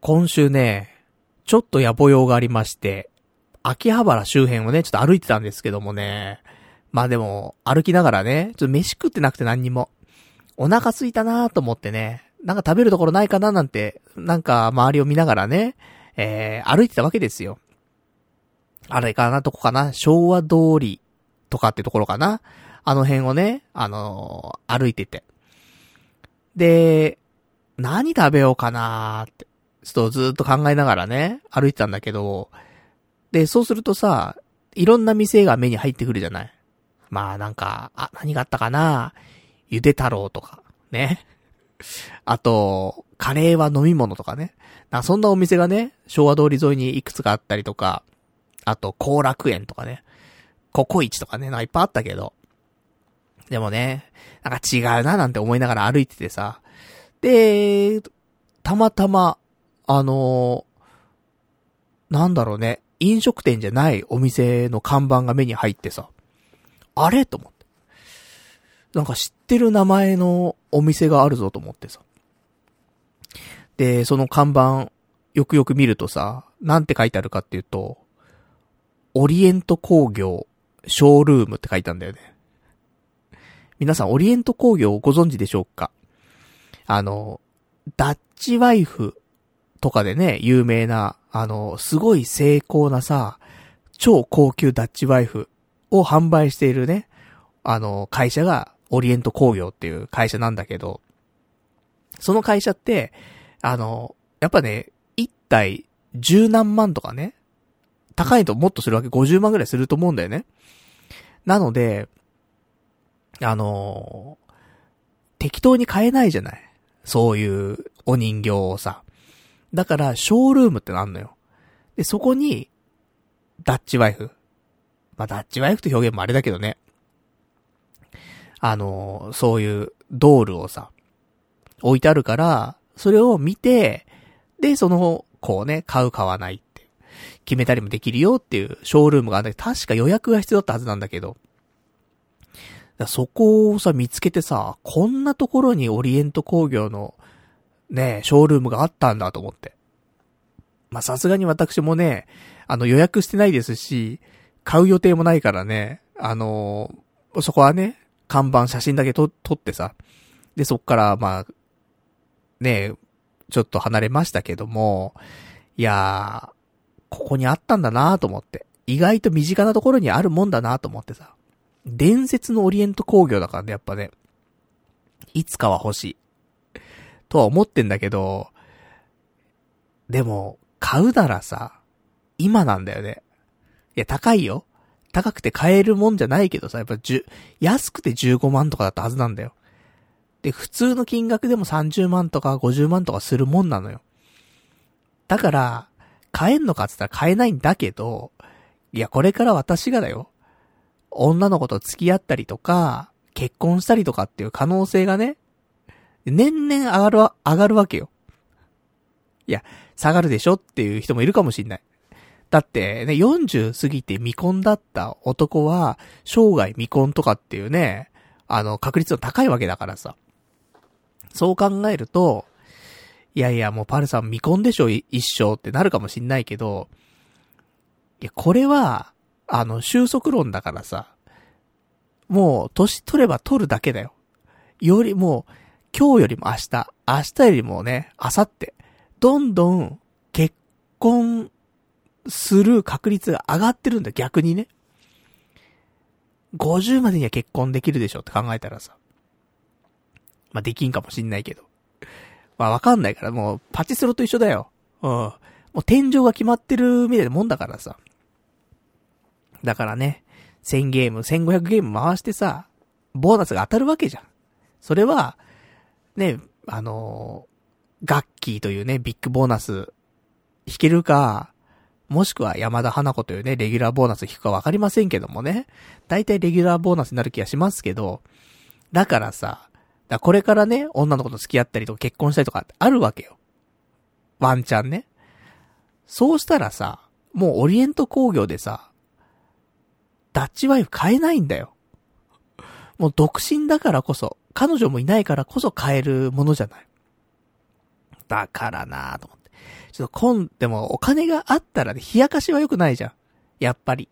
今週ね、ちょっと野暮用がありまして、秋葉原周辺をね、ちょっと歩いてたんですけどもね、まあでも、歩きながらね、ちょっと飯食ってなくて何にも。お腹空いたなーと思ってね、なんか食べるところないかななんて、なんか周りを見ながらね、えー、歩いてたわけですよ。あれかな、どこかな昭和通りとかってところかなあの辺をね、あのー、歩いてて。で、何食べようかなーって、ちょっとずっと考えながらね、歩いてたんだけど、で、そうするとさ、いろんな店が目に入ってくるじゃない。まあなんか、あ、何があったかな？ゆで太郎とか、ね。あと、カレーは飲み物とかね。なそんなお店がね、昭和通り沿いにいくつかあったりとか、あと、後楽園とかね。ココイチとかね、なんかいっぱいあったけど。でもね、なんか違うななんて思いながら歩いててさ。で、たまたま、あのー、なんだろうね、飲食店じゃないお店の看板が目に入ってさ。あれ？と思って。なんか知ってる名前のお店があるぞと思ってさ。で、その看板、よくよく見るとさ、なんて書いてあるかっていうと、オリエント工業ショールームって書いたんだよね。皆さん、オリエント工業をご存知でしょうか？あの、ダッチワイフとかでね、有名な、あの、すごい精巧なさ、超高級ダッチワイフを販売しているね、あの、会社がオリエント工業っていう会社なんだけど、その会社って、あの、やっぱね、一体十何万とかね、高いともっとするわけ、50万ぐらいすると思うんだよね。なので、あの適当に買えないじゃない。そういうお人形をさ。だから、ショールームってなんのよ。で、そこに、ダッチワイフ。まあ、ダッチワイフって表現もあれだけどね。あの、そういうドールをさ、置いてあるから、それを見て、で、その子をね、買う買わないって決めたりもできるよっていうショールームがあるんだけど、確か予約が必要だったはずなんだけど、そこをさ、見つけてさ、こんなところにオリエント工業の、ね、ショールームがあったんだと思って。まさすがに私もね、あの予約してないですし、買う予定もないからね、あのー、そこはね、看板写真だけ撮ってさ、で、そっから、まあ、ね、ちょっと離れましたけども、いやー、ここにあったんだなと思って。意外と身近なところにあるもんだなと思ってさ。伝説のオリエント工業だからね、やっぱね。いつかは欲しい。とは思ってんだけど、でも、買うならさ、今なんだよね。いや、高いよ。高くて買えるもんじゃないけどさ、やっぱ10、安くて15万とかだったはずなんだよ。で、普通の金額でも30万とか50万とかするもんなのよ。だから、買えんのかって言ったら買えないんだけど、いや、これから私がだよ。女の子と付き合ったりとか、結婚したりとかっていう可能性がね、年々上がるわ、上がるわけよ。いや、下がるでしょっていう人もいるかもしんない。だってね、40過ぎて未婚だった男は、生涯未婚とかっていうね、あの、確率の高いわけだからさ。そう考えると、いやいや、もうパルさん未婚でしょ、一生ってなるかもしんないけど、いや、これは、あの、収束論だからさ、もう、年取れば取るだけだよ。よりもう、今日よりも明日、明日よりもね、明後日、どんどん結婚する確率が上がってるんだ、逆にね。50までには結婚できるでしょって考えたらさ。まあ、できんかもしんないけど。まあ、わかんないから、もう、パチスロと一緒だよ。うん。もう天井が決まってるみたいなもんだからさ。だからね、1000ゲーム、1500ゲーム回してさ、ボーナスが当たるわけじゃん。それは、ね、あの、ガッキーというね、ビッグボーナス、引けるか、もしくは山田花子というね、レギュラーボーナス引くかわかりませんけどもね。大体レギュラーボーナスになる気がしますけど、だからさ、だこれからね、女の子と付き合ったりとか結婚したりとかってあるわけよ。ワンチャンね。そうしたらさ、もうオリエント工業でさ、ダッチワイフ買えないんだよ。もう独身だからこそ、彼女もいないからこそ買えるものじゃない。だからなぁと思って。ちょっと今、でもお金があったらね、冷やかしは良くないじゃん。やっぱり。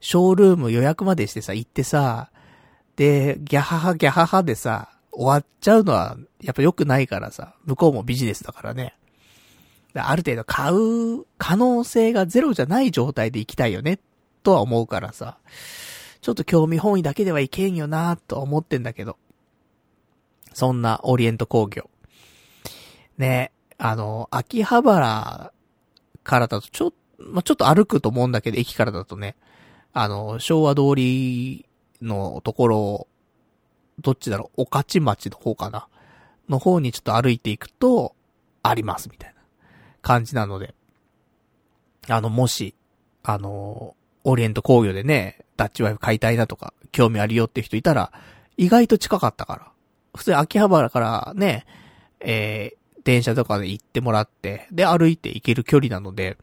ショールーム予約までしてさ、行ってさ、で、ギャハハギャハハでさ、終わっちゃうのは、やっぱ良くないからさ、向こうもビジネスだからね。ある程度買う可能性がゼロじゃない状態で行きたいよね、とは思うからさ。ちょっと興味本位だけではいけんよなと思ってんだけど。そんなオリエント工業。ね、あの、秋葉原からだとちょっ、まあ、ちょっと歩くと思うんだけど、駅からだとね、あの、昭和通りのところ、どっちだろう、御徒町の方かなの方にちょっと歩いていくと、あります、みたいな感じなので。あの、もし、あの、オリエント工業でね、ダッチワイフ買いたいなとか、興味あるよって人いたら、意外と近かったから。普通に秋葉原からね、えー、電車とかで行ってもらって、で、歩いて行ける距離なので、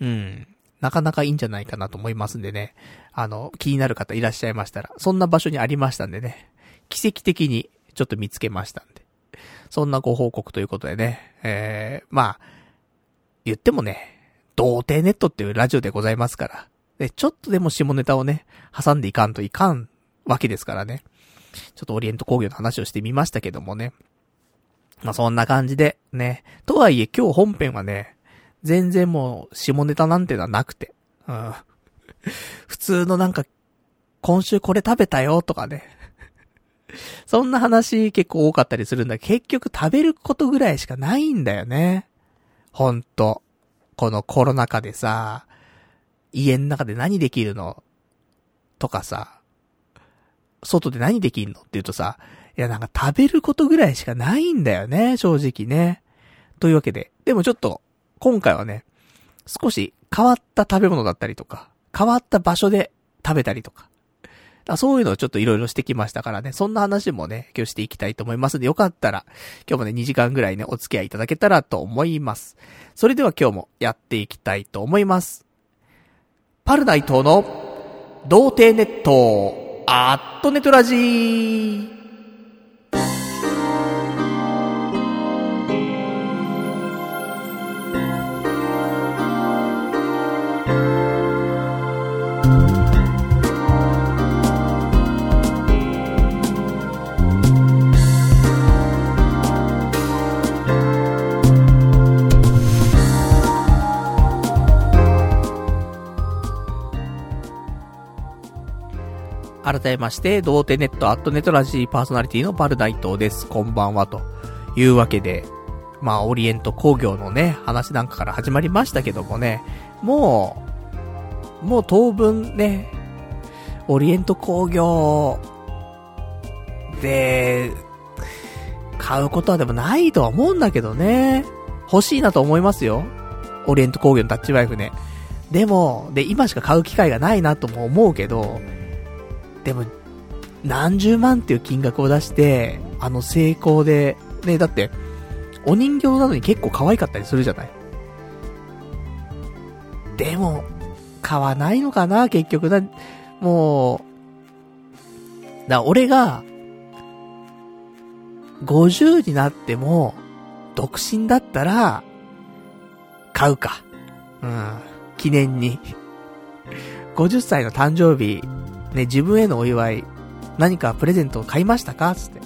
うん、なかなかいいんじゃないかなと思いますんでね。あの、気になる方いらっしゃいましたら、そんな場所にありましたんでね。奇跡的にちょっと見つけましたんで。そんなご報告ということでね。えー、まあ、言ってもね、童貞ネットっていうラジオでございますから。で、ちょっとでも下ネタをね、挟んでいかんといかんわけですからね。ちょっとオリエント工業の話をしてみましたけどもね。まあそんな感じで、ね。とはいえ今日本編はね、全然もう下ネタなんてのはなくて。うん。普通のなんか、今週これ食べたよとかね。そんな話結構多かったりするんだけど、結局食べることぐらいしかないんだよね。ほんと。このコロナ禍でさ、家の中で何できるの？とかさ、外で何できんのって言うとさ、いやなんか食べることぐらいしかないんだよね、正直ね。というわけで、でもちょっと、今回はね、少し変わった食べ物だったりとか、変わった場所で食べたりとか。そういうのをちょっといろいろしてきましたからね、そんな話もね、今日していきたいと思いますんで、よかったら、今日もね、2時間ぐらいね、お付き合いいただけたらと思います。それでは今日もやっていきたいと思います。パルナイトの、童貞ネット、アットネトラジー。改めまして、童貞ネットアットネットラジーパーソナリティのバルナイトです。こんばんは、というわけで、まあ、オリエント工業のね、話なんかから始まりましたけどもね、もう、もう当分ね、オリエント工業で、買うことはでもないとは思うんだけどね。欲しいなと思いますよ。オリエント工業のタッチワイフね。でも、で、今しか買う機会がないなとも思うけど、でも、何十万っていう金額を出して、あの成功で、ね、だって、お人形なのに結構可愛かったりするじゃない？でも、買わないのかな、結局だ、もう、だ俺が、50になっても、独身だったら、買うか。うん。記念に。50歳の誕生日ね、自分へのお祝い、何かプレゼントを買いましたか？つって。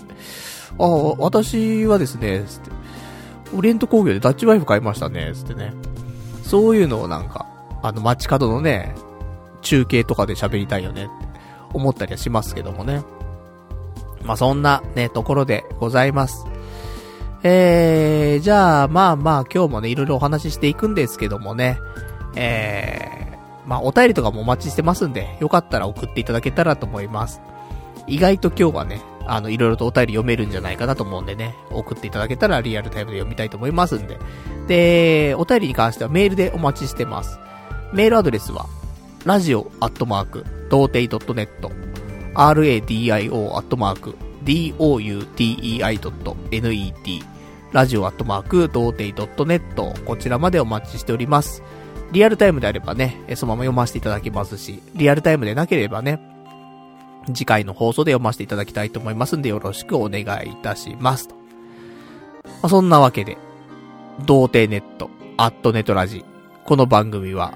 ああ、私はですね、つって。オリエント工業でダッチワイフ買いましたね、つってね。そういうのをなんか、あの街角のね、中継とかで喋りたいよね、思ったりはしますけどもね。まあ、そんなね、ところでございます。えー、じゃあ、まあまあ、今日もね、いろいろお話ししていくんですけどもね、えまあ、お便りとかもお待ちしてますんで、よかったら送っていただけたらと思います。意外と今日はね、あの、いろいろとお便り読めるんじゃないかなと思うんでね、送っていただけたらリアルタイムで読みたいと思いますんで。で、お便りに関してはメールでお待ちしてます。メールアドレスは、ラジオアットマーク、童貞 .net、radio アットマーク、doutei.net、ラジオアットマーク、童貞 .net、こちらまでお待ちしております。リアルタイムであればね、そのまま読ませていただきますし、リアルタイムでなければね、次回の放送で読ませていただきたいと思いますんで、よろしくお願いいたしますと。まあ、そんなわけで、童貞ネット、アットネトラジ。この番組は、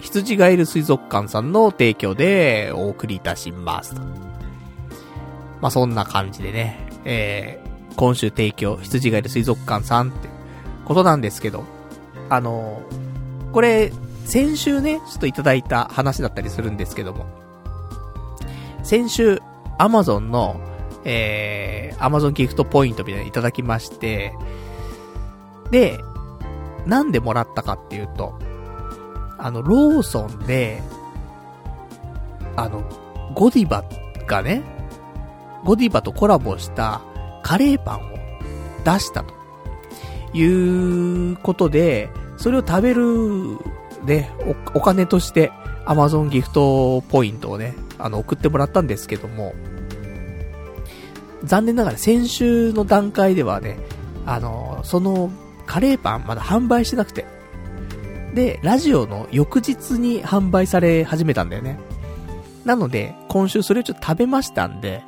羊ガエル水族館さんの提供でお送りいたしますと。まあ、そんな感じでね、えー、今週提供、羊ガエル水族館さんってことなんですけど、あのー、これ、先週ね、ちょっといただいた話だったりするんですけども、先週、アマゾンの、えー、アマゾンギフトポイントみたいなのいただきまして、で、なんでもらったかっていうと、あの、ローソンで、あの、ゴディバがね、ゴディバとコラボしたカレーパンを出したと。いうことで、それを食べる、ね、お、金として、アマゾンギフトポイントをね、あの、送ってもらったんですけども、残念ながら先週の段階ではね、あの、そのカレーパンまだ販売してなくて。で、ラジオの翌日に販売され始めたんだよね。なので、今週それをちょっと食べましたんで、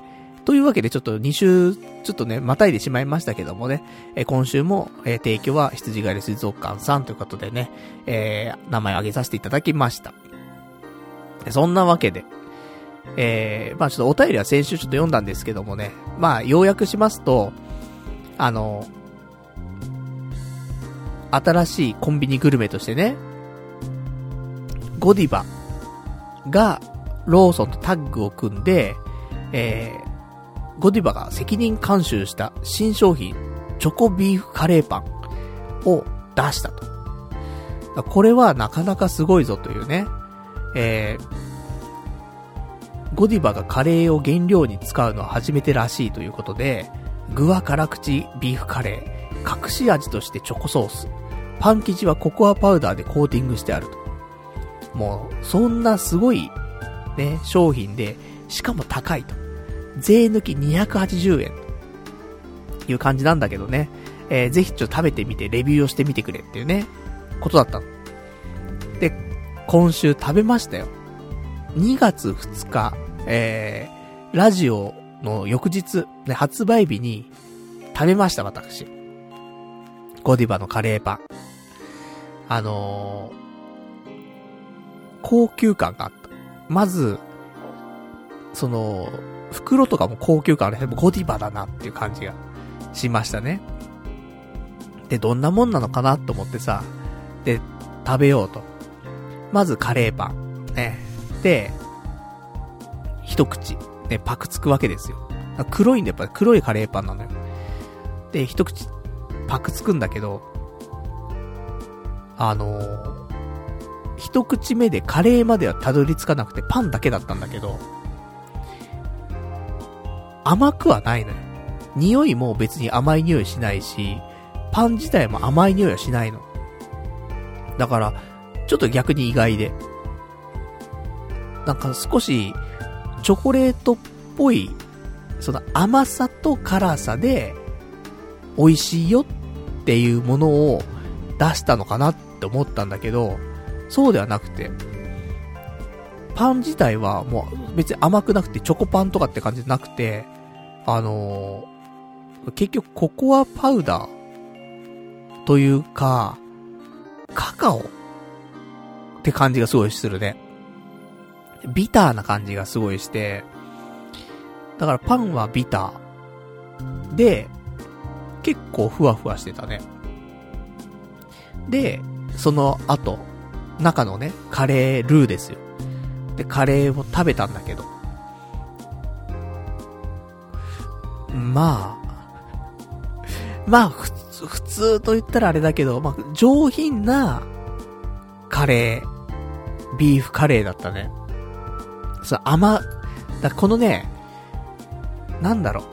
というわけでちょっと2週、ちょっとね、またいでしまいましたけどもね、え今週も、えー、提供は羊狩り水族館さんということでね、えー、名前を挙げさせていただきました。そんなわけで、えー、まあちょっとお便りは先週ちょっと読んだんですけどもね、まあ要約しますと、あの、新しいコンビニグルメとしてね、ゴディバがローソンとタッグを組んで、えー、ゴディバが責任監修した新商品、チョコビーフカレーパンを出したと。これはなかなかすごいぞというね、えー、ゴディバがカレーを原料に使うのは初めてらしいということで、具は辛口ビーフカレー、隠し味としてチョコソース、パン生地はココアパウダーでコーティングしてあると。もう、そんなすごい、ね、商品で、しかも高いと。税抜き280円。という感じなんだけどね。えー、ぜひちょっと食べてみて、レビューをしてみてくれっていうね、ことだったの。で、今週食べましたよ。2月2日、えー、ラジオの翌日、ね、発売日に食べました、私。ゴディバのカレーパン。あのー、高級感があった。まず、その、袋とかも高級感ある。ゴディバだなっていう感じがしましたね。で、どんなもんなのかなと思ってさ、で、食べようと。まずカレーパン。ね。で、一口、ね、パクつくわけですよ。黒いんで、やっぱり黒いカレーパンなのよ。で、一口、パクつくんだけど、あのー、一口目でカレーまではたどり着かなくてパンだけだったんだけど、甘くはないのよ。匂いも別に甘い匂いしないし、パン自体も甘い匂いはしないの。だから、ちょっと逆に意外で。なんか少し、チョコレートっぽい、その甘さと辛さで、美味しいよっていうものを出したのかなって思ったんだけど、そうではなくて、パン自体はもう別に甘くなくてチョコパンとかって感じじゃなくて、あのー、結局ココアパウダーというか、カカオって感じがすごいするね。ビターな感じがすごいして、だからパンはビター。で、結構ふわふわしてたね。で、その後、中のね、カレールーですよ。で、カレーを食べたんだけど。まあ、まあ、普通、普通と言ったらあれだけど、まあ、上品なカレー、ビーフカレーだったね。そう、甘、だこのね、なんだろう。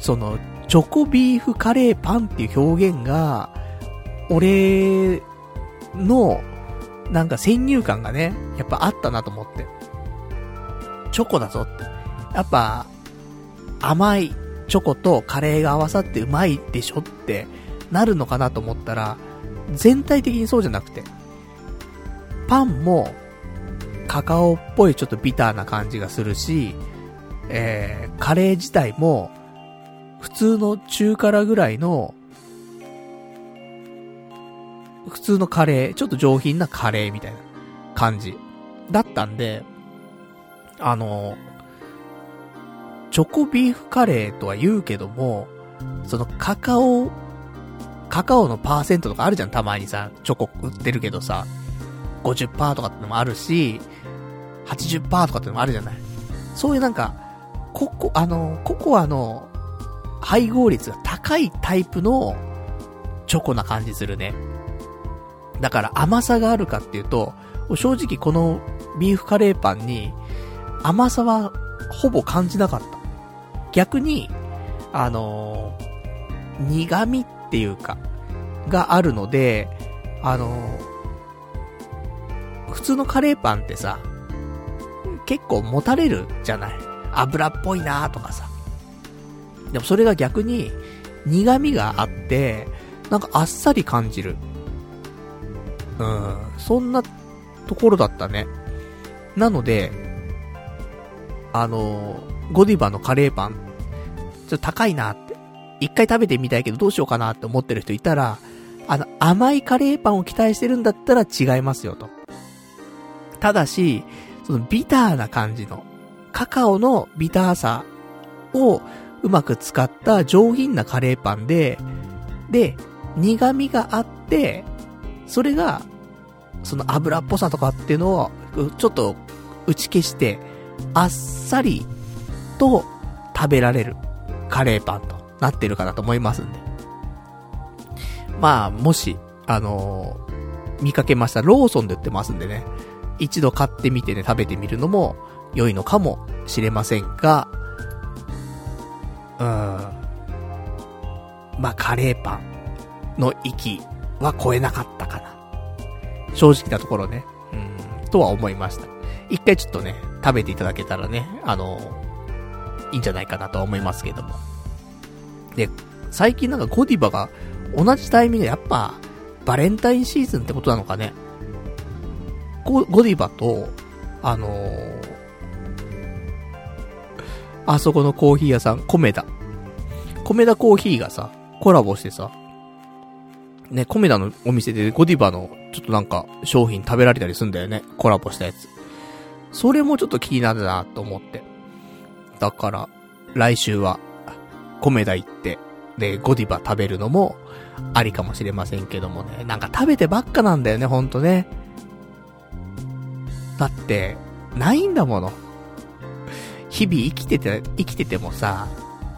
その、チョコビーフカレーパンっていう表現が、俺の、なんか先入観がね、やっぱあったなと思って。チョコだぞって。やっぱ、甘いチョコとカレーが合わさってうまいでしょってなるのかなと思ったら、全体的にそうじゃなくて、パンもカカオっぽいちょっとビターな感じがするし、えー、カレー自体も普通の中辛ぐらいの普通のカレー、ちょっと上品なカレーみたいな感じ。だったんで、あの、チョコビーフカレーとは言うけども、そのカカオ、カカオのパーセントとかあるじゃん、たまにさ、チョコ売ってるけどさ、50%とかってのもあるし、80%とかってのもあるじゃない。そういうなんか、ココ、あの、ココアの配合率が高いタイプのチョコな感じするね。だから甘さがあるかっていうと、正直このビーフカレーパンに甘さはほぼ感じなかった。逆に、あのー、苦味っていうか、があるので、あのー、普通のカレーパンってさ、結構持たれるじゃない油っぽいなとかさ。でもそれが逆に苦味があって、なんかあっさり感じる。うん、そんなところだったね。なので、あの、ゴディバのカレーパン、ちょっと高いなって。一回食べてみたいけどどうしようかなって思ってる人いたら、あの、甘いカレーパンを期待してるんだったら違いますよと。ただし、そのビターな感じの、カカオのビターさをうまく使った上品なカレーパンで、で、苦味があって、それが、その油っぽさとかっていうのを、ちょっと打ち消して、あっさりと食べられるカレーパンとなってるかなと思いますんで。まあ、もし、あのー、見かけました。ローソンで売ってますんでね。一度買ってみてね、食べてみるのも良いのかもしれませんが、うん。まあ、カレーパンの域は超えなかったかな。正直なところね。うん、とは思いました。一回ちょっとね、食べていただけたらね、あの、いいんじゃないかなとは思いますけども。で、最近なんかゴディバが同じタイミングでやっぱ、バレンタインシーズンってことなのかね。ゴゴディバと、あのー、あそこのコーヒー屋さん、コメダ。コメダコーヒーがさ、コラボしてさ、ね、コメダのお店でゴディバのちょっとなんか商品食べられたりすんだよね。コラボしたやつ。それもちょっと気になるなと思って。だから、来週は、コメダ行って、で、ゴディバ食べるのも、ありかもしれませんけどもね。なんか食べてばっかなんだよね、ほんとね。だって、ないんだもの。日々生きてて、生きててもさ、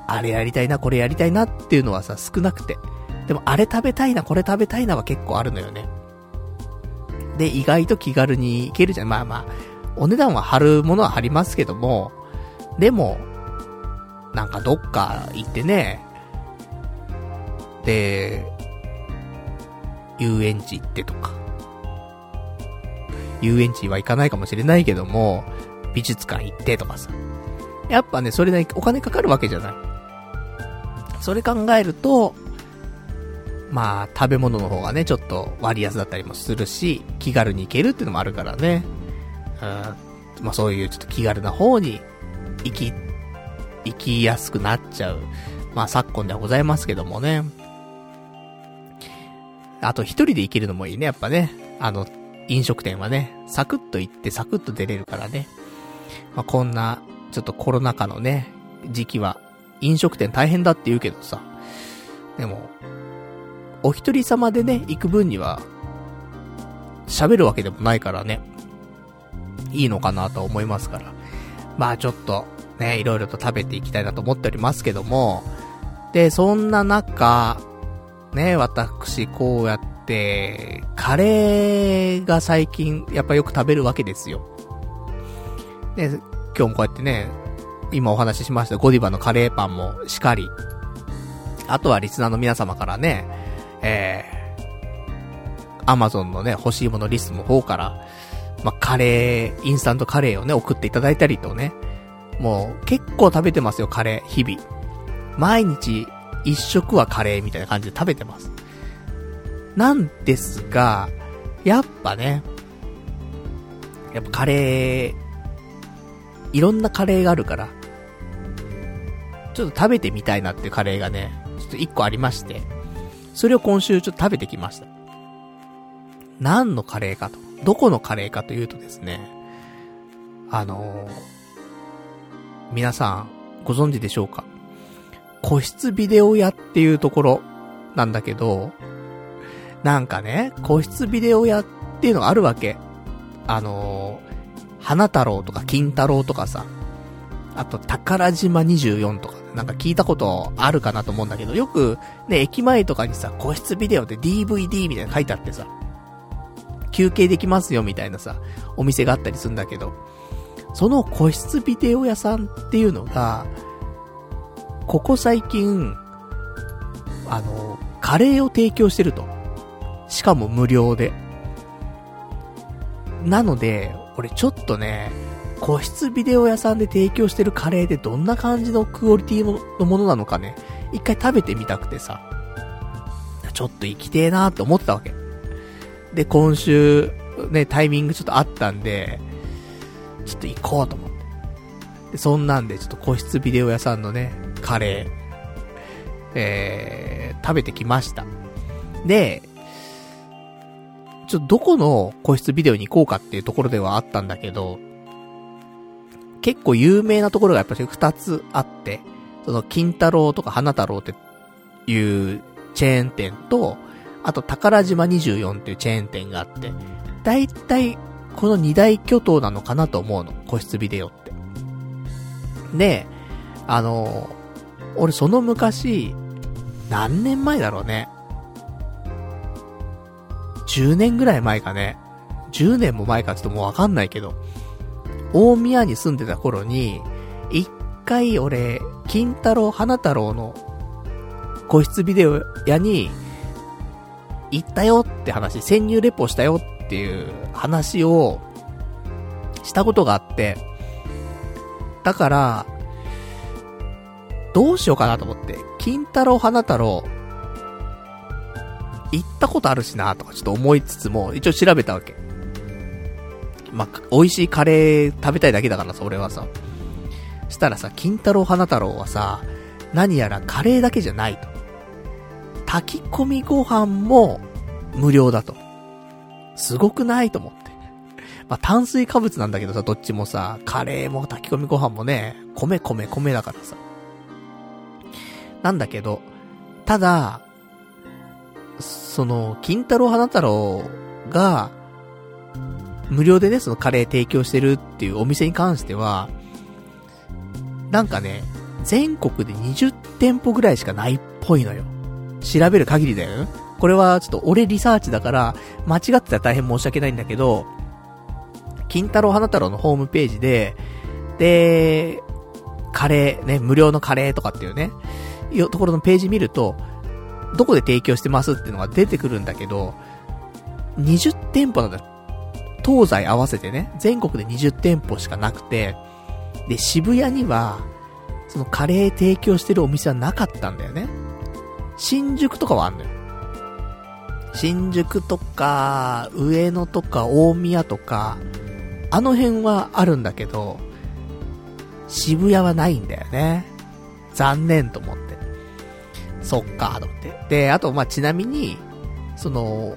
あれやりたいな、これやりたいなっていうのはさ、少なくて。でも、あれ食べたいな、これ食べたいなは結構あるのよね。で、意外と気軽に行けるじゃん。まあまあ、お値段は張るものは張りますけども、でも、なんかどっか行ってね、で、遊園地行ってとか。遊園地は行かないかもしれないけども、美術館行ってとかさ。やっぱね、それなりお金かかるわけじゃない。それ考えると、まあ、食べ物の方がね、ちょっと割安だったりもするし、気軽に行けるっていうのもあるからね。うん。まあそういうちょっと気軽な方に行き、行きやすくなっちゃう。まあ昨今ではございますけどもね。あと一人で行けるのもいいね、やっぱね。あの、飲食店はね、サクッと行ってサクッと出れるからね。まあこんな、ちょっとコロナ禍のね、時期は、飲食店大変だって言うけどさ。でも、お一人様でね、行く分には、喋るわけでもないからね。いいのかなと思いますから。まあちょっと、ね、いろいろと食べていきたいなと思っておりますけども、で、そんな中、ね、私、こうやって、カレーが最近、やっぱよく食べるわけですよ。で、今日もこうやってね、今お話ししましたゴディバのカレーパンもしかり。あとはリスナーの皆様からね、えー、アマゾンのね、欲しいものリストの方から、まあ、カレー、インスタントカレーをね、送っていただいたりとね、もう結構食べてますよ、カレー、日々。毎日一食はカレーみたいな感じで食べてます。なんですが、やっぱね、やっぱカレー、いろんなカレーがあるから、ちょっと食べてみたいなっていうカレーがね、ちょっと一個ありまして、それを今週ちょっと食べてきました。何のカレーかと、どこのカレーかというとですね、あのー、皆さん、ご存知でしょうか個室ビデオ屋っていうところなんだけど、なんかね、個室ビデオ屋っていうのがあるわけ。あのー、花太郎とか金太郎とかさ、あと宝島24とか、なんか聞いたことあるかなと思うんだけど、よくね、駅前とかにさ、個室ビデオで DVD みたいな書いてあってさ、休憩できますよみたいなさ、お店があったりするんだけど、その個室ビデオ屋さんっていうのが、ここ最近、あの、カレーを提供してると。しかも無料で。なので、俺ちょっとね、個室ビデオ屋さんで提供してるカレーでどんな感じのクオリティのものなのかね、一回食べてみたくてさ、ちょっと行きてえなーって思ってたわけ。で、今週、ね、タイミングちょっとあったんで、ちょっと行こうと思って。で、そんなんで、ちょっと個室ビデオ屋さんのね、カレー、えー、食べてきました。で、ちょっとどこの個室ビデオに行こうかっていうところではあったんだけど、結構有名なところがやっぱり二つあって、その、金太郎とか花太郎っていうチェーン店と、あと宝島24っていうチェーン店があって、だいたいこの二大巨頭なのかなと思うの。個室ビデオって。で、あの、俺その昔、何年前だろうね。10年ぐらい前かね。10年も前かちょっともうわかんないけど、大宮に住んでた頃に、一回俺、金太郎花太郎の個室ビデオ屋に行ったよって話、潜入レポしたよっていう話をしたことがあって、だから、どうしようかなと思って、金太郎花太郎、行ったことあるしなとかちょっと思いつつも、一応調べたわけ。まあ、美味しいカレー食べたいだけだからさ、俺はさ。したらさ、金太郎花太郎はさ、何やらカレーだけじゃないと。炊き込みご飯も無料だと。すごくないと思って。まあ、炭水化物なんだけどさ、どっちもさ、カレーも炊き込みご飯もね、米米米だからさ。なんだけど、ただ、その、金太郎花太郎が、無料でね、そのカレー提供してるっていうお店に関しては、なんかね、全国で20店舗ぐらいしかないっぽいのよ。調べる限りだよ。これはちょっと俺リサーチだから、間違ってたら大変申し訳ないんだけど、金太郎花太郎のホームページで、で、カレー、ね、無料のカレーとかっていうね、いうところのページ見ると、どこで提供してますっていうのが出てくるんだけど、20店舗なんだ。東西合わせてね、全国で20店舗しかなくて、で、渋谷には、そのカレー提供してるお店はなかったんだよね。新宿とかはあんのよ。新宿とか、上野とか、大宮とか、あの辺はあるんだけど、渋谷はないんだよね。残念と思って。そっか、と思って。で、あと、まちなみに、その、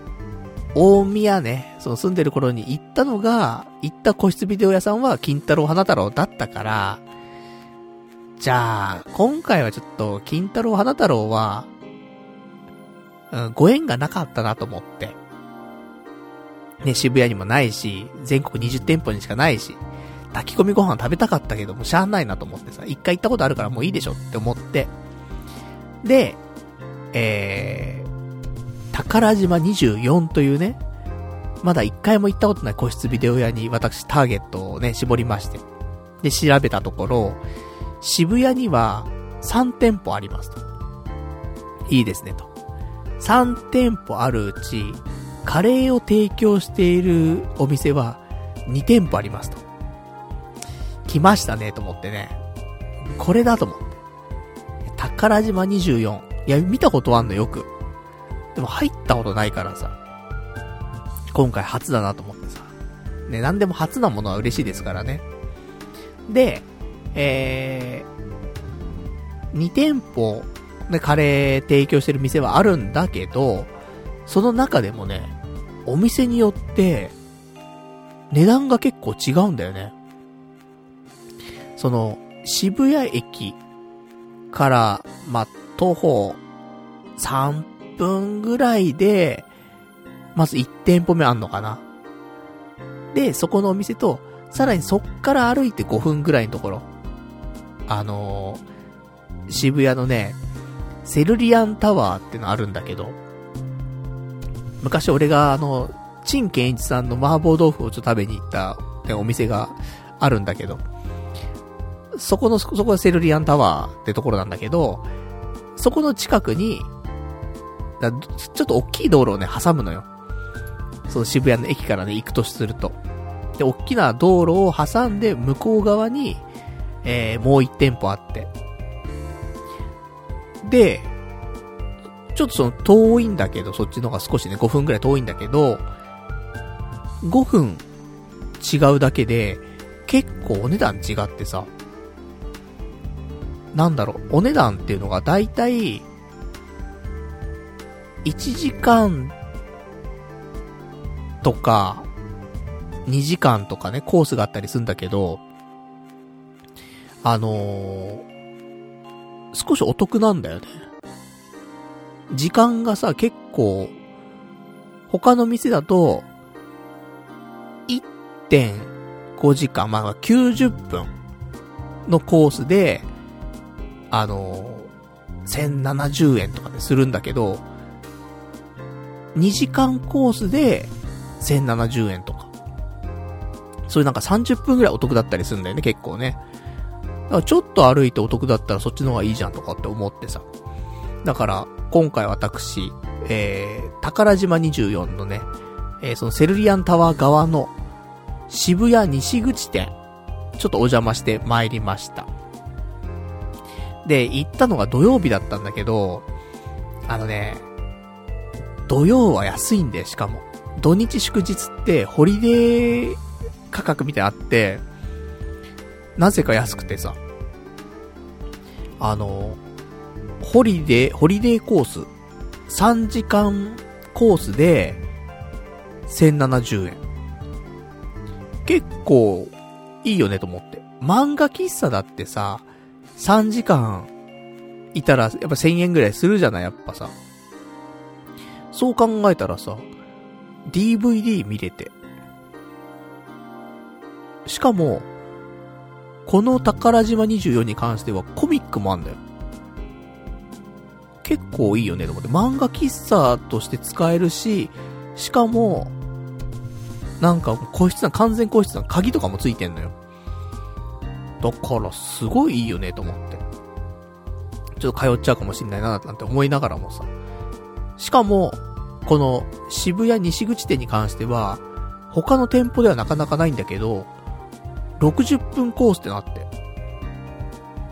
大宮ね、その住んでる頃に行ったのが、行った個室ビデオ屋さんは金太郎花太郎だったから、じゃあ、今回はちょっと、金太郎花太郎は、うん、ご縁がなかったなと思って。ね、渋谷にもないし、全国20店舗にしかないし、炊き込みご飯食べたかったけどもう、しゃあないなと思ってさ、一回行ったことあるからもういいでしょって思って。で、えー、宝島24というね、まだ一回も行ったことない個室ビデオ屋に私ターゲットをね、絞りまして。で、調べたところ、渋谷には3店舗ありますと。いいですねと。3店舗あるうち、カレーを提供しているお店は2店舗ありますと。来ましたねと思ってね。これだと思って。宝島24。いや、見たことあんのよく。でも入ったことないからさ。今回初だなと思ってさ。ね、なんでも初なものは嬉しいですからね。で、えー、2店舗でカレー提供してる店はあるんだけど、その中でもね、お店によって、値段が結構違うんだよね。その、渋谷駅から、ま、徒歩3分ぐらいで、まず1店舗目あんのかな。で、そこのお店と、さらにそっから歩いて5分ぐらいのところ。あのー、渋谷のね、セルリアンタワーってのあるんだけど、昔俺があの、陳健一さんの麻婆豆腐をちょっと食べに行った、お店があるんだけど、そこの、そこがセルリアンタワーってところなんだけど、そこの近くに、だちょっと大きい道路をね、挟むのよ。その渋谷の駅からね、行くとすると。で、大きな道路を挟んで、向こう側に、えー、もう一店舗あって。で、ちょっとその遠いんだけど、そっちの方が少しね、5分くらい遠いんだけど、5分違うだけで、結構お値段違ってさ、なんだろう、お値段っていうのがだいたい、1時間とか、2時間とかね、コースがあったりするんだけど、あのー、少しお得なんだよね。時間がさ、結構、他の店だと、1.5時間、まあ90分のコースで、あのー、1070円とかでするんだけど、2時間コースで1070円とか。そういうなんか30分くらいお得だったりするんだよね、結構ね。だからちょっと歩いてお得だったらそっちの方がいいじゃんとかって思ってさ。だから、今回私、えー、宝島24のね、えー、そのセルリアンタワー側の渋谷西口店、ちょっとお邪魔して参りました。で、行ったのが土曜日だったんだけど、あのね、土曜は安いんで、しかも。土日祝日ってホリデー価格みたいなあって、なぜか安くてさ、あの、ホリデー、ホリデーコース、3時間コースで、1070円。結構、いいよねと思って。漫画喫茶だってさ、3時間いたら、やっぱ1000円ぐらいするじゃない、やっぱさ。そう考えたらさ、DVD 見れて。しかも、この宝島24に関してはコミックもあんだよ。結構いいよねと思って。漫画喫茶として使えるし、しかも、なんか個室な、完全個室な鍵とかもついてんのよ。だからすごいいいよねと思って。ちょっと通っちゃうかもしんないななんて思いながらもさ。しかも、この渋谷西口店に関しては、他の店舗ではなかなかないんだけど、60分コースってなって。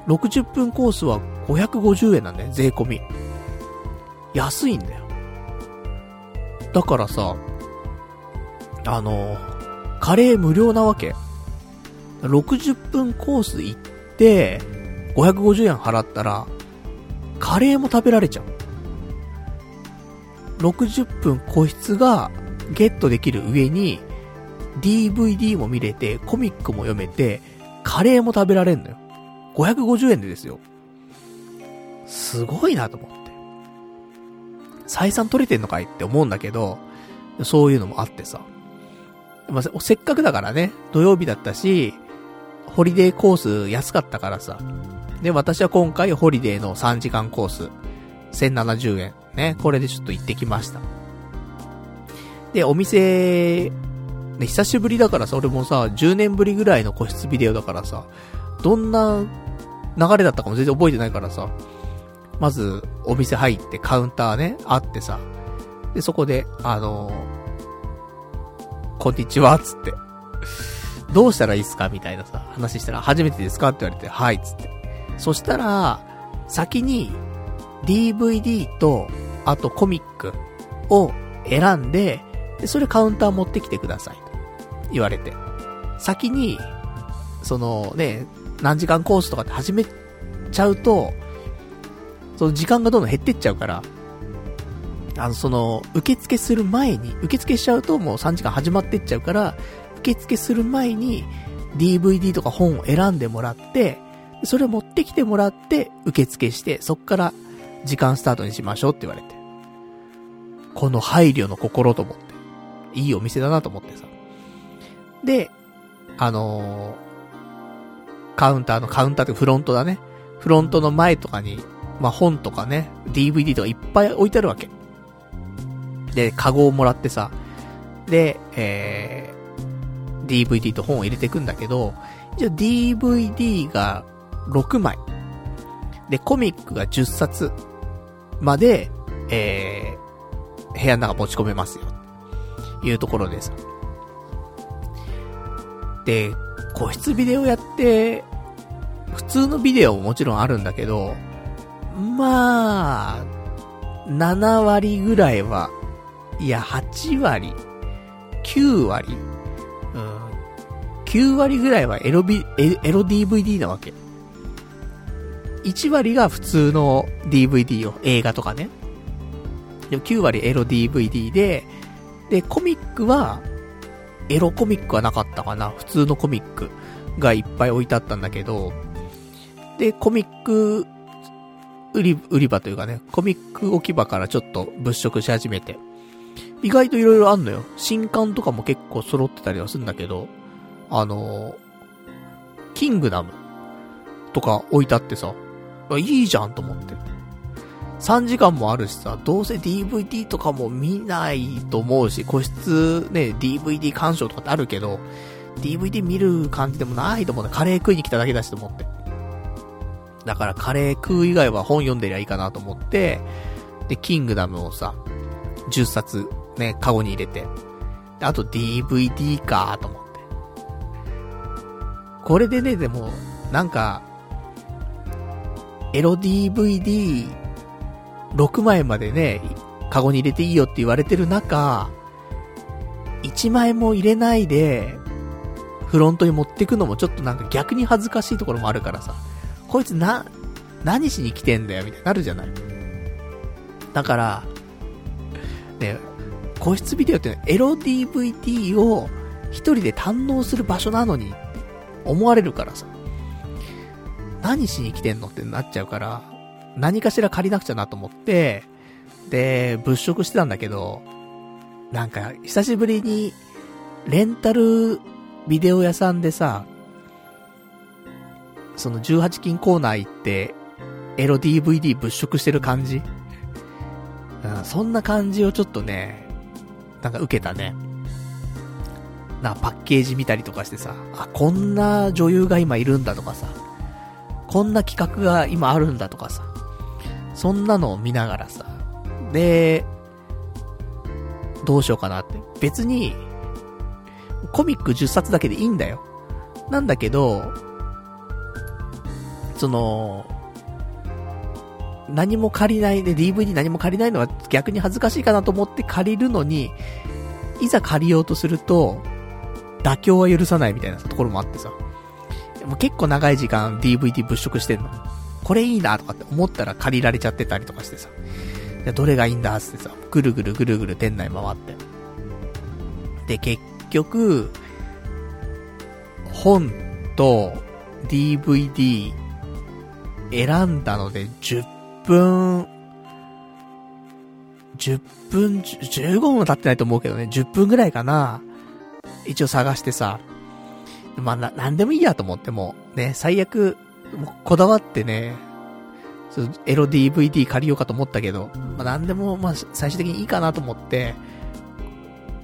60分コースは550円なんだよ、税込み。安いんだよ。だからさ、あの、カレー無料なわけ。60分コース行って、550円払ったら、カレーも食べられちゃう。60分個室がゲットできる上に、DVD も見れて、コミックも読めて、カレーも食べられんのよ。550円でですよ。すごいなと思って。採算取れてんのかいって思うんだけど、そういうのもあってさ。まあ、せっかくだからね、土曜日だったし、ホリデーコース安かったからさ。で、私は今回ホリデーの3時間コース、1070円。ね、これでちょっと行ってきました。で、お店、ね、久しぶりだからさ、俺もさ、10年ぶりぐらいの個室ビデオだからさ、どんな流れだったかも全然覚えてないからさ、まず、お店入ってカウンターね、あってさ、で、そこで、あのー、こんにちは、つって。どうしたらいいっすか？みたいなさ、話したら、初めてですか？って言われて、はい、つって。そしたら、先に、DVD と、あとコミックを選んで、で、それカウンター持ってきてください。と言われて。先に、そのね、何時間コースとかって始めちゃうと、その時間がどんどん減ってっちゃうから、あの、その、受付する前に、受付しちゃうともう3時間始まってっちゃうから、受付する前に DVD とか本を選んでもらって、それを持ってきてもらって、受付して、そっから時間スタートにしましょうって言われて。この配慮の心と思って。いいお店だなと思ってさ。で、あのー、カウンターのカウンターってフロントだね。フロントの前とかに、まあ、本とかね、DVD とかいっぱい置いてあるわけ。で、カゴをもらってさ、で、えー、DVD と本を入れていくんだけど、じゃ DVD が6枚。で、コミックが10冊まで、えー、部屋の中持ち込めますよ。いうところです。で、個室ビデオやって、普通のビデオももちろんあるんだけど、まあ、7割ぐらいは、いや、8割、9割、うん、9割ぐらいはエロビ、エロ DVD なわけ。1割が普通の DVD を、映画とかね。でも9割エロ DVD で、で、コミックは、エロコミックはなかったかな。普通のコミックがいっぱい置いてあったんだけど、で、コミック売り、売り場というかね、コミック置き場からちょっと物色し始めて、意外と色々あんのよ。新刊とかも結構揃ってたりはするんだけど、あのー、キングダムとか置いてあってさ、いいじゃんと思って。3時間もあるしさ、どうせ DVD とかも見ないと思うし、個室ね、DVD 鑑賞とかってあるけど、DVD 見る感じでもないと思うね。カレー食いに来ただけだしと思って。だからカレー食う以外は本読んでりゃいいかなと思って、で、キングダムをさ、10冊ね、カゴに入れて。あと DVD かと思って。これでね、でも、なんか、エロ DVD、6枚までね、カゴに入れていいよって言われてる中、1枚も入れないで、フロントに持ってくのもちょっとなんか逆に恥ずかしいところもあるからさ、こいつな、何しに来てんだよみたいになるじゃない。だから、ね、個室ビデオってエロ DVD を一人で堪能する場所なのに、思われるからさ。何しに来てんのってなっちゃうから、何かしら借りなくちゃなと思って、で、物色してたんだけど、なんか、久しぶりに、レンタルビデオ屋さんでさ、その18金コーナー行って、エロ DVD 物色してる感じ？うん、そんな感じをちょっとね、なんか受けたね。な、パッケージ見たりとかしてさ、あ、こんな女優が今いるんだとかさ、こんな企画が今あるんだとかさ、そんなのを見ながらさ、で、どうしようかなって。別に、コミック10冊だけでいいんだよ。なんだけど、その、何も借りないで、DVD 何も借りないのは逆に恥ずかしいかなと思って借りるのに、いざ借りようとすると、妥協は許さないみたいなところもあってさ。もう結構長い時間 DVD 物色してんの。これいいなとかって思ったら借りられちゃってたりとかしてさ。どれがいいんだってさ、ぐるぐるぐるぐる店内回って。で、結局、本と DVD 選んだので10分、10分、15分も経ってないと思うけどね、10分ぐらいかな。一応探してさ、まあ、な、なんでもいいやと思っても、ね、最悪、こだわってね、エロ DVD 借りようかと思ったけど、まあ、なんでも、まあ、最終的にいいかなと思って、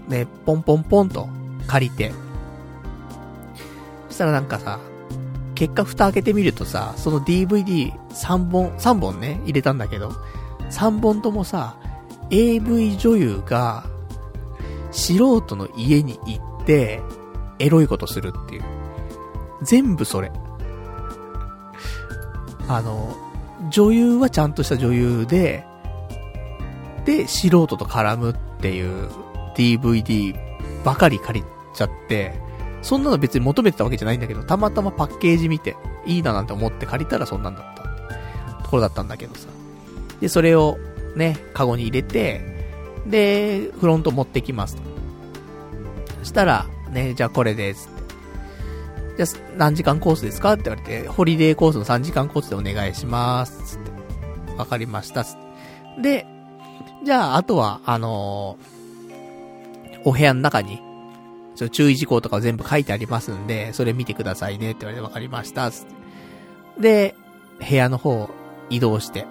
ね、ポンポンポンと借りて、そしたらなんかさ、結果蓋開けてみるとさ、その DVD3 本、3本ね、入れたんだけど、3本ともさ、AV 女優が、素人の家に行って、エロいことするっていう。全部それ。あの、女優はちゃんとした女優で、で、素人と絡むっていう DVD ばかり借りちゃって、そんなの別に求めてたわけじゃないんだけど、たまたまパッケージ見て、いいななんて思って借りたらそんなんだったところだったんだけどさ。で、それをね、カゴに入れて、で、フロント持ってきますと。そしたら、ね、じゃあこれです。じゃあ、何時間コースですかって言われて、ホリデーコースの3時間コースでお願いします。つって。わかりました。つって。で、じゃあ、あとは、あのー、お部屋の中に、ちょ注意事項とか全部書いてありますんで、それ見てくださいねって言われてわかりました。つって。で、部屋の方移動して、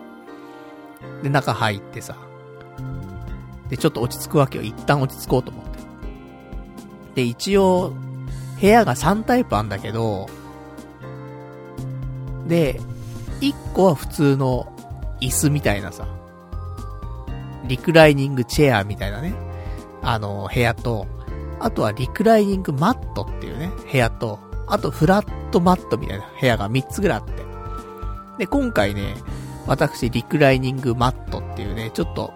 で、中入ってさ、で、ちょっと落ち着くわけよ。一旦落ち着こうと思って。で、一応、部屋が3タイプあんだけど、で、1個は普通の椅子みたいなさ、リクライニングチェアみたいなね、あの、部屋と、あとはリクライニングマットっていうね、部屋と、あとフラットマットみたいな部屋が3つぐらいあって。で、今回ね、私、リクライニングマットっていうね、ちょっと、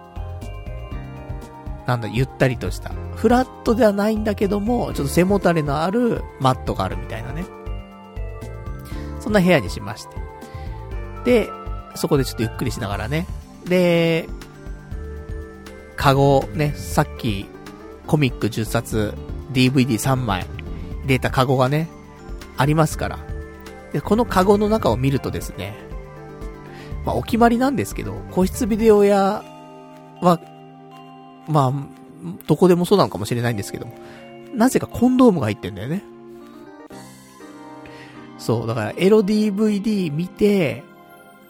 なんだ、ゆったりとした。フラットではないんだけども、ちょっと背もたれのあるマットがあるみたいなね。そんな部屋にしまして。で、そこでちょっとゆっくりしながらね。で、カゴ、ね、さっき、コミック10冊、DVD3 枚、入れたカゴがね、ありますから。で、このカゴの中を見るとですね、まあ、お決まりなんですけど、個室ビデオ屋は、まあ、どこでもそうなのかもしれないんですけども、なぜかコンドームが入ってんだよね。そう、だからエロ DVD 見て、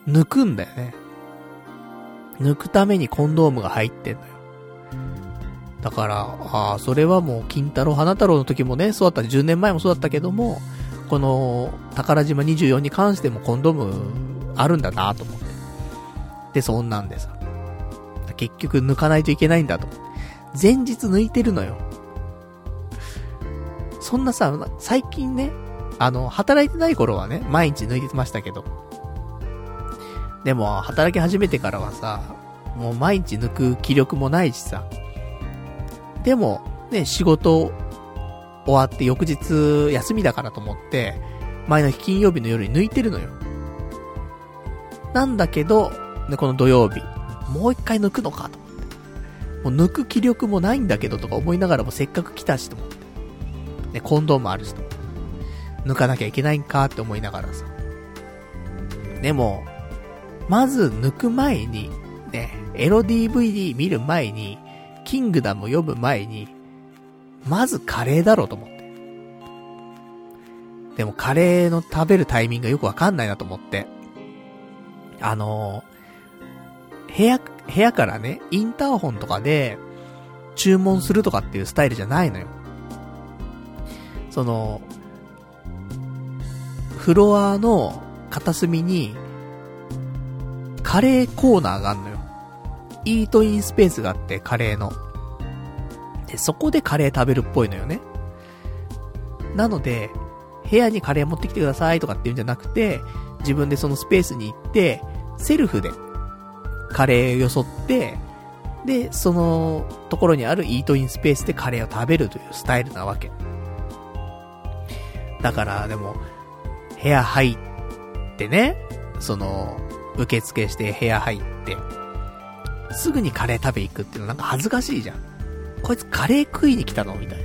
抜くんだよね。抜くためにコンドームが入ってんのよ。だから、ああ、それはもう、金太郎、花太郎の時もね、そうだった、10年前もそうだったけども、この、宝島24に関してもコンドームあるんだなと思って。で、そんなんでさ。結局抜かないといけないんだと。前日抜いてるのよ。そんなさ、最近ね、あの、働いてない頃はね、毎日抜いてましたけど。でも、働き始めてからはさ、もう毎日抜く気力もないしさ。でも、ね、仕事終わって翌日休みだからと思って、前の日金曜日の夜に抜いてるのよ。なんだけど、ね、この土曜日、もう一回抜くのかと思って。もう抜く気力もないんだけどとか思いながらもせっかく来たしと思って。ね、コンドームあるしと思って。抜かなきゃいけないんかって思いながらさ。でも、まず抜く前に、ね、エロ DVD 見る前に、キングダム読む前に、まずカレーだろうと思って。でもカレーの食べるタイミングがよくわかんないなと思って。あのー、部屋部屋からね、インターホンとかで注文するとかっていうスタイルじゃないのよ。その、フロアの片隅に、カレーコーナーがあんのよ。イートインスペースがあって、カレーの。で、そこでカレー食べるっぽいのよね。なので、部屋にカレー持ってきてくださいとかって言うんじゃなくて、自分でそのスペースに行って、セルフでカレーをよそって、で、そのところにあるイートインスペースでカレーを食べるというスタイルなわけ。だから、でも、部屋入ってね、その、受付して部屋入って、すぐにカレー食べ行くっていうのなんか恥ずかしいじゃん。こいつカレー食いに来たのみたいな。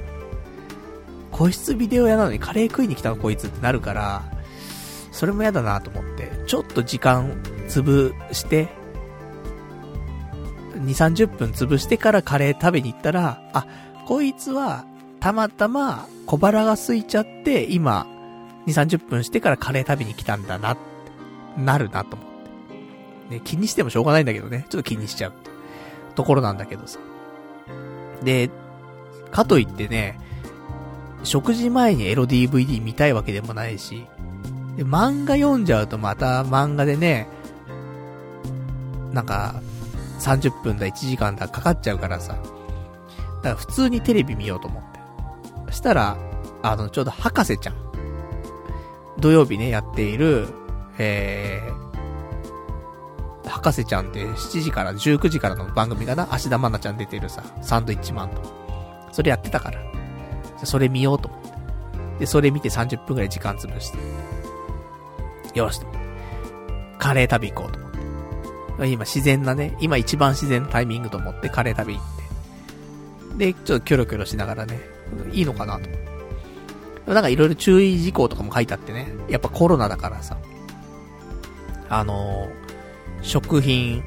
個室ビデオ屋なのにカレー食いに来たのこいつってなるから、それも嫌だなと思って、ちょっと時間潰して、2、30分潰してからカレー食べに行ったら、あ、こいつは、たまたま小腹が空いちゃって、今、2、30分してからカレー食べに来たんだな、なるなと思って。ね、気にしてもしょうがないんだけどね。ちょっと気にしちゃうところなんだけどさ。で、かといってね、食事前にエロ DVD 見たいわけでもないし、で、漫画読んじゃうとまた漫画でね、なんか、30分だ、1時間だ、かかっちゃうからさ。だから普通にテレビ見ようと思って。そしたら、あの、ちょうど博士ちゃん。土曜日ね、やっている、えー、博士ちゃんって7時から19時からの番組かな芦田愛菜ちゃん出てるさ、サンドイッチマンと。それやってたから。それ見ようと思って。で、それ見て30分くらい時間潰して。よし。カレー食べ行こうと思って。今自然なね、今一番自然なタイミングと思ってカレー食べ行って。で、ちょっとキョロキョロしながらね、いいのかなと。なんかいろいろ注意事項とかも書いてあってね、やっぱコロナだからさ、あのー、食品、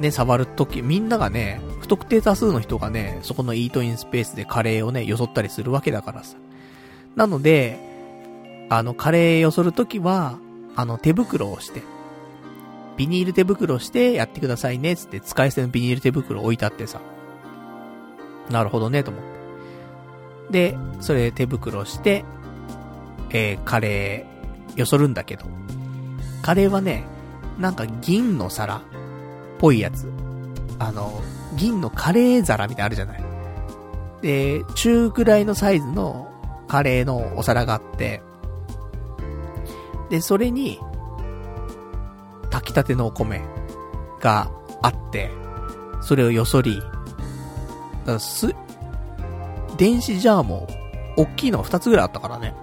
ね、触るとき、みんながね、不特定多数の人がね、そこのイートインスペースでカレーをね、よそったりするわけだからさ。なので、あの、カレーよそるときは、あの、手袋をして、ビニール手袋してやってくださいね、つって使い捨てのビニール手袋置いてあってさ。なるほどね、と思って。で、それ手袋して、えー、カレー、よそるんだけど、カレーはね、なんか銀の皿っぽいやつ。あの、銀のカレー皿みたいなあるじゃない。で、中くらいのサイズのカレーのお皿があって、で、それに、炊きたてのお米があって、それをよそり、だす、電子ジャーも、大きいのが2つぐらいあったからね。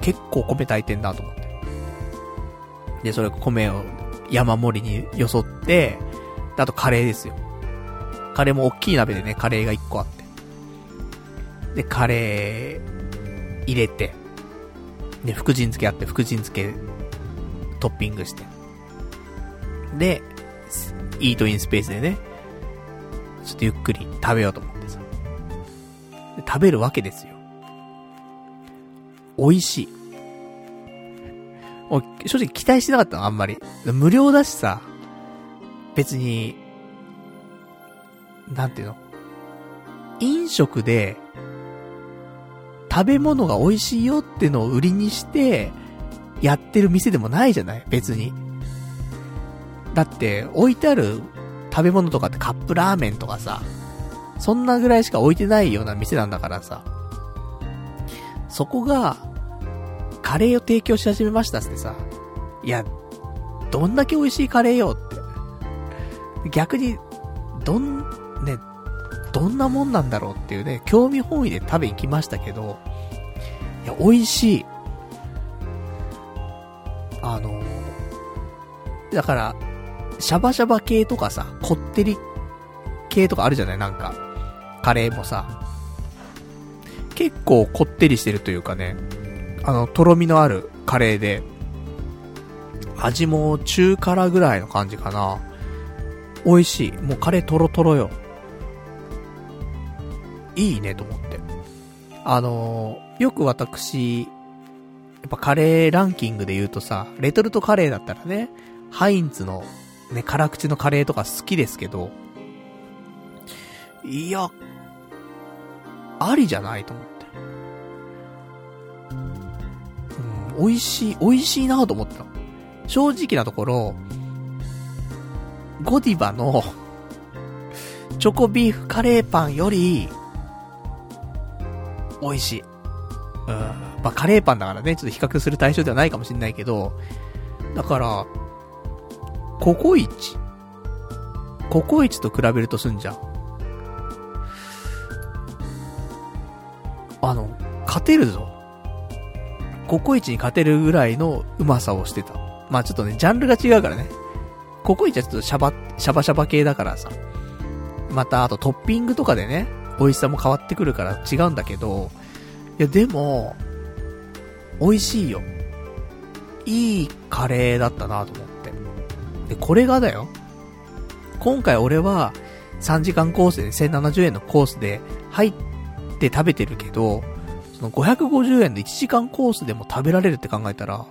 結構米炊いてんだと思って。で、それ米を山盛りによそって、あとカレーですよ。カレーも大きい鍋でね、カレーが1個あって。で、カレー入れて、で、福神漬けあって、福神漬けトッピングして。で、イートインスペースでね、ちょっとゆっくり食べようと思ってさ。食べるわけですよ。美味しい。お正直期待してなかったの、あんまり。無料だしさ、別に、なんていうの？飲食で、食べ物が美味しいよってのを売りにして、やってる店でもないじゃない？別に。だって、置いてある食べ物とかってカップラーメンとかさ、そんなぐらいしか置いてないような店なんだからさ、そこが、カレーを提供し始めましたってさ、いや、どんだけ美味しいカレーよって。逆に、どん、ね、どんなもんなんだろうっていうね、興味本位で食べに来ましたけど、いや、美味しい。あのだから、シャバシャバ系とかさ、こってり系とかあるじゃない？なんか。カレーもさ。結構こってりしてるというかね、あの、とろみのあるカレーで、味も中辛ぐらいの感じかな。美味しい。もうカレートロトロよ。いいねと思って。あのー、よく私、やっぱカレーランキングで言うとさ、レトルトカレーだったらね、ハインツのね、辛口のカレーとか好きですけど、いや、ありじゃないと思って。うん、美味しい、美味しいなと思った正直なところ、ゴディバの、チョコビーフカレーパンより、美味しい。うん。まあ、カレーパンだからね、ちょっと比較する対象ではないかもしれないけど、だから、ココイチ。ココイチと比べるとすんじゃん。あの、勝てるぞ。ココイチに勝てるぐらいのうまさをしてた。まあちょっとね、ジャンルが違うからね。ココイチはちょっとシャバ、シャバシャバ系だからさ。また、あとトッピングとかでね、美味しさも変わってくるから違うんだけど、いやでも、美味しいよ。いいカレーだったなと思って。で、これがだよ。今回俺は3時間コースで1070円のコースで入って食べてるけど、その550円で1時間コースでも食べられるって考えたら、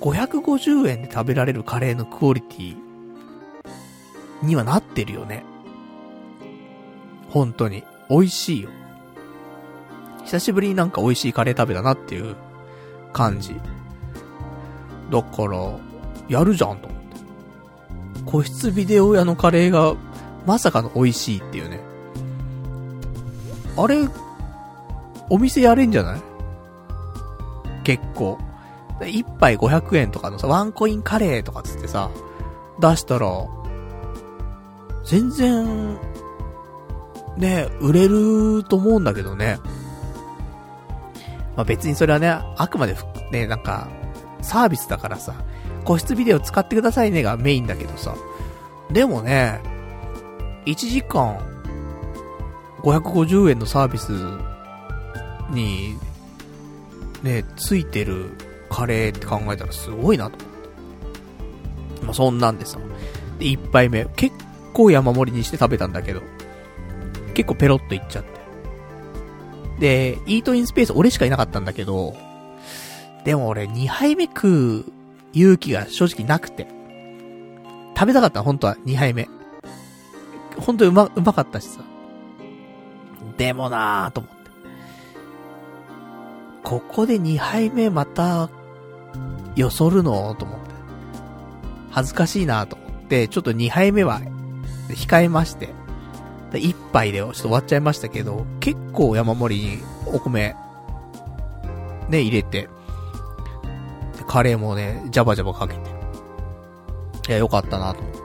550円で食べられるカレーのクオリティにはなってるよね。本当に。美味しいよ。久しぶりになんか美味しいカレー食べたなっていう感じ。だから、やるじゃんと思っ。個室ビデオ屋のカレーが、まさかの美味しいっていうね。あれ、お店やれんじゃない？結構。一杯500円とかのさ、ワンコインカレーとかつってさ、出したら、全然、ね、売れると思うんだけどね。まあ、別にそれはね、あくまでね、なんか、サービスだからさ、個室ビデオ使ってくださいねがメインだけどさ。でもね、1時間550円のサービスに、ね、ついてるカレーって考えたらすごいなと思って。まあ、そんなんでさ。で、一杯目、結構山盛りにして食べたんだけど、結構ペロッといっちゃって。で、イートインスペース俺しかいなかったんだけど、でも俺2杯目食う勇気が正直なくて。食べたかった、本当は2杯目。本当にうま、うまかったしさ。でもなぁと思って。ここで2杯目また、よそるの？と思って。恥ずかしいなぁと思って、ちょっと2杯目は、控えまして。1杯でちょっと終わっちゃいましたけど、結構山盛りにお米、ね、入れて、カレーもね、ジャバジャバかけて。いや、よかったなと思って。い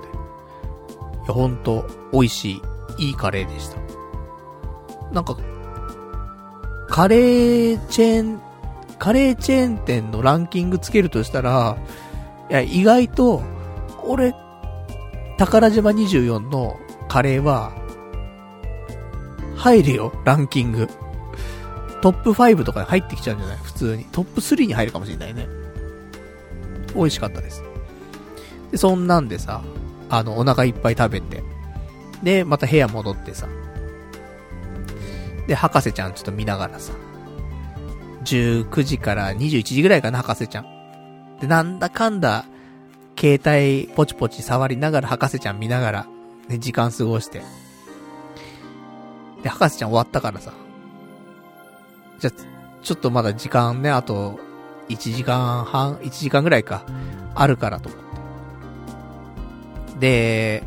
や、ほんと、美味しい、いいカレーでした。なんか、カレーチェーン、カレーチェーン店のランキングつけるとしたら、いや、意外と、俺、宝島24のカレーは、入るよ、ランキング。トップ5とかに入ってきちゃうんじゃない？普通に。トップ3に入るかもしれないね。美味しかったです。で、そんなんでさ、あの、お腹いっぱい食べて。で、また部屋戻ってさ。で、博士ちゃんちょっと見ながらさ。19時から21時ぐらいかな、博士ちゃん。で、なんだかんだ、携帯ポチポチ触りながら博士ちゃん見ながら、ね、時間過ごして。で、博士ちゃん終わったからさ。じゃ、ちょっとまだ時間ね、あと、1時間半、1時間ぐらいか、あるからと思って。で、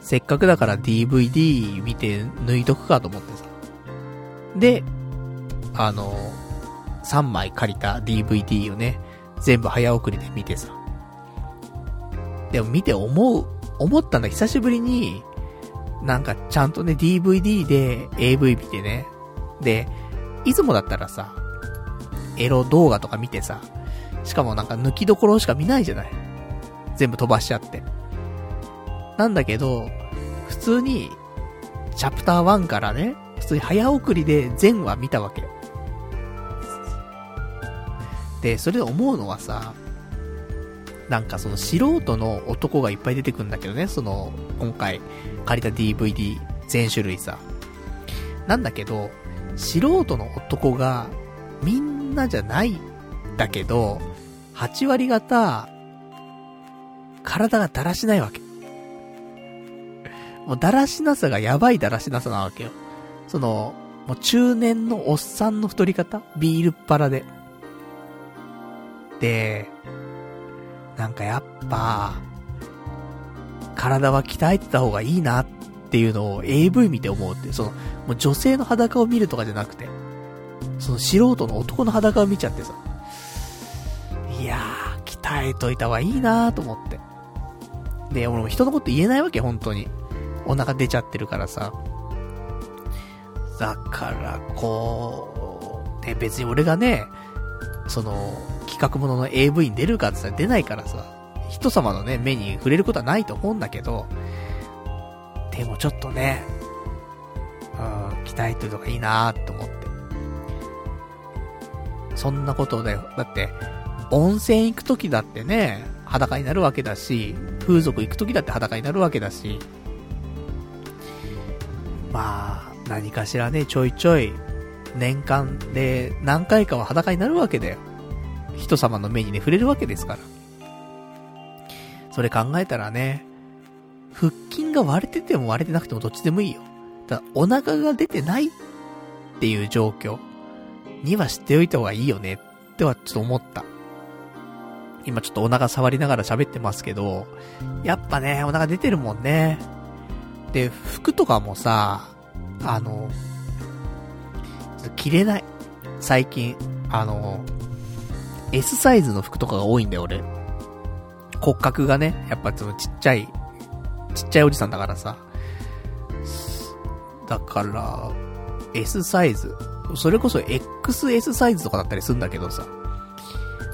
せっかくだから DVD 見て抜いとくかと思ってさ。で、あの、3枚借りた DVD をね、全部早送りで見てさ。でも見て思う、思ったんだ、久しぶりに、なんかちゃんとね、DVD で AV 見てね。で、いつもだったらさ、エロ動画とか見てさ、しかもなんか抜きどころしか見ないじゃない？全部飛ばしちゃって。なんだけど、普通に、チャプター1からね、普通に早送りで全話見たわけよ。で、それで思うのはさ、なんかその素人の男がいっぱい出てくんだけどね、その、今回借りた DVD 全種類さ。なんだけど、素人の男がみんなじゃないんだけど、8割方、体がだらしないわけ。もうだらしなさがやばいだらしなさなわけよ。その、もう中年のおっさんの太り方？ビールっ腹で。で、なんかやっぱ、体は鍛えてた方がいいなっていうのを AV 見て思うって、その、もう女性の裸を見るとかじゃなくて、その素人の男の裸を見ちゃってさ、いやー、鍛えといた方がいいなーと思って。で、俺も人のこと言えないわけ、本当に。お腹出ちゃってるからさ。だから、こう、ね、別に俺がね、その、企画ものの AV に出るかって言ったら出ないからさ、人様のね、目に触れることはないと思うんだけど、でもちょっとね、うん、鍛えてるとかいいなーって思って。そんなことだよ。だって、温泉行くときだってね、裸になるわけだし、風俗行くときだって裸になるわけだし、まあ、何かしらね、ちょいちょい、年間で何回かは裸になるわけだよ。人様の目にね、触れるわけですから。それ考えたらね、腹筋が割れてても割れてなくてもどっちでもいいよ。ただ、お腹が出てないっていう状況には知っておいた方がいいよねってはちょっと思った。今ちょっとお腹触りながら喋ってますけど、やっぱね、お腹出てるもんね。で、服とかもさ、あの、着れない。最近、あの、S サイズの服とかが多いんだよ、俺。骨格がね、やっぱそのちっちゃい、ちっちゃいおじさんだからさ。だから、S サイズ。それこそ XS サイズとかだったりするんだけどさ。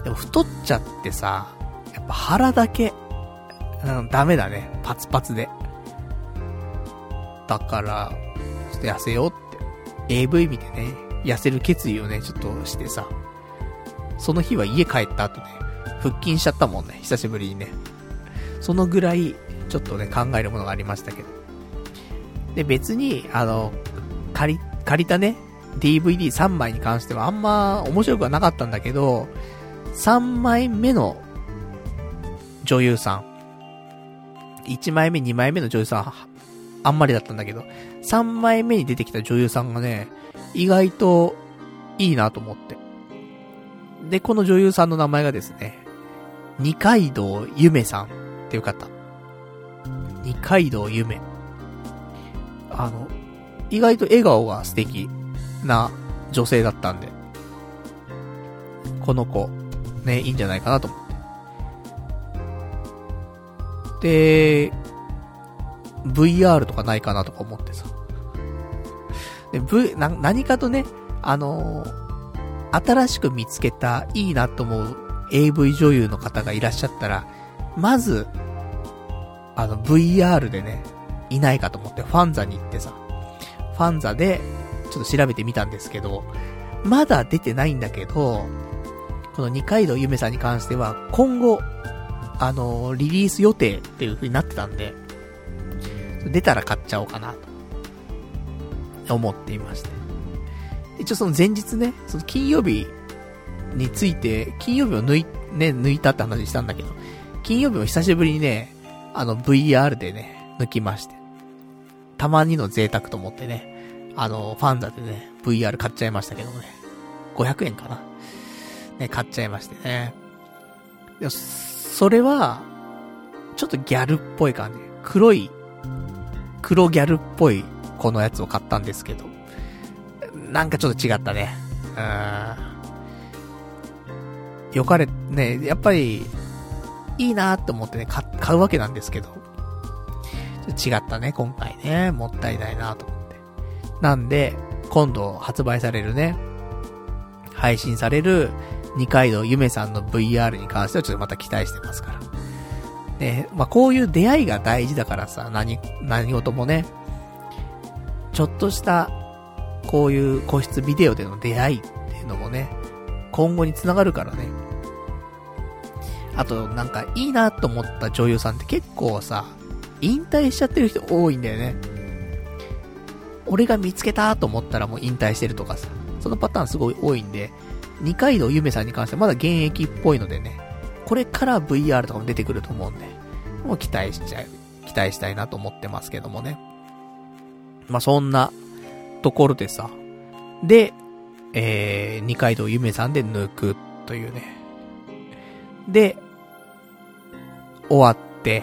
でも太っちゃってさ、やっぱ腹だけ、うん、ダメだね。パツパツで。だから、ちょっと痩せようって。AV 見てね、痩せる決意をね、ちょっとしてさ、その日は家帰った後ね、腹筋しちゃったもんね、久しぶりにね。そのぐらい、ちょっとね、考えるものがありましたけど。で、別に、あの、借り、借りたね、DVD3 枚に関してはあんま面白くはなかったんだけど、3枚目の女優さん。1枚目、2枚目の女優さん、あんまりだったんだけど、3枚目に出てきた女優さんがね、意外といいなと思って。で、この女優さんの名前がですね、二階堂ゆめさんっていう方。二階堂ゆめ。あの、意外と笑顔が素敵な女性だったんで、この子、ね、いいんじゃないかなと思って。で、VR とかないかなとか思ってさ。で、V、な、何かとね、あのー、新しく見つけたいいなと思う AV 女優の方がいらっしゃったら、まず、あの、VR でね、いないかと思って、ファンザに行ってさ、ファンザで、ちょっと調べてみたんですけど、まだ出てないんだけど、この二階堂ゆめさんに関しては、今後、あのー、リリース予定っていう風になってたんで、出たら買っちゃおうかな、と思っていまして。一応その前日ね、その金曜日について、金曜日を抜い、ね、抜いたって話したんだけど、金曜日も久しぶりにね、あの VR でね、抜きまして。たまにの贅沢と思ってね、あの、ファンザでね、VR 買っちゃいましたけどもね。500円かな。ね、買っちゃいましてね。でそれは、ちょっとギャルっぽい感じ。黒い黒ギャルっぽいこのやつを買ったんですけど、なんかちょっと違ったね。うん。よかれ、ね、やっぱり、いいなーって思ってね、買、うわけなんですけど、違ったね、今回ね。もったいないなと思。なんで、今度発売されるね、配信される二階堂ゆめさんの VR に関してはちょっとまた期待してますから。ね、まあ、こういう出会いが大事だからさ、何、何事もね、ちょっとした、こういう個室ビデオでの出会いっていうのもね、今後につながるからね。あと、なんか、いいなと思った女優さんって結構さ、引退しちゃってる人多いんだよね。俺が見つけたと思ったらもう引退してるとかさ、そのパターンすごい多いんで、二階堂ゆめさんに関してはまだ現役っぽいのでね、これから VR とかも出てくると思うんで、もう期待しちゃう、期待したいなと思ってますけどもね。まあ、そんなところでさ、で、えー、二階堂ゆめさんで抜くというね。で、終わって、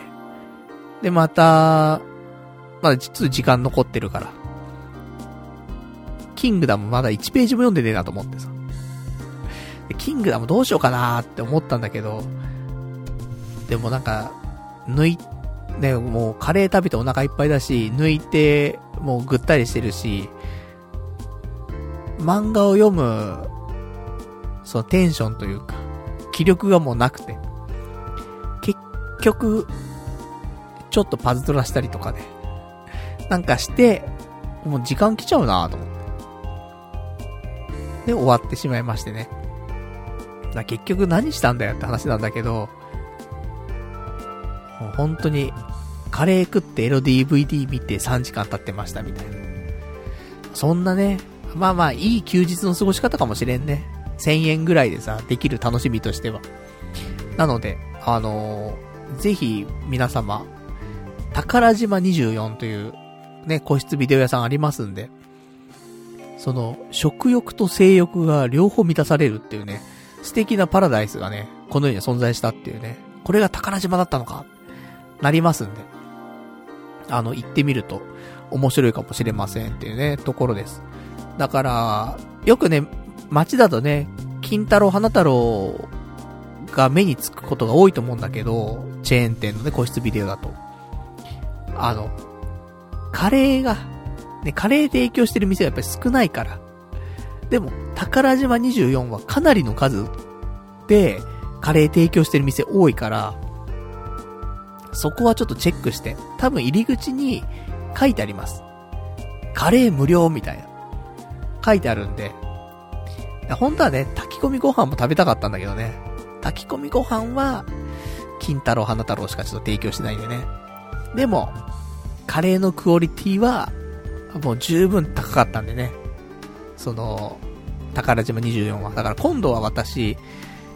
で、また、まだちょっと時間残ってるから、キングダムまだ1ページも読んでねえなと思ってさ。キングダムどうしようかなーって思ったんだけど、でもなんか、抜い、ね、もうカレー食べてお腹いっぱいだし、抜いて、もうぐったりしてるし、漫画を読む、そのテンションというか、気力がもうなくて、結局、ちょっとパズドラしたりとかね、なんかして、もう時間来ちゃうなと思って。で、終わってしまいましてね。だ結局何したんだよって話なんだけど、もう本当に、カレー食ってエロ DVD 見て3時間経ってましたみたいな。そんなね、まあまあいい休日の過ごし方かもしれんね。1000円ぐらいでさ、できる楽しみとしては。なので、あのー、ぜひ皆様、宝島24というね、個室ビデオ屋さんありますんで、その、食欲と性欲が両方満たされるっていうね、素敵なパラダイスがね、この世に存在したっていうね、これが宝島だったのか、なりますんで、あの、行ってみると面白いかもしれませんっていうね、ところです。だから、よくね、街だとね、金太郎花太郎が目につくことが多いと思うんだけど、チェーン店のね、個室ビデオだと。あの、カレーが、ね、カレー提供してる店がやっぱり少ないから。でも、宝島24はかなりの数で、カレー提供してる店多いから、そこはちょっとチェックして、多分入り口に書いてあります。カレー無料みたいな。書いてあるんで、本当はね、炊き込みご飯も食べたかったんだけどね。炊き込みご飯は、金太郎花太郎しかちょっと提供してないんでね。でも、カレーのクオリティは、もう十分高かったんでね。その、宝島24は。だから今度は私、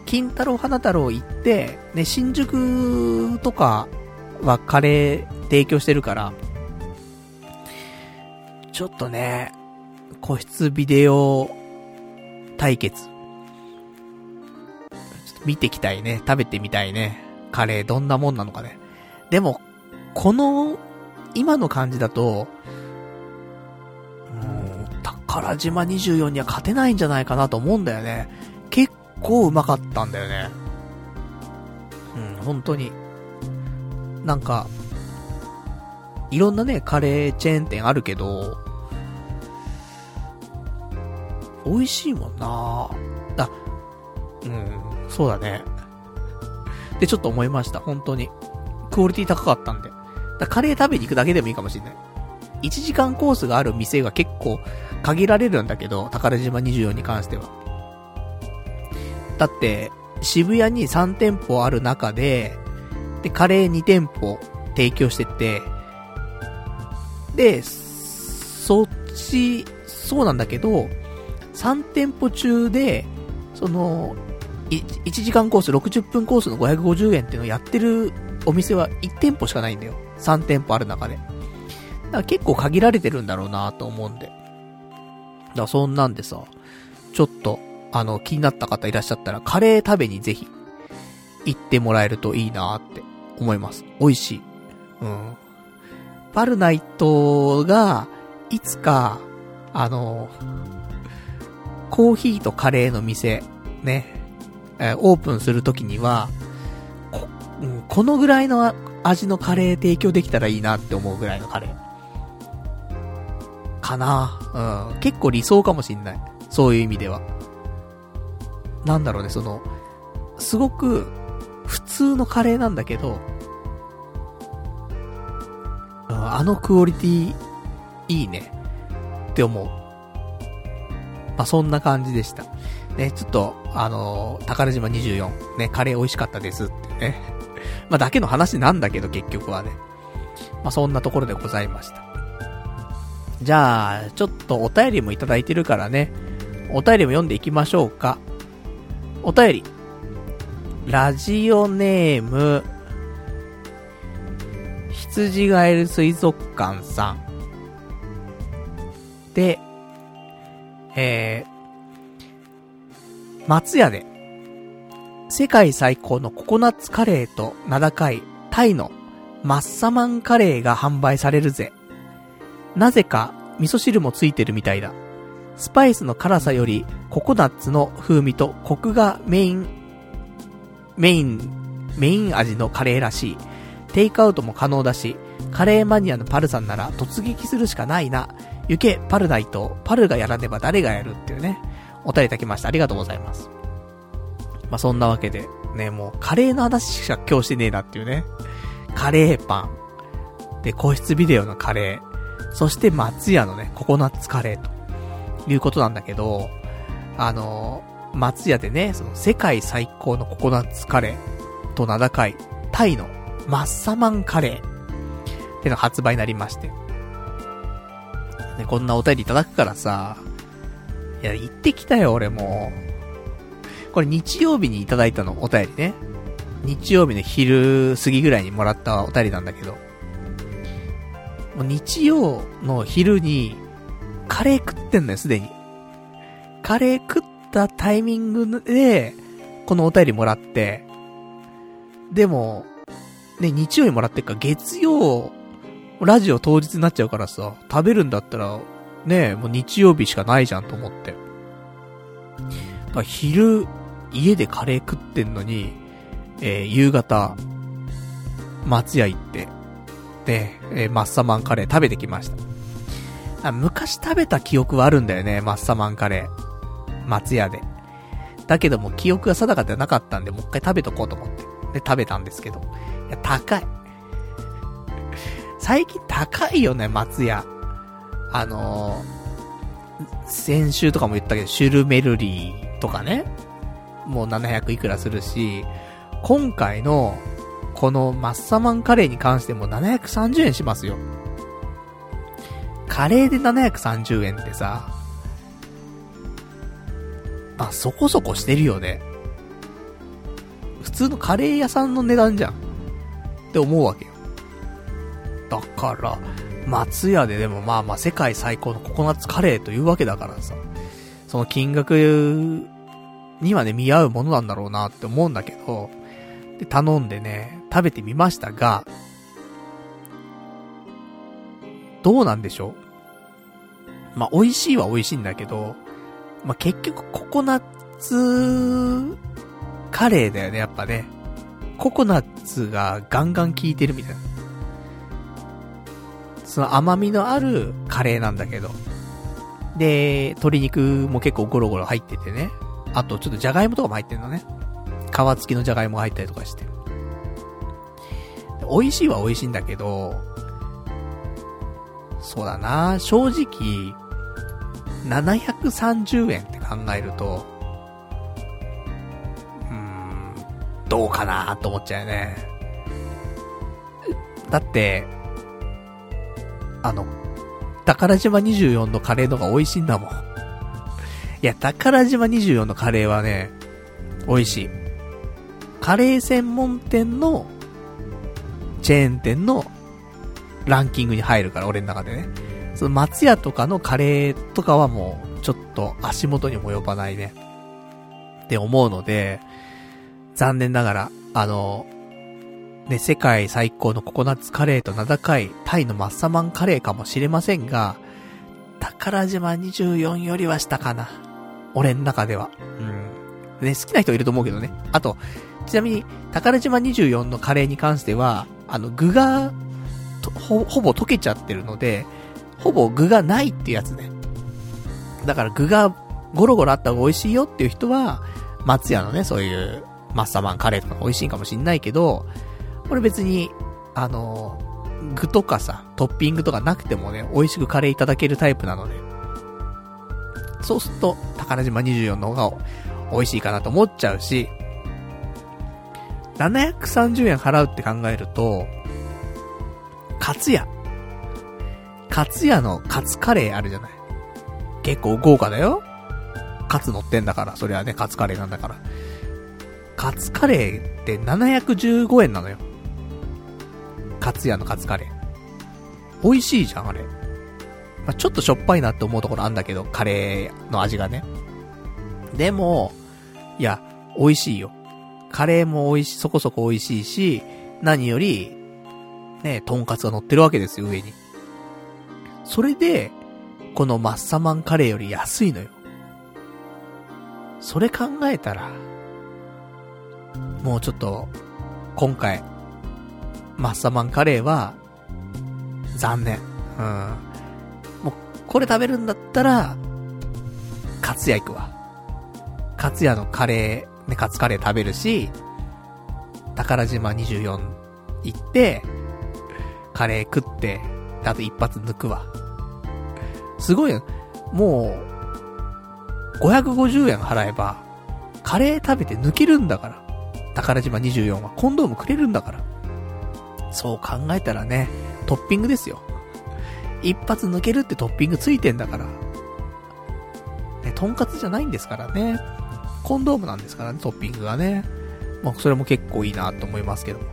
金太郎花太郎行って、ね、新宿とかはカレー提供してるから、ちょっとね、個室ビデオ対決。見てきたいね。食べてみたいね。カレーどんなもんなのかね。でも、この、今の感じだと、宝島24には勝てないんじゃないかなと思うんだよね。結構うまかったんだよね。うん、本当に。なんか、いろんなね、カレーチェーン店あるけど、美味しいもんなあ、うん、そうだね。で、ちょっと思いました、本当に。クオリティ高かったんで。だカレー食べに行くだけでもいいかもしれない。1時間コースがある店が結構限られるんだけど、宝島24に関しては。だって、渋谷に3店舗ある中で、で、カレー2店舗提供してて、で、そっち、そうなんだけど、3店舗中で、その、1時間コース、60分コースの550円っていうのをやってるお店は1店舗しかないんだよ。3店舗ある中で。から結構限られてるんだろうなと思うんで。だそんなんでさ、ちょっと、あの、気になった方いらっしゃったら、カレー食べにぜひ、行ってもらえるといいなって思います。美味しい。うん。パルナイトが、いつか、あの、コーヒーとカレーの店、ね、え、オープンするときには、こ、うん、このぐらいの味のカレー提供できたらいいなって思うぐらいのカレー。かなうん。結構理想かもしんない。そういう意味では。なんだろうね、その、すごく、普通のカレーなんだけど、あのクオリティ、いいね。って思う。まあ、そんな感じでした。ね、ちょっと、あのー、宝島24、ね、カレー美味しかったですってね。まあ、だけの話なんだけど、結局はね。まあ、そんなところでございました。じゃあ、ちょっとお便りもいただいてるからね、お便りも読んでいきましょうか。お便り。ラジオネーム、羊ガエル水族館さん。で、えー、松屋で、世界最高のココナッツカレーと名高いタイのマッサマンカレーが販売されるぜ。なぜか味噌汁もついてるみたいだ。スパイスの辛さよりココナッツの風味とコクがメイン、メイン、メイン味のカレーらしい。テイクアウトも可能だし、カレーマニアのパルさんなら突撃するしかないな。行け、パルナイト、パルがやらねば誰がやるっていうね、お便りいただきました。ありがとうございます。まあ、そんなわけで、ね、もう、カレーの話しか今日してねえなっていうね。カレーパン。で、個室ビデオのカレー。そして松屋のね、ココナッツカレーと。いうことなんだけど、あの、松屋でね、その世界最高のココナッツカレーと名高い、タイのマッサマンカレーっての発売になりまして。ね、こんなお便りいただくからさ、いや、行ってきたよ、俺も。これ日曜日にいただいたの、お便りね。日曜日の昼過ぎぐらいにもらったお便りなんだけど。もう日曜の昼に、カレー食ってんのよ、すでに。カレー食ったタイミングで、このお便りもらって、でも、ね、日曜にもらってっか月曜ラジオ当日になっちゃうからさ、食べるんだったら、ねもう日曜日しかないじゃんと思って。だ昼、家でカレー食ってんのに、えー、夕方、松屋行って、えー、マッサマンカレー食べてきました。あ昔食べた記憶はあるんだよね、マッサマンカレー。松屋で。だけども記憶が定かではなかったんで、もう一回食べとこうと思って。で、食べたんですけど。いや、高い。最近高いよね、松屋。あの先週とかも言ったけど、シュルメルリーとかね、もう700いくらするし、今回の、このマッサマンカレーに関しても730円しますよ。カレーで730円ってさ、まあそこそこしてるよね。普通のカレー屋さんの値段じゃん。って思うわけよ。だから、松屋ででもまあまあ世界最高のココナッツカレーというわけだからさ、その金額にはね、見合うものなんだろうなって思うんだけど、で、頼んでね、食べてみましたが、どうなんでしょう？まあ、美味しいは美味しいんだけど、まあ、結局ココナッツカレーだよね、やっぱね。ココナッツがガンガン効いてるみたいな。その甘みのあるカレーなんだけど。で、鶏肉も結構ゴロゴロ入っててね。あとちょっとじゃがいもとかも入ってんのね。皮付きのじゃがいもが入ったりとかして。美味しいは美味しいんだけど、そうだな正直、730円って考えると、うーん、どうかなと思っちゃうよね。だって、あの、宝島24のカレーのが美味しいんだもん。いや、宝島24のカレーはね、美味しい。カレー専門店の、チェーン店のランキングに入るから、俺の中でね。その松屋とかのカレーとかはもう、ちょっと足元にも及ばないね。って思うので、残念ながら、あの、ね、世界最高のココナッツカレーと名高いタイのマッサマンカレーかもしれませんが、宝島24よりは下かな。俺の中では。うん。ね、好きな人いると思うけどね。あと、ちなみに、宝島24のカレーに関しては、あの、具が、ほ、ほぼ溶けちゃってるので、ほぼ具がないってやつね。だから具がゴロゴロあった方が美味しいよっていう人は、松屋のね、そういうマッサマンカレーとか美味しいかもしんないけど、これ別に、あの、具とかさ、トッピングとかなくてもね、美味しくカレーいただけるタイプなので、そうすると、宝島24の方が美味しいかなと思っちゃうし、730円払うって考えると、カツヤ。カツヤのカツカレーあるじゃない。結構豪華だよ。カツ乗ってんだから、それはね、カツカレーなんだから。カツカレーって715円なのよ。カツヤのカツカレー。美味しいじゃん、あれ。まあ、ちょっとしょっぱいなって思うところあんだけど、カレーの味がね。でも、いや、美味しいよ。カレーも美味しい、そこそこ美味しいし、何より、ね、トンカツが乗ってるわけですよ、上に。それで、このマッサマンカレーより安いのよ。それ考えたら、もうちょっと、今回、マッサマンカレーは、残念。うん。もう、これ食べるんだったら、カツヤ行くわ。カツヤのカレー、ね、カツカレー食べるし、宝島24行って、カレー食って、あと一発抜くわ。すごいよ。もう、550円払えば、カレー食べて抜けるんだから。宝島24はコンドームくれるんだから。そう考えたらね、トッピングですよ。一発抜けるってトッピングついてんだから。ね、とんかつじゃないんですからね。コンドームなんですからね、トッピングがね。まあ、それも結構いいなと思いますけども。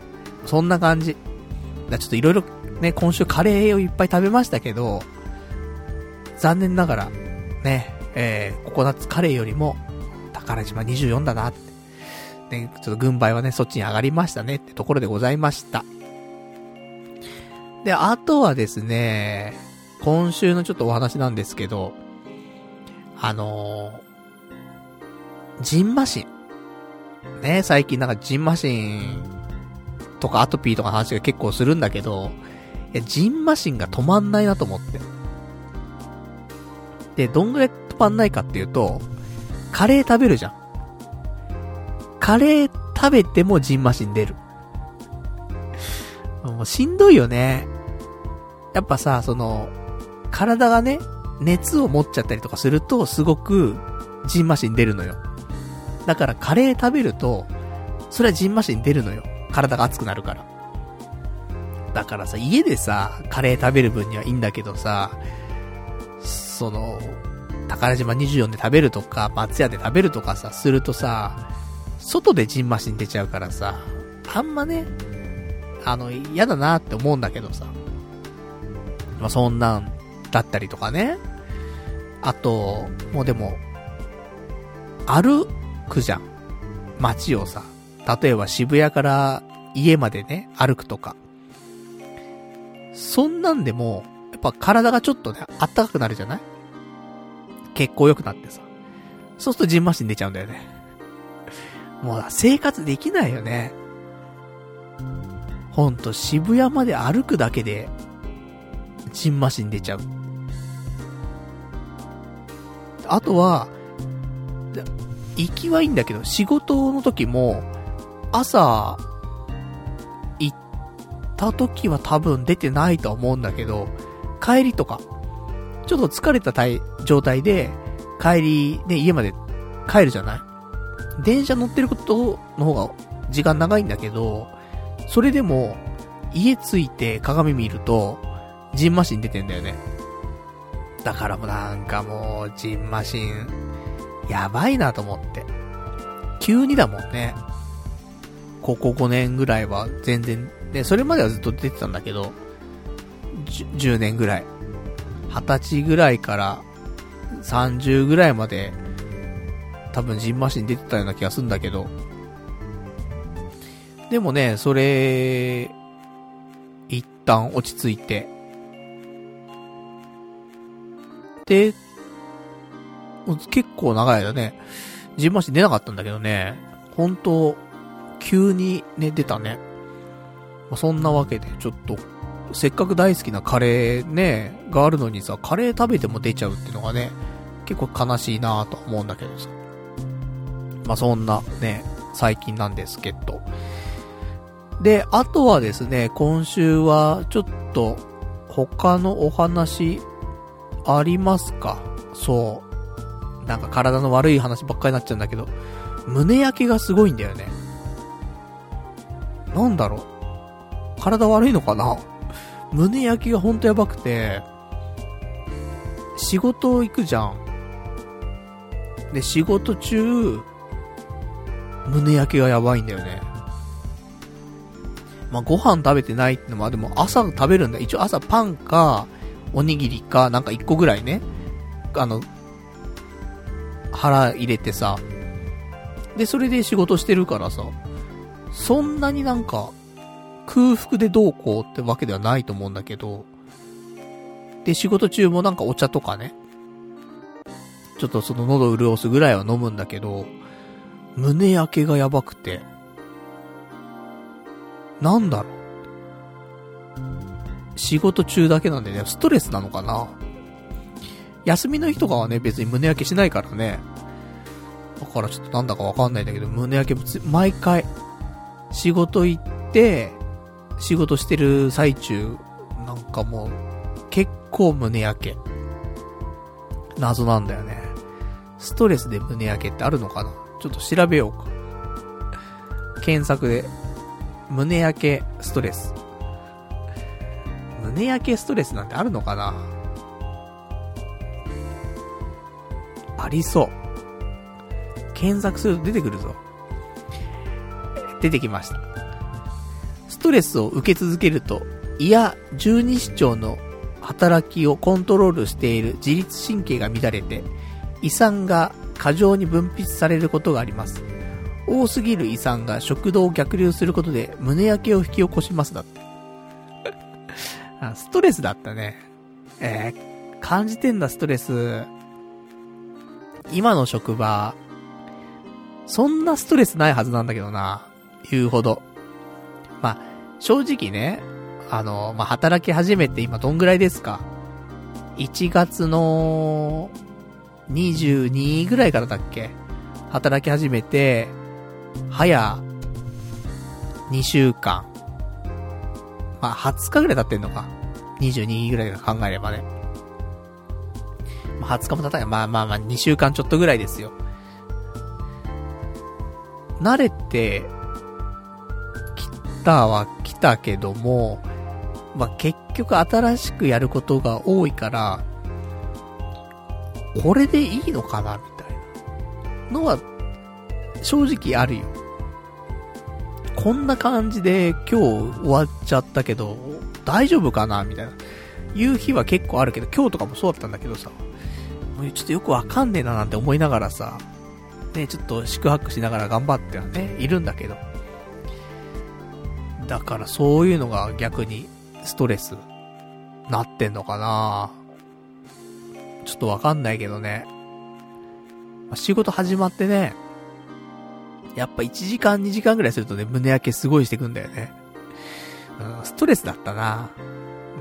そんな感じ。だちょっといろいろね、今週カレーをいっぱい食べましたけど、残念ながら、ね、えー、ココナッツカレーよりも、宝島24だなって。ね、ちょっと軍配はね、そっちに上がりましたねってところでございました。で、あとはですね、今週のちょっとお話なんですけど、あのー、ジンマシン。ね、最近なんかジンマシンとかアトピーとかの話が結構するんだけど、いや、ジンマシンが止まんないなと思って。で、どんぐらい止まんないかっていうと、カレー食べるじゃん。カレー食べてもジンマシン出る。もうしんどいよね。やっぱさ、その、体がね、熱を持っちゃったりとかすると、すごく、ジンマシン出るのよ。だからカレー食べると、それはジンマシン出るのよ。体が熱くなるから。だからさ、家でさ、カレー食べる分にはいいんだけどさ、その、宝島24で食べるとか、松屋で食べるとかさ、するとさ、外でジンマシン出ちゃうからさ、あんまね、あの、嫌だなって思うんだけどさ。まあ、そんなんだったりとかね。あと、もうでも、歩くじゃん。街をさ。例えば渋谷から家までね、歩くとか。そんなんでも、やっぱ体がちょっとね、あったかくなるじゃない？血行良くなってさ。そうするとジンマシン出ちゃうんだよね。もう生活できないよね。ほんと渋谷まで歩くだけで、ジンマシン出ちゃう。あとは、行きはいいんだけど、仕事の時も、朝、行った時は多分出てないとは思うんだけど、帰りとか、ちょっと疲れた状態で、帰り、ね、家まで帰るじゃない？電車乗ってることの方が時間長いんだけど、それでも、家着いて鏡見ると、ジンマシン出てんだよね。だからもうなんかもう、ジンマシン、やばいなと思って。急にだもんね。ここ5年ぐらいは全然、ね、それまではずっと出てたんだけど、10年ぐらい。20歳ぐらいから30ぐらいまで、多分ジンマシン出てたような気がするんだけど、でもね、それ、一旦落ち着いて、で、結構長い間ね、ジンマシ出なかったんだけどね、本当急にね、出たね。まあ、そんなわけで、ちょっと、せっかく大好きなカレーね、があるのにさ、カレー食べても出ちゃうっていうのがね、結構悲しいなぁと思うんだけどさ。まあ、そんなね、最近なんですけど。で、あとはですね、今週はちょっと他のお話ありますか？そう。なんか体の悪い話ばっかりになっちゃうんだけど、胸焼けがすごいんだよね。なんだろう？体悪いのかな？胸焼けがほんとやばくて、仕事行くじゃん。で、仕事中、胸焼けがやばいんだよね。まあ、ご飯食べてないってのも、でも朝食べるんだ。一応朝パンか、おにぎりか、なんか一個ぐらいね。あの、腹入れてさ。で、それで仕事してるからさ。そんなになんか、空腹でどうこうってわけではないと思うんだけど。で、仕事中もなんかお茶とかね。ちょっとその喉潤すぐらいは飲むんだけど、胸焼けがやばくて。なんだろう。仕事中だけなんでね、ストレスなのかな休みの日とかはね、別に胸焼けしないからね。だからちょっとなんだかわかんないんだけど、胸焼け、毎回、仕事行って、仕事してる最中、なんかもう、結構胸焼け。謎なんだよね。ストレスで胸焼けってあるのかな？ちょっと調べようか。検索で胸焼けストレス。胸焼けストレスなんてあるのかな？ありそう。検索すると出てくるぞ。出てきました。ストレスを受け続けると、胃や十二指腸の働きをコントロールしている自律神経が乱れて、胃酸が過剰に分泌されることがあります。多すぎる胃酸が食道を逆流することで胸焼けを引き起こしますだ って。ストレスだったね。えー、感じてんだ、ストレス。今の職場、そんなストレスないはずなんだけどな。言うほど。まあ、正直ね、あの、まあ、働き始めて今どんぐらいですか ?1 月の22ぐらいからだっけ？働き始めて、早、2週間。まあ、20日ぐらい経ってんのか？22ぐらいが考えればね。20日も経たない。まあまあまあ、2週間ちょっとぐらいですよ。慣れて、来たは来たけども、まあ結局新しくやることが多いから、これでいいのかなみたいなのは、正直あるよ。こんな感じで今日終わっちゃったけど、大丈夫かなみたいな。いう日は結構あるけど、今日とかもそうだったんだけどさ、ちょっとよくわかんねえななんて思いながらさ、ね、ちょっと宿泊しながら頑張ってはね、いるんだけど。だからそういうのが逆にストレスなってんのかなちょっとわかんないけどね。仕事始まってね、やっぱ1時間2時間ぐらいするとね、胸焼けすごいしてくんだよね。うん、ストレスだったな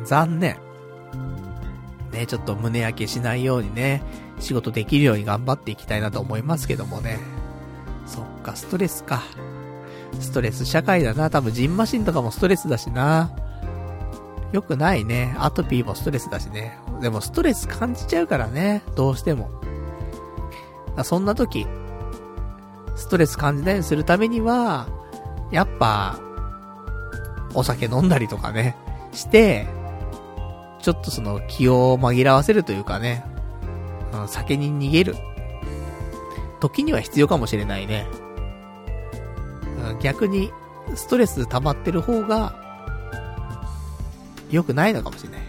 残念。ね、ちょっと胸焼けしないようにね、仕事できるように頑張っていきたいなと思いますけどもね。そっか、ストレスか。ストレス社会だな。多分ジンマシンとかもストレスだしな。よくないね。アトピーもストレスだしね。でもストレス感じちゃうからね。どうしても。そんな時、ストレス感じないようにするためには、やっぱ、お酒飲んだりとかね、して、ちょっとその気を紛らわせるというかね、うん、酒に逃げる。時には必要かもしれないね。うん、逆に、ストレス溜まってる方が、良くないのかもしれない。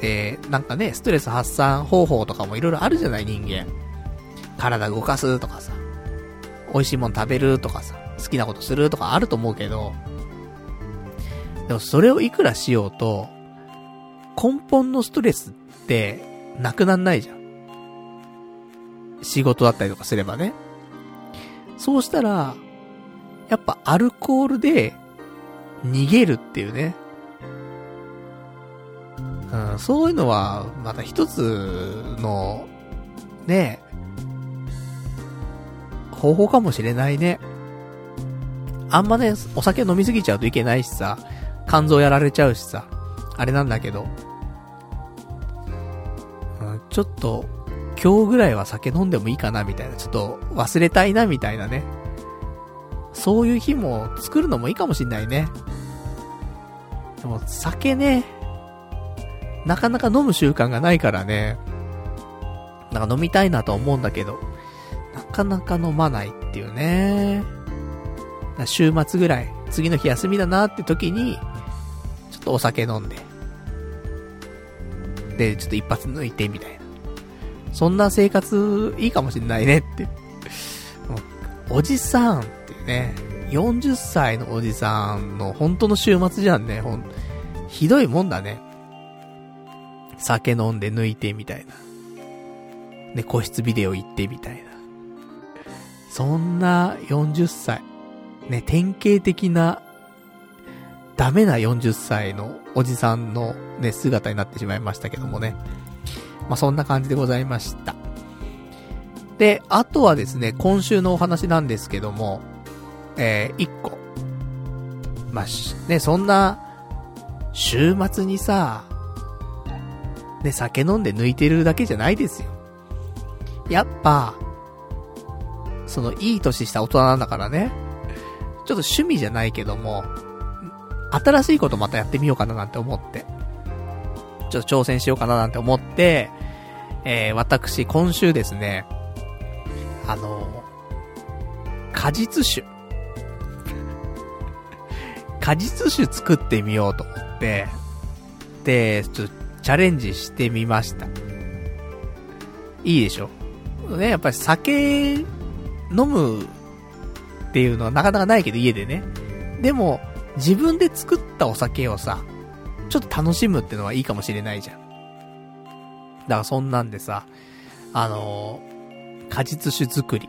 で、なんかね、ストレス発散方法とかもいろいろあるじゃない人間。体動かすとかさ、美味しいもん食べるとかさ、好きなことするとかあると思うけど、でもそれをいくらしようと、根本のストレスってなくなんないじゃん。仕事だったりとかすればね。そうしたら、やっぱアルコールで逃げるっていうね。うん、そういうのは、また一つの、ね、方法かもしれないね。あんまね、お酒飲みすぎちゃうといけないしさ、肝臓やられちゃうしさ、あれなんだけど、うん、ちょっと、今日ぐらいは酒飲んでもいいかなみたいな、ちょっと忘れたいなみたいなね。そういう日も作るのもいいかもしんないね。でも酒ね、なかなか飲む習慣がないからね、なんか飲みたいなと思うんだけど、なかなか飲まないっていうね。週末ぐらい、次の日休みだなって時に、ちょっとお酒飲んで。で、ちょっと一発抜いてみたいな。そんな生活いいかもしんないねって。おじさんってね、40歳のおじさんの本当の週末じゃんね。ほん、ひどいもんだね。酒飲んで抜いてみたいな。で、個室ビデオ行ってみたいな。そんな40歳。ね、典型的な、ダメな40歳のおじさんのね、姿になってしまいましたけどもね。まあ、そんな感じでございました。で、あとはですね、今週のお話なんですけども、えー、1個。まあ、ね、そんな、週末にさ、ね、酒飲んで抜いてるだけじゃないですよ。やっぱ、その、いい年した大人なんだからね。ちょっと趣味じゃないけども、新しいことまたやってみようかななんて思って。ちょっと挑戦しようかななんて思って、えー、私、今週ですね、あの果実酒。果実酒作ってみようと思って、で、ちょっとチャレンジしてみました。いいでしょ？ね、やっぱり酒飲むっていうのはなかなかないけど、家でね。でも、自分で作ったお酒をさ、ちょっと楽しむってのはいいかもしれないじゃん。だからそんなんでさ、あのー、果実酒作り。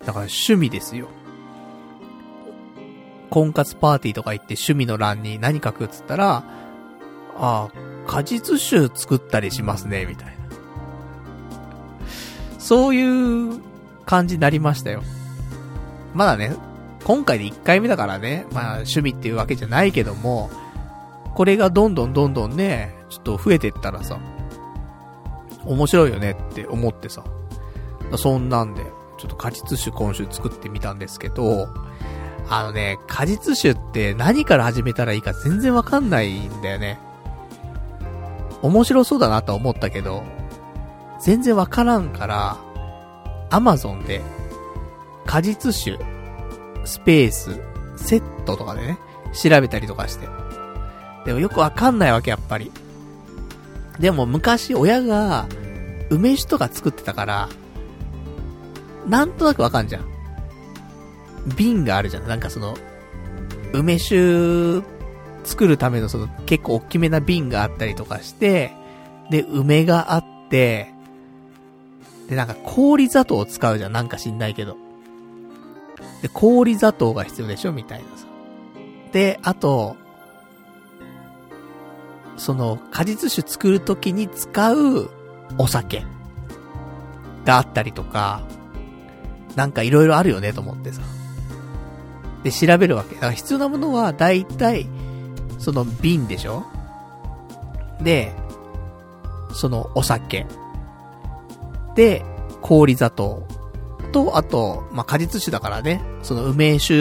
だから趣味ですよ。婚活パーティーとか行って趣味の欄に何書くっつったら、ああ、果実酒作ったりしますね、みたいな。そういう感じになりましたよ。まだね、今回で1回目だからね、まあ趣味っていうわけじゃないけども、これがどんどんどんどんね、ちょっと増えてったらさ、面白いよねって思ってさ、そんなんで、ちょっと果実酒今週作ってみたんですけど、あのね、果実酒って何から始めたらいいか全然わかんないんだよね。面白そうだなと思ったけど、全然わからんから、アマゾンで、果実酒、スペース、セットとかでね、調べたりとかして。でもよくわかんないわけ、やっぱり。でも昔親が、梅酒とか作ってたから、なんとなくわかんじゃん。瓶があるじゃん。なんかその、梅酒作るためのその結構大きめな瓶があったりとかして、で、梅があって、で、なんか氷砂糖を使うじゃん。なんか知んないけど。で、氷砂糖が必要でしょ？みたいなさ。で、あと、その、果実酒作るときに使うお酒があったりとか、なんかいろいろあるよねと思ってさ。で、調べるわけ。だから必要なものは、だいたい、その瓶でしょ？で、そのお酒。で、氷砂糖。と、あと、まあ、果実酒だからね、その梅酒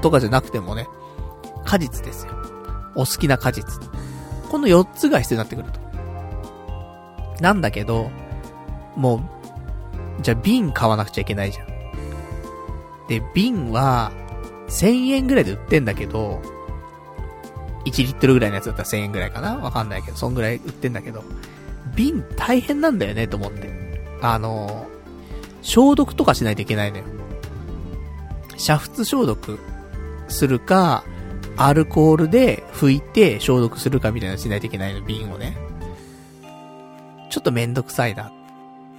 とかじゃなくてもね、果実ですよ。お好きな果実。この4つが必要になってくると。なんだけど、もう、じゃあ瓶買わなくちゃいけないじゃん。で、瓶は、1000円ぐらいで売ってんだけど、1リットルぐらいのやつだったら1000円ぐらいかな？わかんないけど、そんぐらい売ってんだけど、瓶大変なんだよね、と思って。あの、消毒とかしないといけないのよ。煮沸消毒するか、アルコールで拭いて消毒するかみたいなのしないといけないの、瓶をね。ちょっとめんどくさいな。っ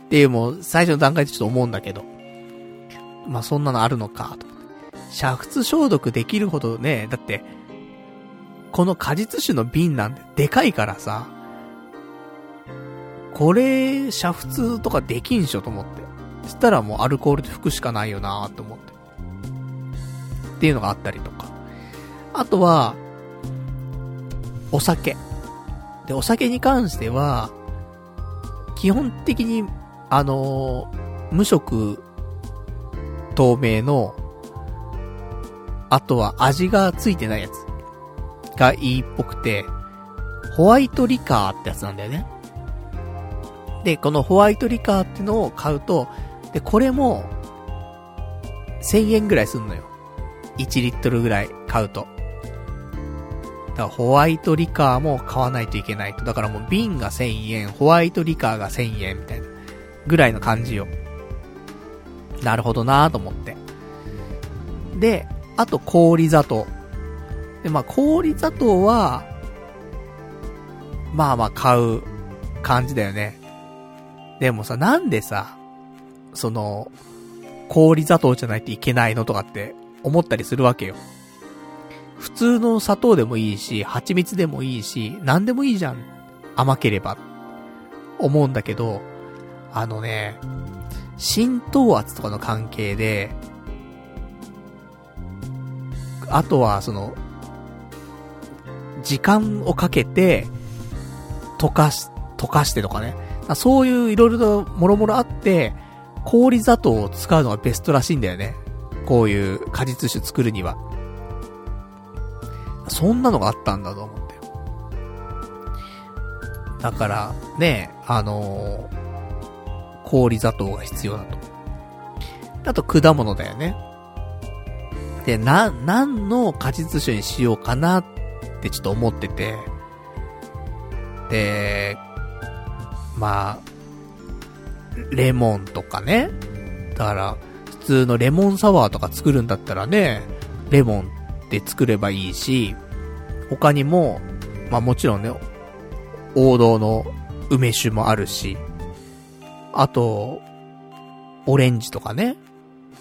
ていうもう、最初の段階でちょっと思うんだけど。まあ、そんなのあるのか、と。煮沸消毒できるほどね、だって、この果実酒の瓶なんてでかいからさ、これ、煮沸とかできんしょと思って。そしたらもうアルコールで拭くしかないよなーって思って。っていうのがあったりとか。あとは、お酒。で、お酒に関しては、基本的に、あのー、無色、透明の、あとは味がついてないやつがいいっぽくて、ホワイトリカーってやつなんだよね。で、このホワイトリカーってのを買うと、で、これも、1000円ぐらいすんのよ。1リットルぐらい買うと。だからホワイトリカーも買わないといけないと。だからもう瓶が1000円、ホワイトリカーが1000円みたいな。ぐらいの感じよ。なるほどなぁと思って。で、あと氷砂糖。で、まあ氷砂糖は、まあまあ買う感じだよね。でもさ、なんでさ、その、氷砂糖じゃないといけないのとかって思ったりするわけよ。普通の砂糖でもいいし、蜂蜜でもいいし、何でもいいじゃん。甘ければ。思うんだけど、あのね、浸透圧とかの関係で、あとは、その、時間をかけて、溶かし、溶かしてとかね。そういういろいろともろもろあって、氷砂糖を使うのがベストらしいんだよね。こういう果実酒作るには。そんなのがあったんだと思って。だから、ね、あのー、氷砂糖が必要だと。あと果物だよね。で、な、何の果実酒にしようかなってちょっと思ってて。で、まあ、レモンとかね。だから、普通のレモンサワーとか作るんだったらね、レモンって作ればいいし、他にも、まあもちろんね、王道の梅酒もあるし、あと、オレンジとかね、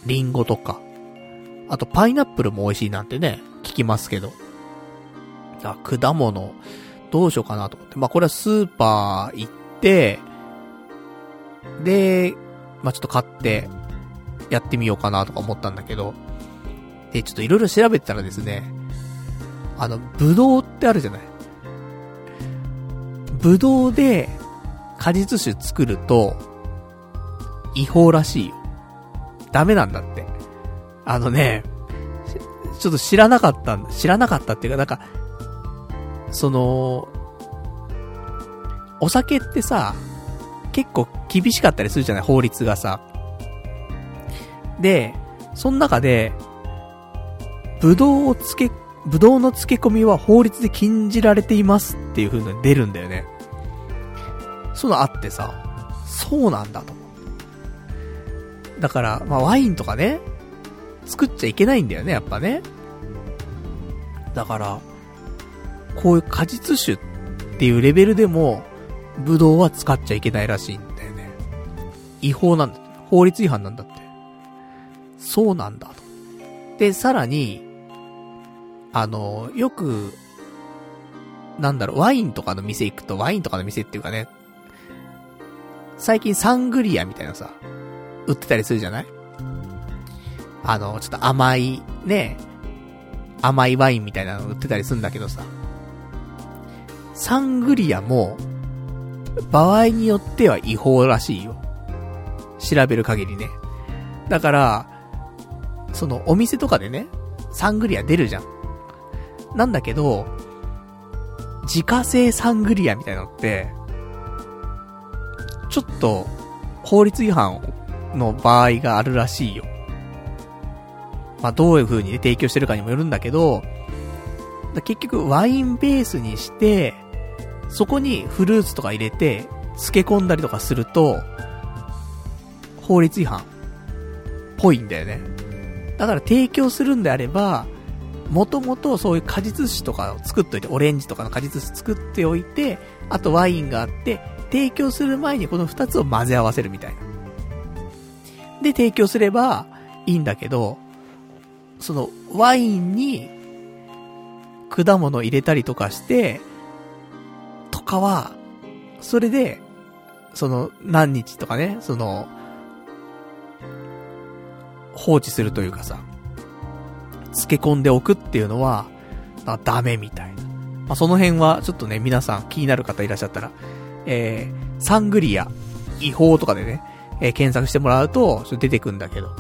リンゴとか、あとパイナップルも美味しいなんてね、聞きますけど。果物、どうしようかなと思って。まあこれはスーパー行って、で、まあちょっと買って、やってみようかなとか思ったんだけど、で、ちょっといろいろ調べたらですね、あの、ぶどうってあるじゃないブドウで果実酒作ると、違法らしいよ。ダメなんだって。あのね、ちょっと知らなかったん知らなかったっていうか、なんか、その、お酒ってさ、結構厳しかったりするじゃない法律がさ。で、その中で、ぶどうをつけ、ぶどうの漬け込みは法律で禁じられていますっていう風に出るんだよね。そういうのあってさ、そうなんだと。だから、まあワインとかね、作っちゃいけないんだよね、やっぱね。だから、こういう果実酒っていうレベルでも、ブドウは使っちゃいけないらしいんだよね。違法なんだ。法律違反なんだって。そうなんだと。で、さらに、あの、よく、なんだろう、ワインとかの店行くと、ワインとかの店っていうかね、最近サングリアみたいなさ、売ってたりするじゃない？あの、ちょっと甘い、ね、甘いワインみたいなの売ってたりするんだけどさ、サングリアも、場合によっては違法らしいよ。調べる限りね。だから、そのお店とかでね、サングリア出るじゃん。なんだけど、自家製サングリアみたいなのって、ちょっと、法律違反の場合があるらしいよ。まあ、どういう風に、提供してるかにもよるんだけど、結局ワインベースにして、そこにフルーツとか入れて、漬け込んだりとかすると、法律違反、ぽいんだよね。だから提供するんであれば、もともとそういう果実酒とかを作っといて、オレンジとかの果実酒作っておいて、あとワインがあって、提供する前にこの二つを混ぜ合わせるみたいな。で、提供すればいいんだけど、その、ワインに、果物入れたりとかして、かは、それで、その、何日とかね、その、放置するというかさ、漬け込んでおくっていうのは、あダメみたいな。まあ、その辺は、ちょっとね、皆さん気になる方いらっしゃったら、えー、サングリア、違法とかでね、えー、検索してもらうと、それ出てくんだけど。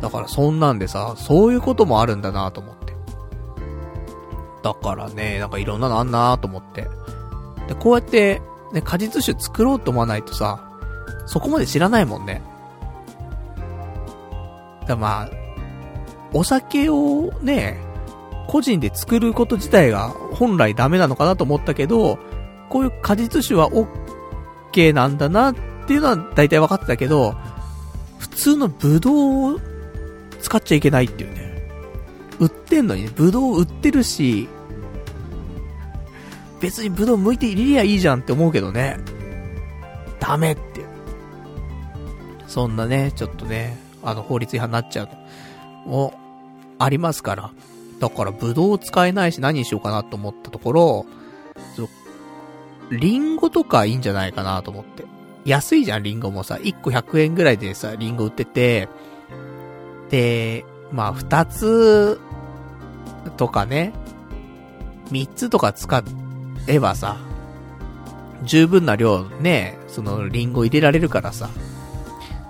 だからそんなんでさ、そういうこともあるんだなと思って。だからね、なんかいろんなのあんなと思って。で、こうやって、ね、果実酒作ろうと思わないとさ、そこまで知らないもんね。だまあ、お酒をね、個人で作ること自体が本来ダメなのかなと思ったけど、こういう果実酒は OK なんだなっていうのは大体分かってたけど、普通のブドウを使っちゃいけないっていうね。売ってんのにね、ブドウ売ってるし、別にブドウ剥いて入れりゃいいじゃんって思うけどね。ダメって。そんなね、ちょっとね、あの、法律違反になっちゃうのも、ありますから。だから、ブドウ使えないし何にしようかなと思ったところ、リンゴとかいいんじゃないかなと思って。安いじゃん、リンゴもさ。1個100円ぐらいでさ、リンゴ売ってて、で、まあ、2つとかね、3つとか使っえばさ、十分な量ね、そのリンゴ入れられるからさ、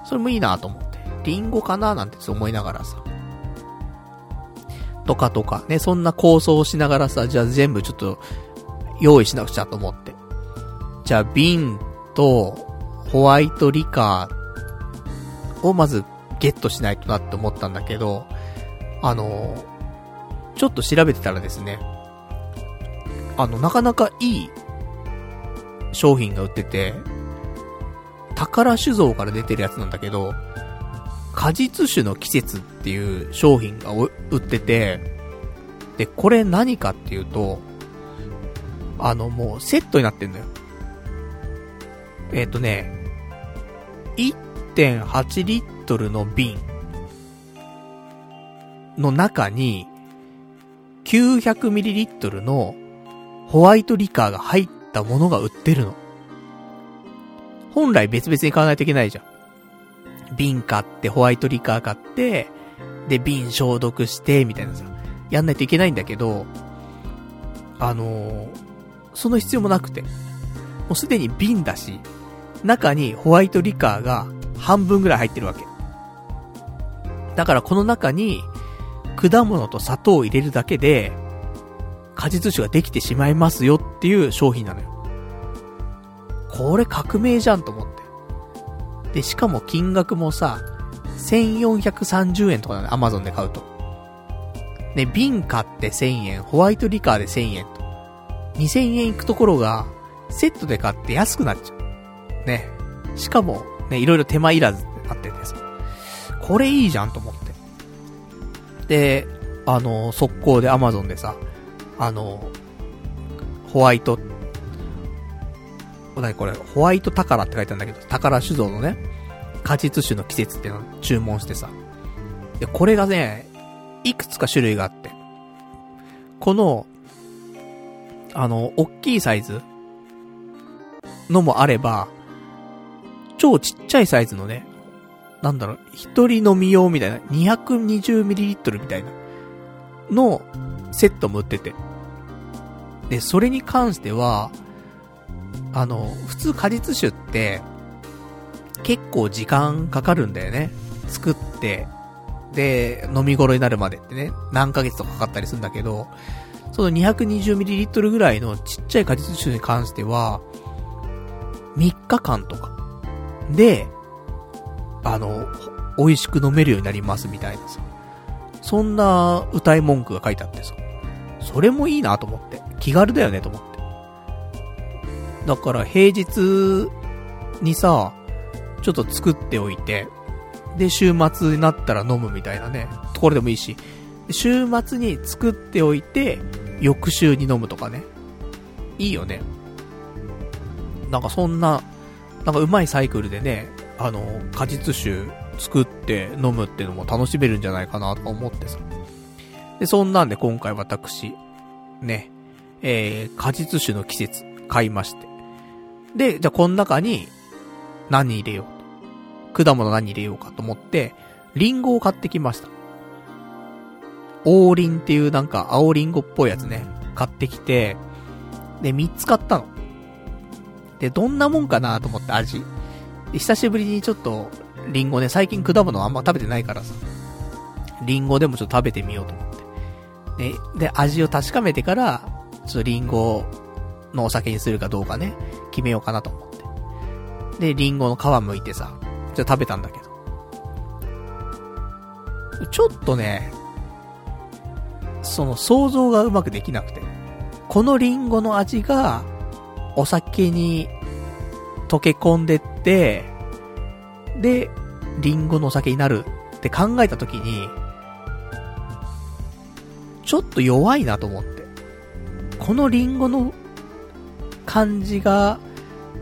それもいいなと思って。リンゴかななんて思いながらさ。とかとか、ね、そんな構想をしながらさ、じゃあ全部ちょっと、用意しなくちゃと思って。じゃあ瓶と、ホワイトリカーをまずゲットしないとなって思ったんだけど、あの、ちょっと調べてたらですね、あの、なかなかいい商品が売ってて、宝酒造から出てるやつなんだけど、果実酒の季節っていう商品が売ってて、で、これ何かっていうと、あの、もうセットになってんだよ。えっ、ー、とね、1.8リットルの瓶の中に、900ミリリットルのホワイトリカーが入ったものが売ってるの。本来別々に買わないといけないじゃん。瓶買って、ホワイトリカー買って、で、瓶消毒して、みたいなさ、やんないといけないんだけど、あのー、その必要もなくて。もうすでに瓶だし、中にホワイトリカーが半分ぐらい入ってるわけ。だからこの中に、果物と砂糖を入れるだけで、果実酒ができてしまいますよっていう商品なのよ。これ革命じゃんと思って。で、しかも金額もさ、1430円とかなの、アマゾンで買うと。ね、瓶買って1000円、ホワイトリカーで1000円と。2000円いくところが、セットで買って安くなっちゃう。ね。しかも、ね、いろいろ手間いらずってなっててさ。これいいじゃんと思って。で、あの、速攻でアマゾンでさ、あの、ホワイト、なにこれ、ホワイト宝って書いてあるんだけど、宝酒造のね、果実酒の季節っていうのを注文してさ。で、これがね、いくつか種類があって。この、あの、おっきいサイズのもあれば、超ちっちゃいサイズのね、なんだろう、一人飲み用みたいな、220ml みたいな、のセットも売ってて。で、それに関しては、あの、普通果実酒って、結構時間かかるんだよね。作って、で、飲み頃になるまでってね、何ヶ月とかかかったりするんだけど、その 220ml ぐらいのちっちゃい果実酒に関しては、3日間とか、で、あの、美味しく飲めるようになりますみたいなさ。そんな歌い文句が書いてあってさ。それもいいなと思って。気軽だよねと思って。だから平日にさ、ちょっと作っておいて、で、週末になったら飲むみたいなね、ところでもいいし、週末に作っておいて、翌週に飲むとかね。いいよね。なんかそんな、なんかうまいサイクルでね、あの、果実酒作って飲むっていうのも楽しめるんじゃないかなと思ってさ。で、そんなんで今回私、ね、えー、果実酒の季節買いまして。で、じゃあこの中に何入れようと。果物何入れようかと思って、リンゴを買ってきました。王林っていうなんか青リンゴっぽいやつね、買ってきて、で、3つ買ったの。で、どんなもんかなと思って味。久しぶりにちょっと、リンゴね、最近果物あんま食べてないからさ。リンゴでもちょっと食べてみようと思って。で、で、味を確かめてから、ちょっとリンゴのお酒にするかどうかね、決めようかなと思って。で、リンゴの皮剥いてさ、ちょっと食べたんだけど。ちょっとね、その想像がうまくできなくて。このリンゴの味が、お酒に溶け込んでって、で、リンゴのお酒になるって考えたときに、ちょっと弱いなと思って。このリンゴの感じが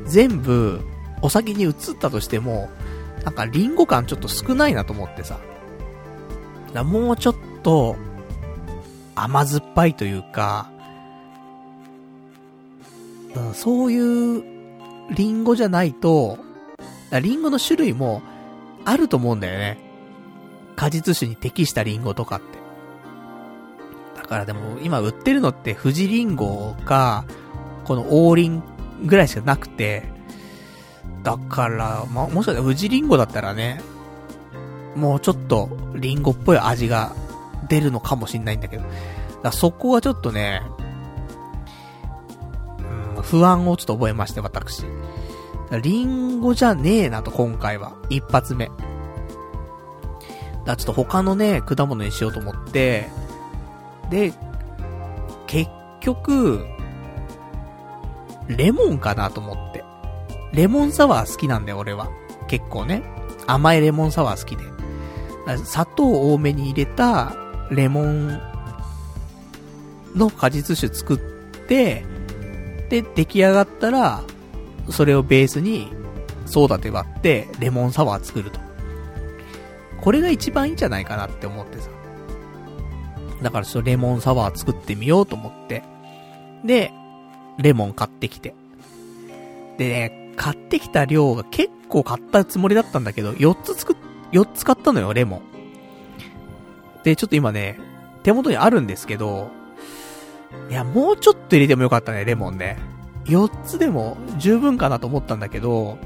全部お酒に移ったとしても、なんかリンゴ感ちょっと少ないなと思ってさ。もうちょっと甘酸っぱいというか、そういうリンゴじゃないと、リンゴの種類もあると思うんだよね。果実酒に適したリンゴとかって。だからでも今売ってるのって富士リンゴか、この王林ぐらいしかなくて、だから、ま、もしかしたら富士リンゴだったらね、もうちょっとリンゴっぽい味が出るのかもしんないんだけど、だそこはちょっとね、うん、不安をちょっと覚えまして、私。リンゴじゃねえなと、今回は。一発目。だちょっと他のね、果物にしようと思って、で、結局、レモンかなと思って。レモンサワー好きなんだよ、俺は。結構ね。甘いレモンサワー好きで。砂糖多めに入れたレモンの果実酒作って、で、出来上がったら、それをベースに、ソーダで割って、レモンサワー作ると。これが一番いいんじゃないかなって思ってさ。だからちょっとレモンサワー作ってみようと思って。で、レモン買ってきて。でね、買ってきた量が結構買ったつもりだったんだけど、4つ作っ、4つ買ったのよ、レモン。で、ちょっと今ね、手元にあるんですけど、いや、もうちょっと入れてもよかったね、レモンね。4つでも十分かなと思ったんだけど、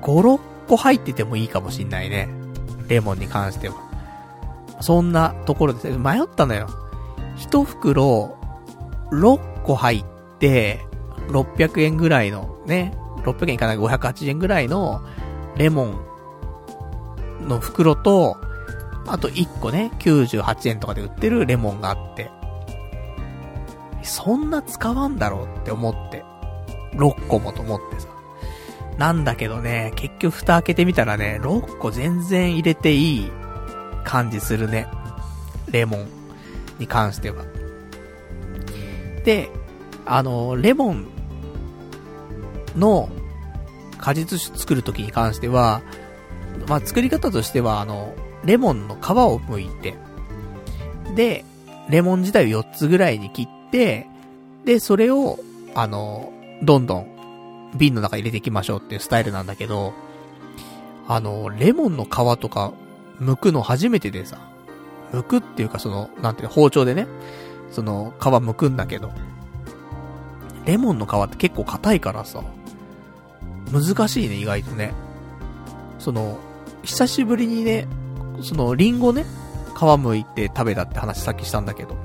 5、6個入っててもいいかもしんないね。レモンに関しては。そんなところです。迷ったのよ。1袋、6個入って、600円ぐらいの、ね、600円いかない580円ぐらいの、レモンの袋と、あと1個ね、98円とかで売ってるレモンがあって、そんな使わんだろうって思って、6個もと思ってさ。なんだけどね、結局蓋開けてみたらね、6個全然入れていい感じするね。レモンに関しては。で、あの、レモンの果実酒作るときに関しては、まあ、作り方としては、あの、レモンの皮を剥いて、で、レモン自体を4つぐらいに切って、で、それを、あの、どんどん瓶の中入れていきましょうっていうスタイルなんだけど、あの、レモンの皮とか、剥くの初めてでさ、剥くっていうかその、なんていうの包丁でね、その、皮剥くんだけど、レモンの皮って結構硬いからさ、難しいね、意外とね。その、久しぶりにね、その、リンゴね、皮剥いて食べたって話さっきしたんだけど、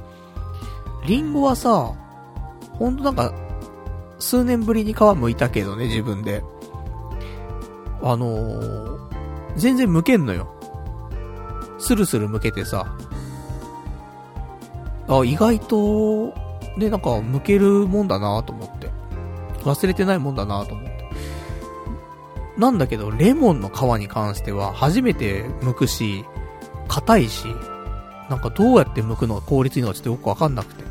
リンゴはさ、ほんとなんか、数年ぶりに皮剥いたけどね、自分で。あのー、全然剥けんのよ。スルスル剥けてさ。あ、意外と、ね、なんか剥けるもんだなと思って。忘れてないもんだなと思って。なんだけど、レモンの皮に関しては初めて剥くし、硬いし、なんかどうやって剥くのが効率いいのかちょっとよくわかんなくて。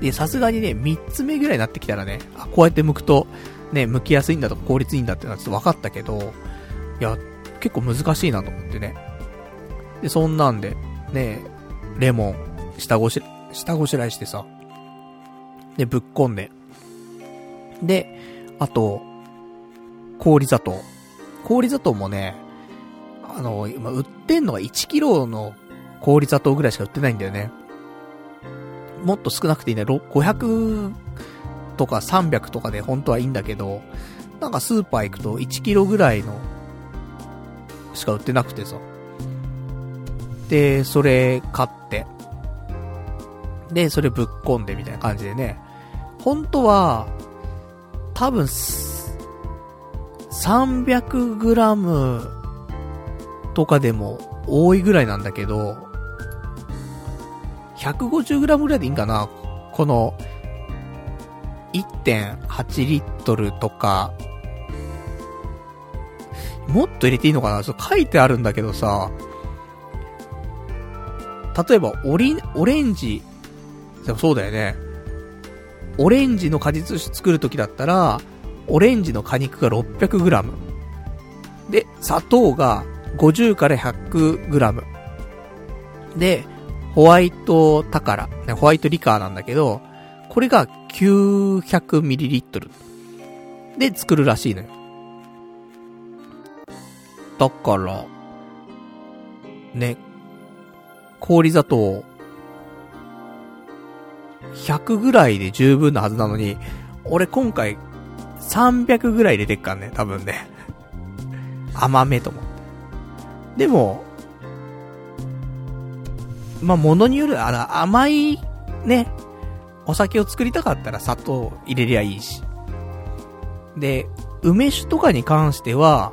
で、さすがにね、3つ目ぐらいになってきたらね、あ、こうやって剥くと、ね、剥きやすいんだとか効率いいんだってのはちょっと分かったけど、いや、結構難しいなと思ってね。で、そんなんで、ね、レモン、下ごし、下ごしらえしてさ、で、ぶっこんで。で、あと、氷砂糖。氷砂糖もね、あの、今売ってんのが1キロの氷砂糖ぐらいしか売ってないんだよね。もっと少なくていいね。500とか300とかで本当はいいんだけど、なんかスーパー行くと1キロぐらいのしか売ってなくてさ。で、それ買って、で、それぶっ込んでみたいな感じでね。本当は、多分、300グラムとかでも多いぐらいなんだけど、150グラムぐらいでいいんかな？この、1.8リットルとか、もっと入れていいのかな？ちょっと書いてあるんだけどさ、例えば、オリ、オレンジ、でもそうだよね。オレンジの果実酒作るときだったら、オレンジの果肉が 600g。で、砂糖が50から 100g。で、ホワイト宝、ね、ホワイトリカーなんだけど、これが 900ml で作るらしいのよ。だから、ね、氷砂糖、100ぐらいで十分なはずなのに、俺今回、300ぐらい入れてっからね、多分ね。甘めと思って。でも、まあ、ものによる、あの、甘い、ね、お酒を作りたかったら砂糖入れりゃいいし。で、梅酒とかに関しては、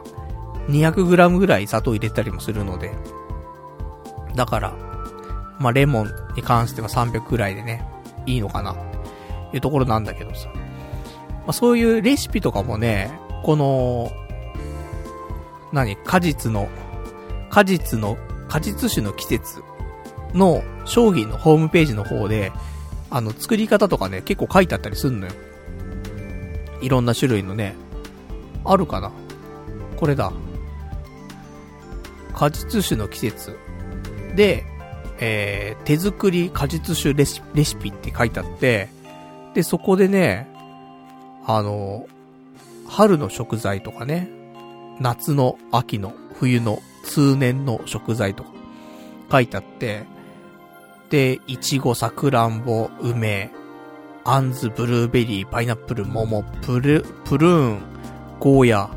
200g ぐらい砂糖入れたりもするので。だから、まあ、レモンに関しては300ぐらいでね、いいのかな、っていうところなんだけどさ。まあ、そういうレシピとかもね、この、何果実の、果実の、果実酒の季節の商品のホームページの方で、あの、作り方とかね、結構書いてあったりすんのよ。いろんな種類のね、あるかな？これだ。果実酒の季節。で、えー、手作り果実酒レシレシピって書いてあって、で、そこでね、あの、春の食材とかね、夏の、秋の、冬の、通年の食材とか書いてあって、で、いちご、さくらんぼ、梅、あんず、ブルーベリー、パイナップル、桃、プル、プルーン、ゴーヤ、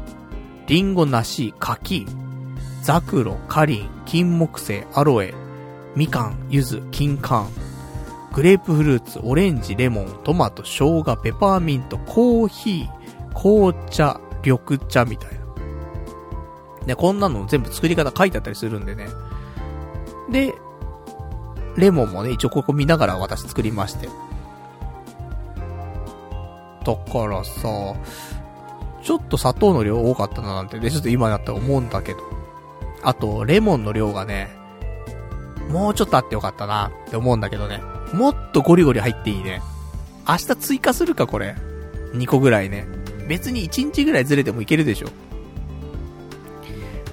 リンゴ、梨、柿、ザクロ、カリン、金木犀、アロエ、みかん、ゆず、金柑、グレープフルーツ、オレンジ、レモン、トマト、生姜、ペパーミント、コーヒー、紅茶、緑茶みたいな。ね、こんなの全部作り方書いてあったりするんでね。で、レモンもね、一応ここ見ながら私作りまして。だからさ、ちょっと砂糖の量多かったななんてね、ちょっと今だったら思うんだけど。あと、レモンの量がね、もうちょっとあってよかったなって思うんだけどね。もっとゴリゴリ入っていいね。明日追加するか、これ。2個ぐらいね。別に1日ぐらいずれてもいけるでしょ。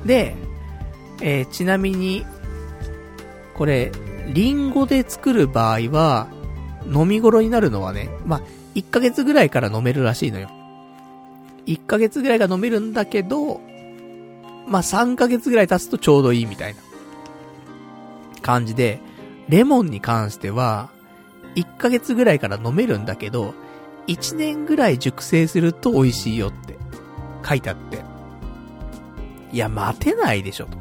で、えー、ちなみに、これ、リンゴで作る場合は、飲み頃になるのはね、まあ、1ヶ月ぐらいから飲めるらしいのよ。1ヶ月ぐらいが飲めるんだけど、まあ、3ヶ月ぐらい経つとちょうどいいみたいな感じで、レモンに関しては、1ヶ月ぐらいから飲めるんだけど、1年ぐらい熟成すると美味しいよって書いてあって。いや、待てないでしょ、と。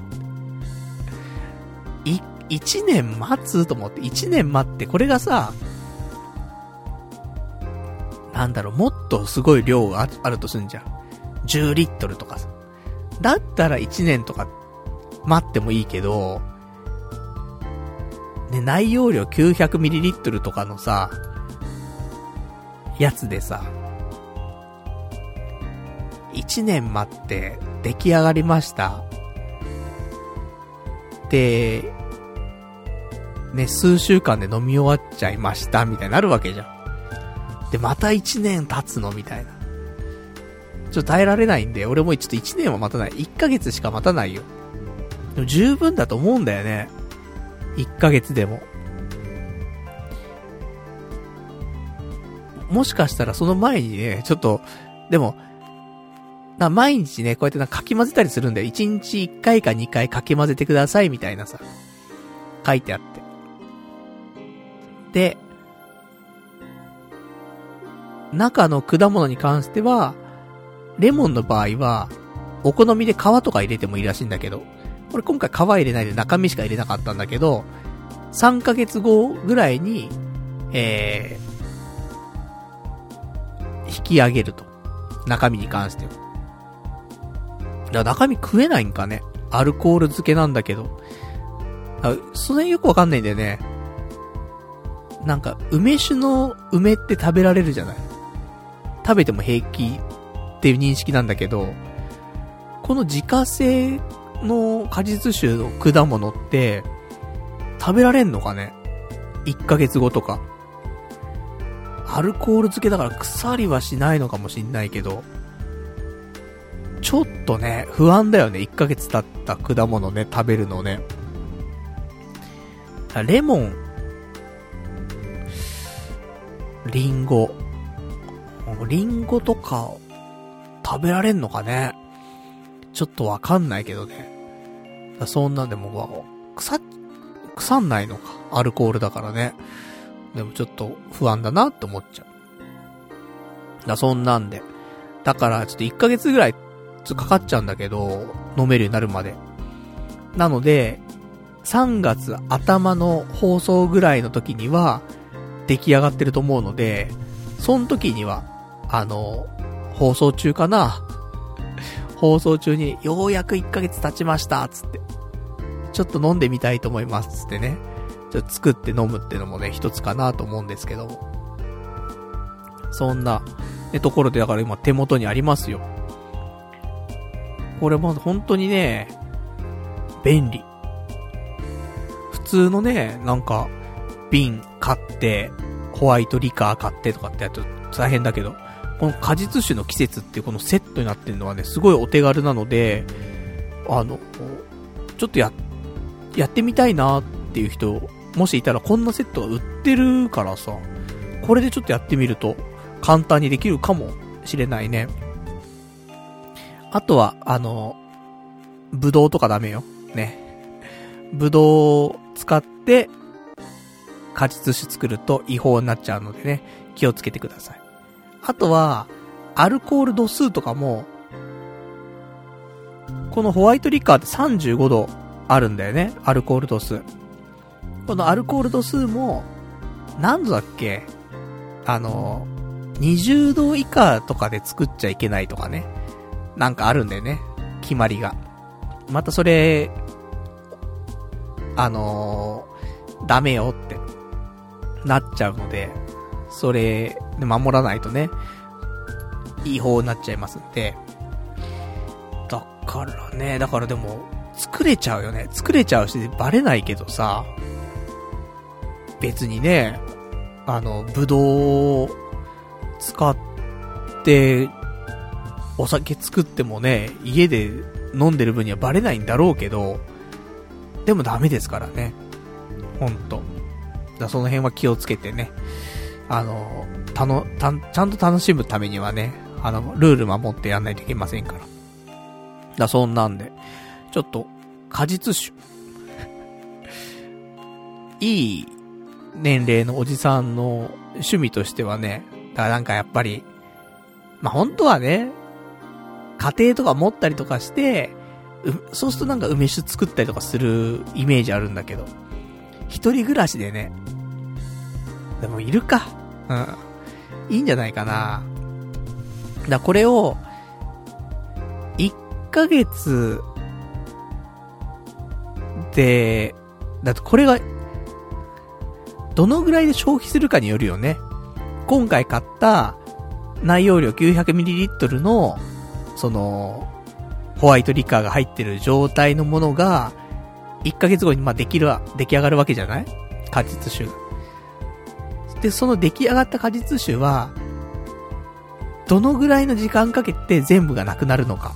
い、1年待つと思って、1年待って、これがさ、なんだろう、もっとすごい量があるとすんじゃん。10リットルとかさ。だったら1年とか待ってもいいけど、ね、内容量 900ml とかのさ、やつでさ、1年待って出来上がりました。で、ね、数週間で飲み終わっちゃいました、みたいになるわけじゃん。で、また1年経つのみたいな。ちょっと耐えられないんで、俺もちょっと1年は待たない。1ヶ月しか待たないよ。でも十分だと思うんだよね。1ヶ月でも。もしかしたらその前にね、ちょっと、でも、な、毎日ね、こうやってな、かき混ぜたりするんだよ。1日1回か2回かき混ぜてください、みたいなさ、書いてあって。で、中の果物に関しては、レモンの場合は、お好みで皮とか入れてもいいらしいんだけど、俺今回皮入れないで中身しか入れなかったんだけど、3ヶ月後ぐらいに、えー、引き上げると。中身に関しては。だから中身食えないんかね。アルコール漬けなんだけど。その辺よくわかんないんだよね。なんか、梅酒の梅って食べられるじゃない？食べても平気っていう認識なんだけど、この自家製の果実酒の果物って、食べられんのかね ?1 ヶ月後とか。アルコール漬けだから腐りはしないのかもしんないけど、ちょっとね、不安だよね。1ヶ月経った果物ね、食べるのね。レモン、リンゴ、リンゴとか食べられんのかね？ちょっとわかんないけどね。そんなんでも、腐、腐んないのか？アルコールだからね。でもちょっと不安だなって思っちゃう。だ、そんなんで。だからちょっと1ヶ月ぐらい、かかっちゃうんだけど、飲めるようになるまで。なので、3月頭の放送ぐらいの時には、出来上がってると思うので、その時には、あの、放送中かな？放送中に、ようやく1ヶ月経ちました、つって。ちょっと飲んでみたいと思います、つってね。ちょっと作って飲むってのもね、一つかなと思うんですけども。そんな、ね、ところで、だから今手元にありますよ。これも本当にね、便利。普通のね、なんか、瓶買って、ホワイトリカー買ってとかってやると大変だけど、この果実酒の季節っていうこのセットになってるのはね、すごいお手軽なので、あの、ちょっとや、やってみたいなっていう人、もしいたらこんなセットが売ってるからさ、これでちょっとやってみると簡単にできるかもしれないね。あとは、あの、ぶどうとかダメよ。ね。ぶどうを使って、果実酒作ると違法になっちゃうのでね、気をつけてください。あとは、アルコール度数とかも、このホワイトリカーって35度あるんだよね、アルコール度数。このアルコール度数も、何度だっけあの、20度以下とかで作っちゃいけないとかね。なんかあるんだよね。決まりが。またそれ、あのー、ダメよって、なっちゃうので、それで、守らないとね、違法になっちゃいますんで。だからね、だからでも、作れちゃうよね。作れちゃうし、バレないけどさ、別にね、あの、ぶどうを使って、お酒作ってもね、家で飲んでる分にはバレないんだろうけど、でもダメですからね。ほんと。だその辺は気をつけてね。あの、たの、た、ちゃんと楽しむためにはね、あの、ルール守ってやんないといけませんから。だそんなんで、ちょっと、果実酒。いい年齢のおじさんの趣味としてはね、だからなんかやっぱり、まあ、本当はね、家庭とか持ったりとかして、そうするとなんか梅酒作ったりとかするイメージあるんだけど、一人暮らしでね、でもいるか。うん。いいんじゃないかな。だこれを、1ヶ月で、だってこれが、どのぐらいで消費するかによるよね。今回買った内容量 900ml の、その、ホワイトリカーが入ってる状態のものが、1ヶ月後にまあできる、出来上がるわけじゃない？果実酒。で、その出来上がった果実酒は、どのぐらいの時間かけて全部がなくなるのか？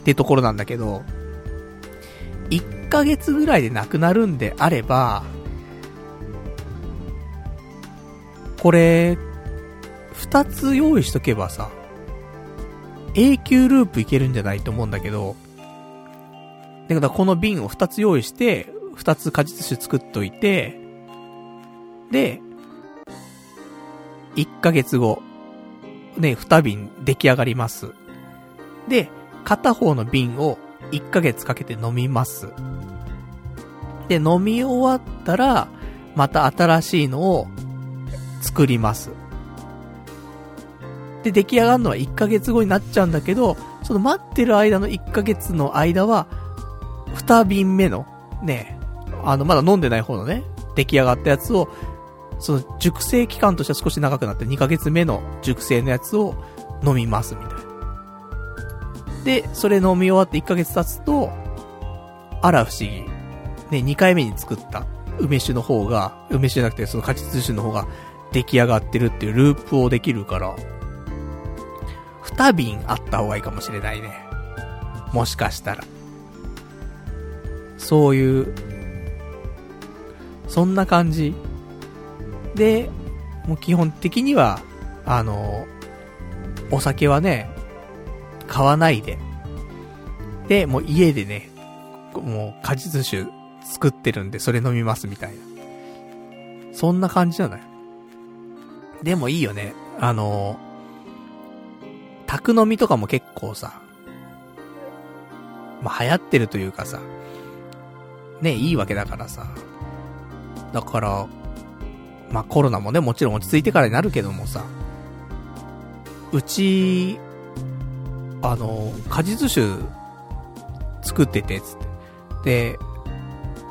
ってところなんだけど、1ヶ月ぐらいでなくなるんであれば、これ、二つ用意しとけばさ、永久ループいけるんじゃないと思うんだけど、だからこの瓶を二つ用意して、二つ果実酒作っといて、で、一ヶ月後、ね、二瓶出来上がります。で、片方の瓶を一ヶ月かけて飲みます。で、飲み終わったら、また新しいのを作ります。で、出来上がるのは1ヶ月後になっちゃうんだけど、その待ってる間の1ヶ月の間は、2瓶目の、ね、あの、まだ飲んでない方のね、出来上がったやつを、その熟成期間としては少し長くなって2ヶ月目の熟成のやつを飲みますみたいな。で、それ飲み終わって1ヶ月経つと、あら不思議。ね、2回目に作った梅酒の方が、梅酒じゃなくてその果実酒の方が出来上がってるっていうループをできるから、二瓶あった方がいいかもしれないね。もしかしたら。そういう、そんな感じ。で、もう基本的には、あの、お酒はね、買わないで。で、もう家でね、もう果実酒作ってるんで、それ飲みますみたいな。そんな感じじゃない？でもいいよね。あの、宅飲みとかも結構さ、まあ、流行ってるというかさ、ね、いいわけだからさ。だから、まあ、コロナもね、もちろん落ち着いてからになるけどもさ、うち、あの、果実酒作ってて、つって。で、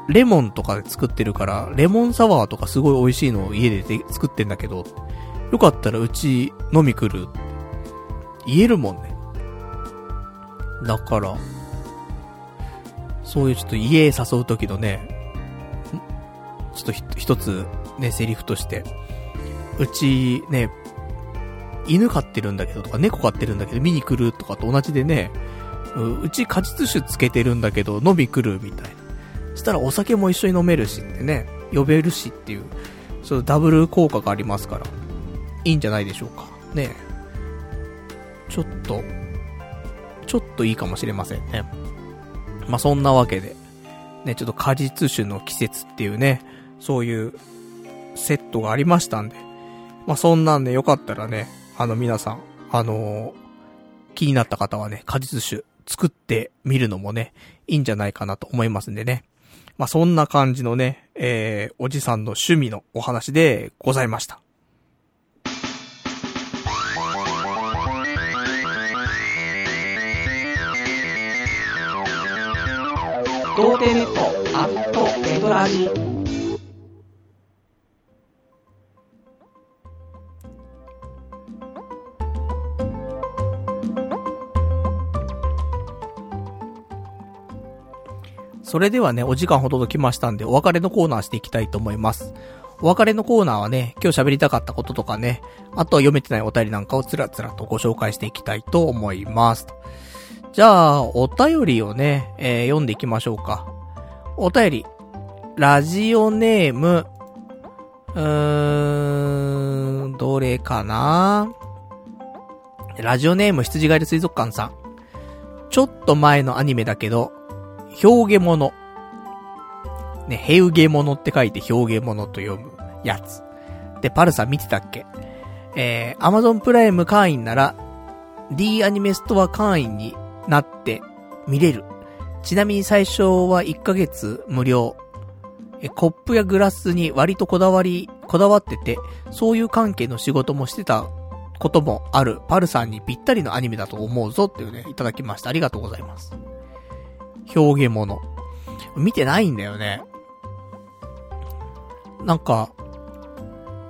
レモンとかで作ってるから、レモンサワーとかすごい美味しいのを家で作ってんだけど、よかったらうち飲み来るって言えるもんね。だから、そういうちょっと家誘うときのね、ちょっと一つね、セリフとして、うちね、犬飼ってるんだけどとか猫飼ってるんだけど見に来るとかと同じでね、うち果実酒つけてるんだけど飲み来るみたいな。したらお酒も一緒に飲めるしってね、呼べるしっていう、そうダブル効果がありますから、いいんじゃないでしょうか。ねちょっと、ちょっといいかもしれませんね。まあ、そんなわけで、ね、ちょっと果実酒の季節っていうね、そういうセットがありましたんで。まあ、そんなんでよかったらね、あの皆さん、あのー、気になった方はね、果実酒作ってみるのもね、いいんじゃないかなと思いますんでね。まあ、そんな感じのね、えー、おじさんの趣味のお話でございました。童貞ネットアットネトラジそれではね、お時間ほどときましたんで、お別れのコーナーしていきたいと思います。お別れのコーナーはね、今日喋りたかったこととかね、あとは読めてないお便りなんかをつらつらとご紹介していきたいと思います。じゃあ、お便りをね、えー、読んでいきましょうか。お便り。ラジオネーム、うーん、どれかな？ラジオネーム羊狩り水族館さん。ちょっと前のアニメだけど、表現物。ね、ヘウゲ物って書いて表現物と読むやつ。で、パルさん見てたっけ？えー、アマゾンプライム会員なら、D アニメストア会員になって見れる。ちなみに最初は1ヶ月無料。え、コップやグラスに割とこだわり、こだわってて、そういう関係の仕事もしてたこともある、パルさんにぴったりのアニメだと思うぞっていうね、いただきました。ありがとうございます。表現物。見てないんだよね。なんか、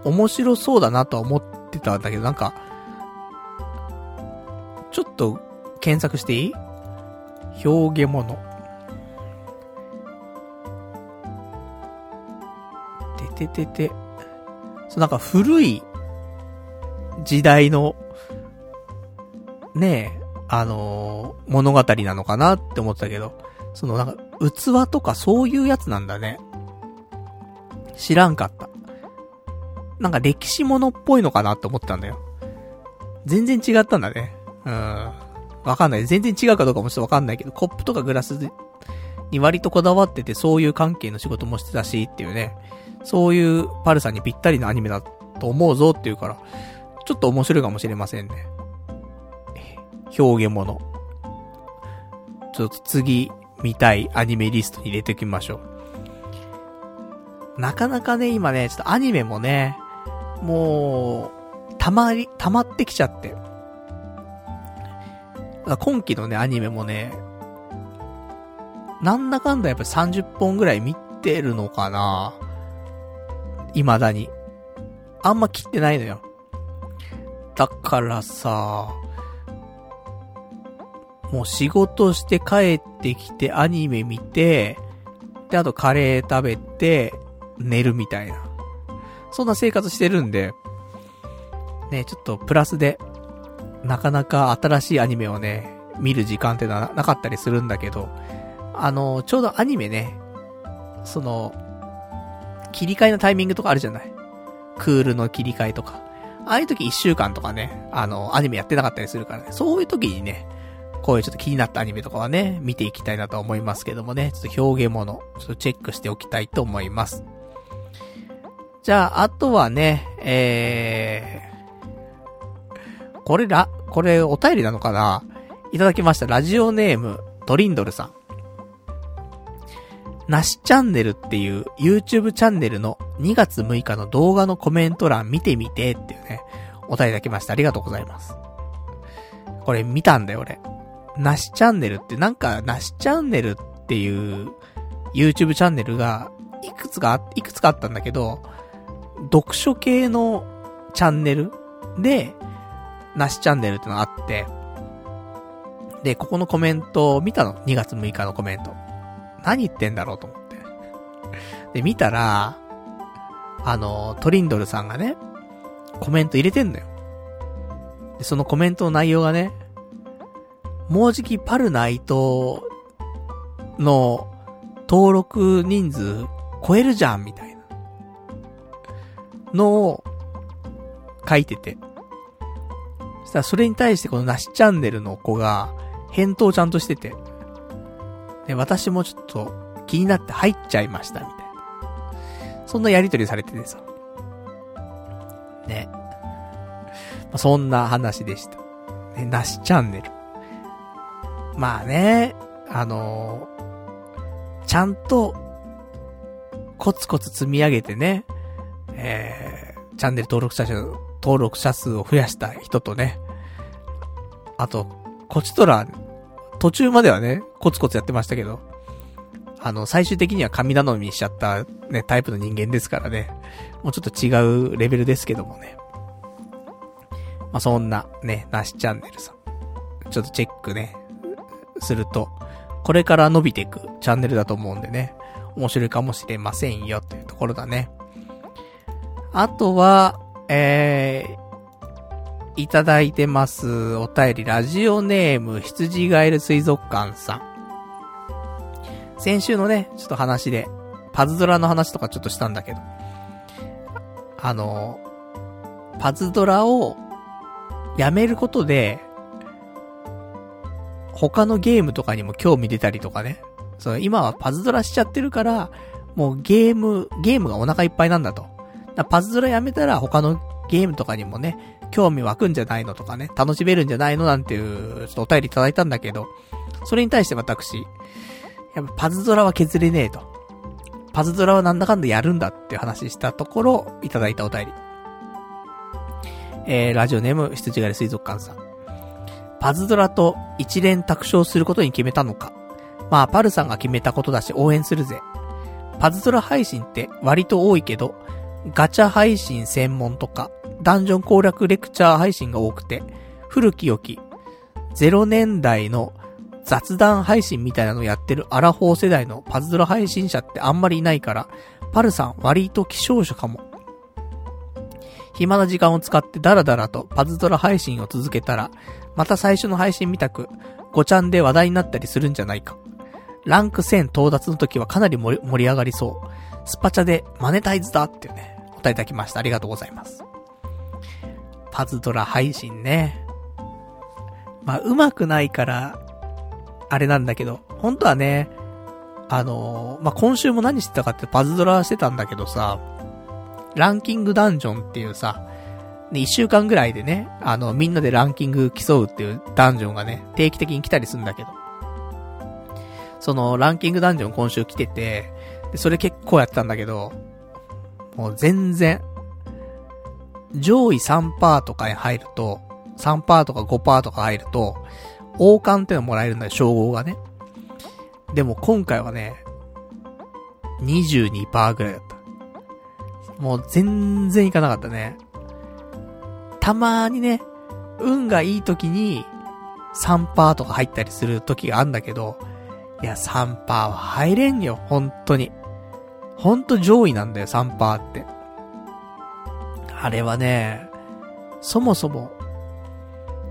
面白そうだなとは思ってたんだけど、なんか、ちょっと検索していい？表現物。てててて。そう、なんか古い時代の、ねえ、あのー、物語なのかなって思ってたけど、そのなんか、器とかそういうやつなんだね。知らんかった。なんか歴史物っぽいのかなって思ったんだよ。全然違ったんだね。うん。わかんない。全然違うかどうかもちょっとわかんないけど、コップとかグラスに割とこだわってて、そういう関係の仕事もしてたしっていうね、そういうパルさんにぴったりのアニメだと思うぞっていうから、ちょっと面白いかもしれませんね。表現物。ちょっと次見たいアニメリストに入れておきましょう。なかなかね、今ね、ちょっとアニメもね、もう、たまり、溜まってきちゃって。今期のね、アニメもね、なんだかんだやっぱり30本ぐらい見てるのかな未だに。あんま切ってないのよ。だからさ、もう仕事して帰ってきてアニメ見て、で、あとカレー食べて、寝るみたいな。そんな生活してるんで、ね、ちょっとプラスで、なかなか新しいアニメをね、見る時間ってのはなかったりするんだけど、あの、ちょうどアニメね、その、切り替えのタイミングとかあるじゃない？クールの切り替えとか。ああいう時一週間とかね、あの、アニメやってなかったりするからね、そういう時にね、こういうちょっと気になったアニメとかはね、見ていきたいなと思いますけどもね、ちょっと表現物、ちょっとチェックしておきたいと思います。じゃあ、あとはね、えー、これら、これお便りなのかな？いただきました。ラジオネーム、トリンドルさん。なしチャンネルっていう YouTube チャンネルの2月6日の動画のコメント欄見てみてっていうね、お便りいただきました。ありがとうございます。これ見たんだよ、俺。なしチャンネルってなんか、なしチャンネルっていう YouTube チャンネルが、いくつか、いくつかあったんだけど、読書系のチャンネルで、なしチャンネルってのがあって、で、ここのコメントを見たの？2月6日のコメント。何言ってんだろうと思って。で、見たら、あの、トリンドルさんがね、コメント入れてんのよ。で、そのコメントの内容がね、もうじきパルナイトの登録人数超えるじゃん、みたいな。のを書いてて。したらそれに対してこのなしチャンネルの子が、返答ちゃんとしてて。で、私もちょっと気になって入っちゃいました、みたいな。そんなやりとりされててさ。ね。まあ、そんな話でした。ね、なしチャンネル。まあね、あのー、ちゃんと、コツコツ積み上げてね、えー、チャンネル登録者数、登録者数を増やした人とね、あと、こちとら、途中まではね、コツコツやってましたけど、あの、最終的には神頼みしちゃったね、タイプの人間ですからね。もうちょっと違うレベルですけどもね。まあ、そんな、ね、なしチャンネルさん。ちょっとチェックね、すると、これから伸びていくチャンネルだと思うんでね、面白いかもしれませんよ、というところだね。あとは、えー、いただいてます、お便り、ラジオネーム、羊ガエル水族館さん。先週のね、ちょっと話で、パズドラの話とかちょっとしたんだけど、あの、パズドラをやめることで、他のゲームとかにも興味出たりとかね。そう、今はパズドラしちゃってるから、もうゲーム、ゲームがお腹いっぱいなんだと。だパズドラやめたら他のゲームとかにもね、興味湧くんじゃないのとかね、楽しめるんじゃないのなんていう、ちょっとお便りいただいたんだけど、それに対して私、やっぱパズドラは削れねえと。パズドラはなんだかんだやるんだっていう話したところ、いただいたお便り。えー、ラジオネーム、羊狩り水族館さん。パズドラと一連卓勝することに決めたのか。まあ、パルさんが決めたことだし応援するぜ。パズドラ配信って割と多いけど、ガチャ配信専門とか、ダンジョン攻略レクチャー配信が多くて、古き良き、0年代の雑談配信みたいなのやってるアラフォー世代のパズドラ配信者ってあんまりいないから、パルさん割と希少種かも。暇な時間を使ってダラダラとパズドラ配信を続けたら、また最初の配信みたく、ごちゃんで話題になったりするんじゃないか。ランク1000到達の時はかなり盛り上がりそう。スパチャでマネタイズだっていうね、お答えいただきました。ありがとうございます。パズドラ配信ね。まあ、上手くないから、あれなんだけど、本当はね、あのー、まあ、今週も何してたかってパズドラしてたんだけどさ、ランキングダンジョンっていうさ、ね、一週間ぐらいでね、あの、みんなでランキング競うっていうダンジョンがね、定期的に来たりするんだけど。その、ランキングダンジョン今週来てて、で、それ結構やってたんだけど、もう全然、上位3%とかに入ると、3%とか5%とか入ると、王冠ってのもらえるんだよ、称号がね。でも今回はね、22%ぐらいだった。もう全然いかなかったね。たまーにね、運がいい時に3%とか入ったりする時があんだけど、いや、3%は入れんよ、本当に。ほんと上位なんだよ、3%って。あれはね、そもそも、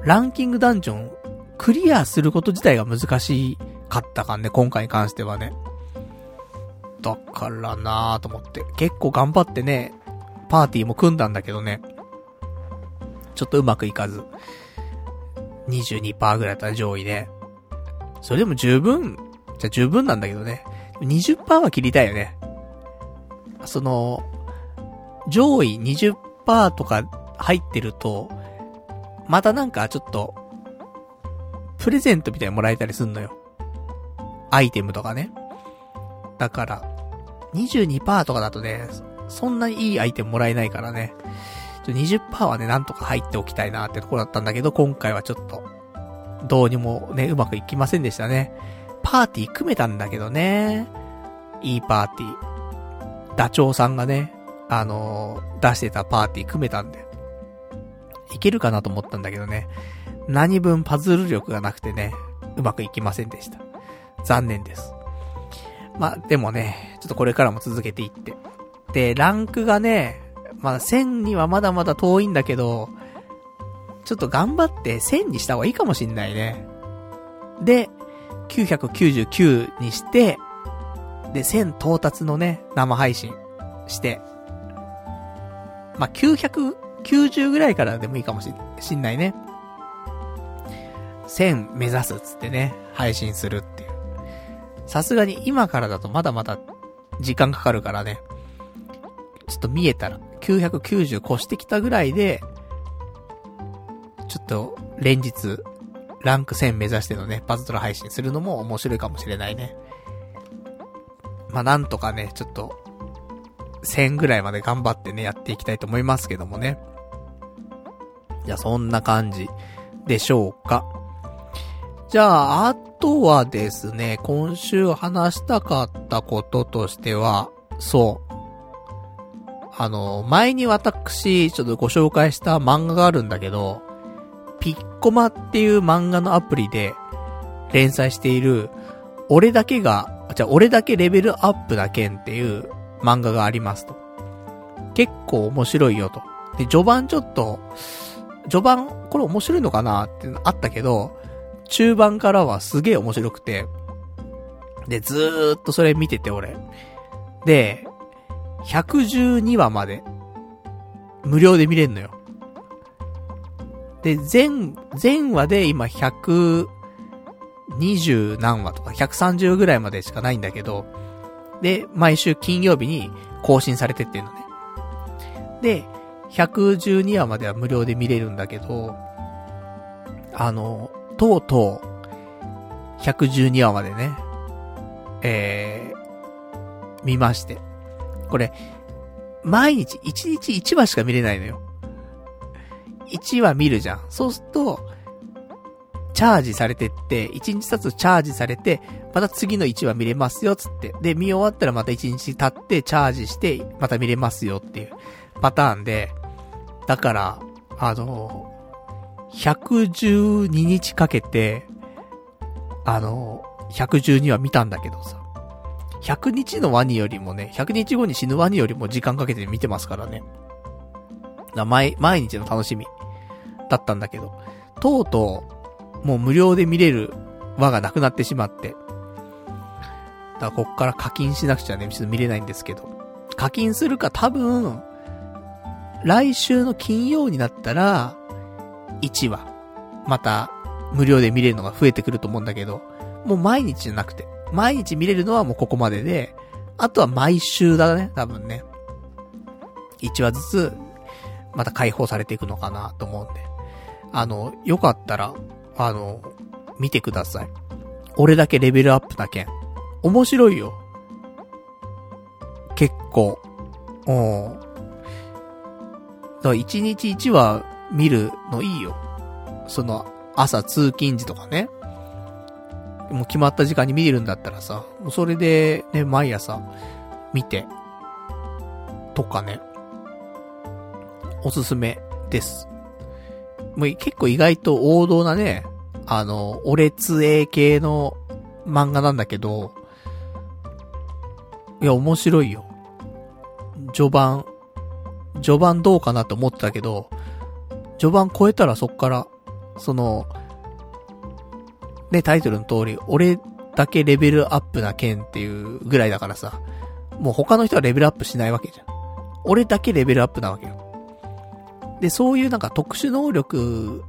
ランキングダンジョンクリアすること自体が難しかったかんね、今回に関してはね。だからなぁと思って。結構頑張ってね、パーティーも組んだんだけどね。ちょっとうまくいかず。22%ぐらいだったら上位で。それでも十分、じゃ十分なんだけどね。20%は切りたいよね。その、上位20%とか入ってると、またなんかちょっと、プレゼントみたいにもらえたりすんのよ。アイテムとかね。だから、22%とかだとね、そんなにいいアイテムもらえないからね。20%はね、なんとか入っておきたいなってところだったんだけど、今回はちょっと、どうにもね、うまくいきませんでしたね。パーティー組めたんだけどね。いいパーティー。ダチョウさんがね、あのー、出してたパーティー組めたんで。いけるかなと思ったんだけどね。何分パズル力がなくてね、うまくいきませんでした。残念です。まあ、でもね、ちょっとこれからも続けていって。で、ランクがね、まあ、1000にはまだまだ遠いんだけど、ちょっと頑張って1000にした方がいいかもしんないね。で、999にして、で、1000到達のね、生配信して、まあ、990ぐらいからでもいいかもしんないね。1000目指すっつってね、配信するっていう。さすがに今からだとまだまだ時間かかるからね。ちょっと見えたら、990越してきたぐらいで、ちょっと、連日、ランク1000目指してのね、パズドラ配信するのも面白いかもしれないね。まあ、なんとかね、ちょっと、1000ぐらいまで頑張ってね、やっていきたいと思いますけどもね。じゃあ、そんな感じでしょうか。じゃあ、あとはですね、今週話したかったこととしては、そう。あの、前に私、ちょっとご紹介した漫画があるんだけど、ピッコマっていう漫画のアプリで連載している、俺だけが、じゃあ俺だけレベルアップな件っていう漫画がありますと。結構面白いよと。で、序盤ちょっと、序盤、これ面白いのかなってあったけど、中盤からはすげえ面白くて、で、ずーっとそれ見てて俺。で、112話まで、無料で見れんのよ。で、全、全話で今120何話とか130ぐらいまでしかないんだけど、で、毎週金曜日に更新されてってんのね。で、112話までは無料で見れるんだけど、あの、とうとう、112話までね、えー、見まして。これ、毎日、1日1話しか見れないのよ。1話見るじゃん。そうすると、チャージされてって、1日経つチャージされて、また次の1話見れますよ、つって。で、見終わったらまた1日経って、チャージして、また見れますよっていうパターンで、だから、あの、112日かけて、あの、112話見たんだけどさ。100日のワニよりもね、100日後に死ぬワニよりも時間かけて見てますからね。毎、毎日の楽しみだったんだけど、とうとう、もう無料で見れる輪がなくなってしまって。だからこっから課金しなくちゃね、ちょっと見れないんですけど。課金するか多分、来週の金曜になったら、1話、また、無料で見れるのが増えてくると思うんだけど、もう毎日じゃなくて、毎日見れるのはもうここまでで、あとは毎週だね、多分ね。1話ずつ、また解放されていくのかなと思うんで。あの、よかったら、あの、見てください。俺だけレベルアップな件。面白いよ。結構。うん。だから1日1話見るのいいよ。その、朝通勤時とかね。もう決まった時間に見れるんだったらさ、もうそれでね、毎朝見て、とかね、おすすめです。もう結構意外と王道なね、あの、オレツエ系の漫画なんだけど、いや、面白いよ。序盤、序盤どうかなと思ってたけど、序盤超えたらそっから、その、ね、タイトルの通り、俺だけレベルアップな剣っていうぐらいだからさ、もう他の人はレベルアップしないわけじゃん。俺だけレベルアップなわけよ。で、そういうなんか特殊能力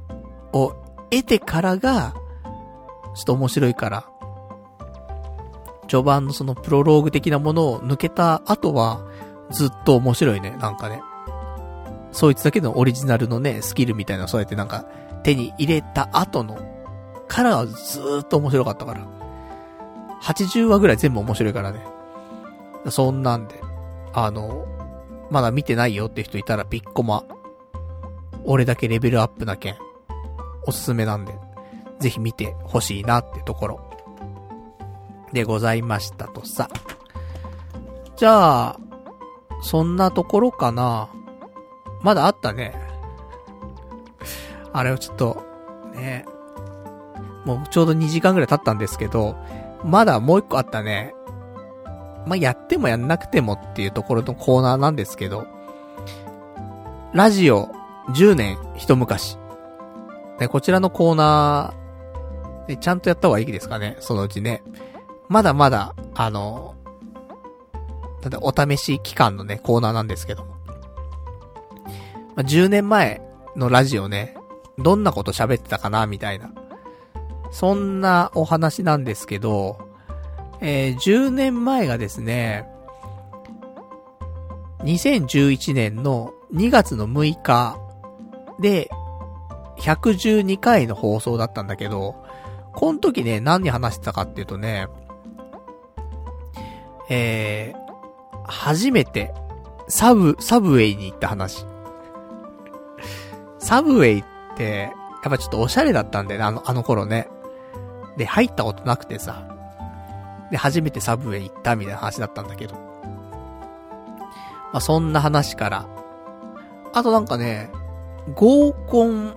を得てからが、ちょっと面白いから、序盤のそのプロローグ的なものを抜けた後は、ずっと面白いね、なんかね。そいつだけのオリジナルのね、スキルみたいなそうやってなんか、手に入れた後のからはずーっと面白かったから。80話ぐらい全部面白いからね。そんなんで、あの、まだ見てないよって人いたらピッコマ。俺だけレベルアップな件、おすすめなんで、ぜひ見てほしいなってところ。でございましたとさ。じゃあ、そんなところかな。まだあったね。あれをちょっと、ね、もうちょうど2時間ぐらい経ったんですけど、まだもう一個あったね。まあ、やってもやんなくてもっていうところのコーナーなんですけど、ラジオ10年一昔。ね、こちらのコーナー、ね、ちゃんとやった方がいいですかね、そのうちね。まだまだ、あの、ただお試し期間のね、コーナーなんですけども。まあ、10年前のラジオね、どんなこと喋ってたかな、みたいな。そんなお話なんですけど、えー、10年前がですね、2011年の2月の6日で、112回の放送だったんだけど、この時ね、何に話してたかっていうとね、えー、初めて、サブ、サブウェイに行った話。サブウェイって、やっぱちょっとおしゃれだったんだよね、あの、あの頃ね。で、入ったことなくてさ。で、初めてサブウェイ行ったみたいな話だったんだけど。まあ、そんな話から。あとなんかね、合コン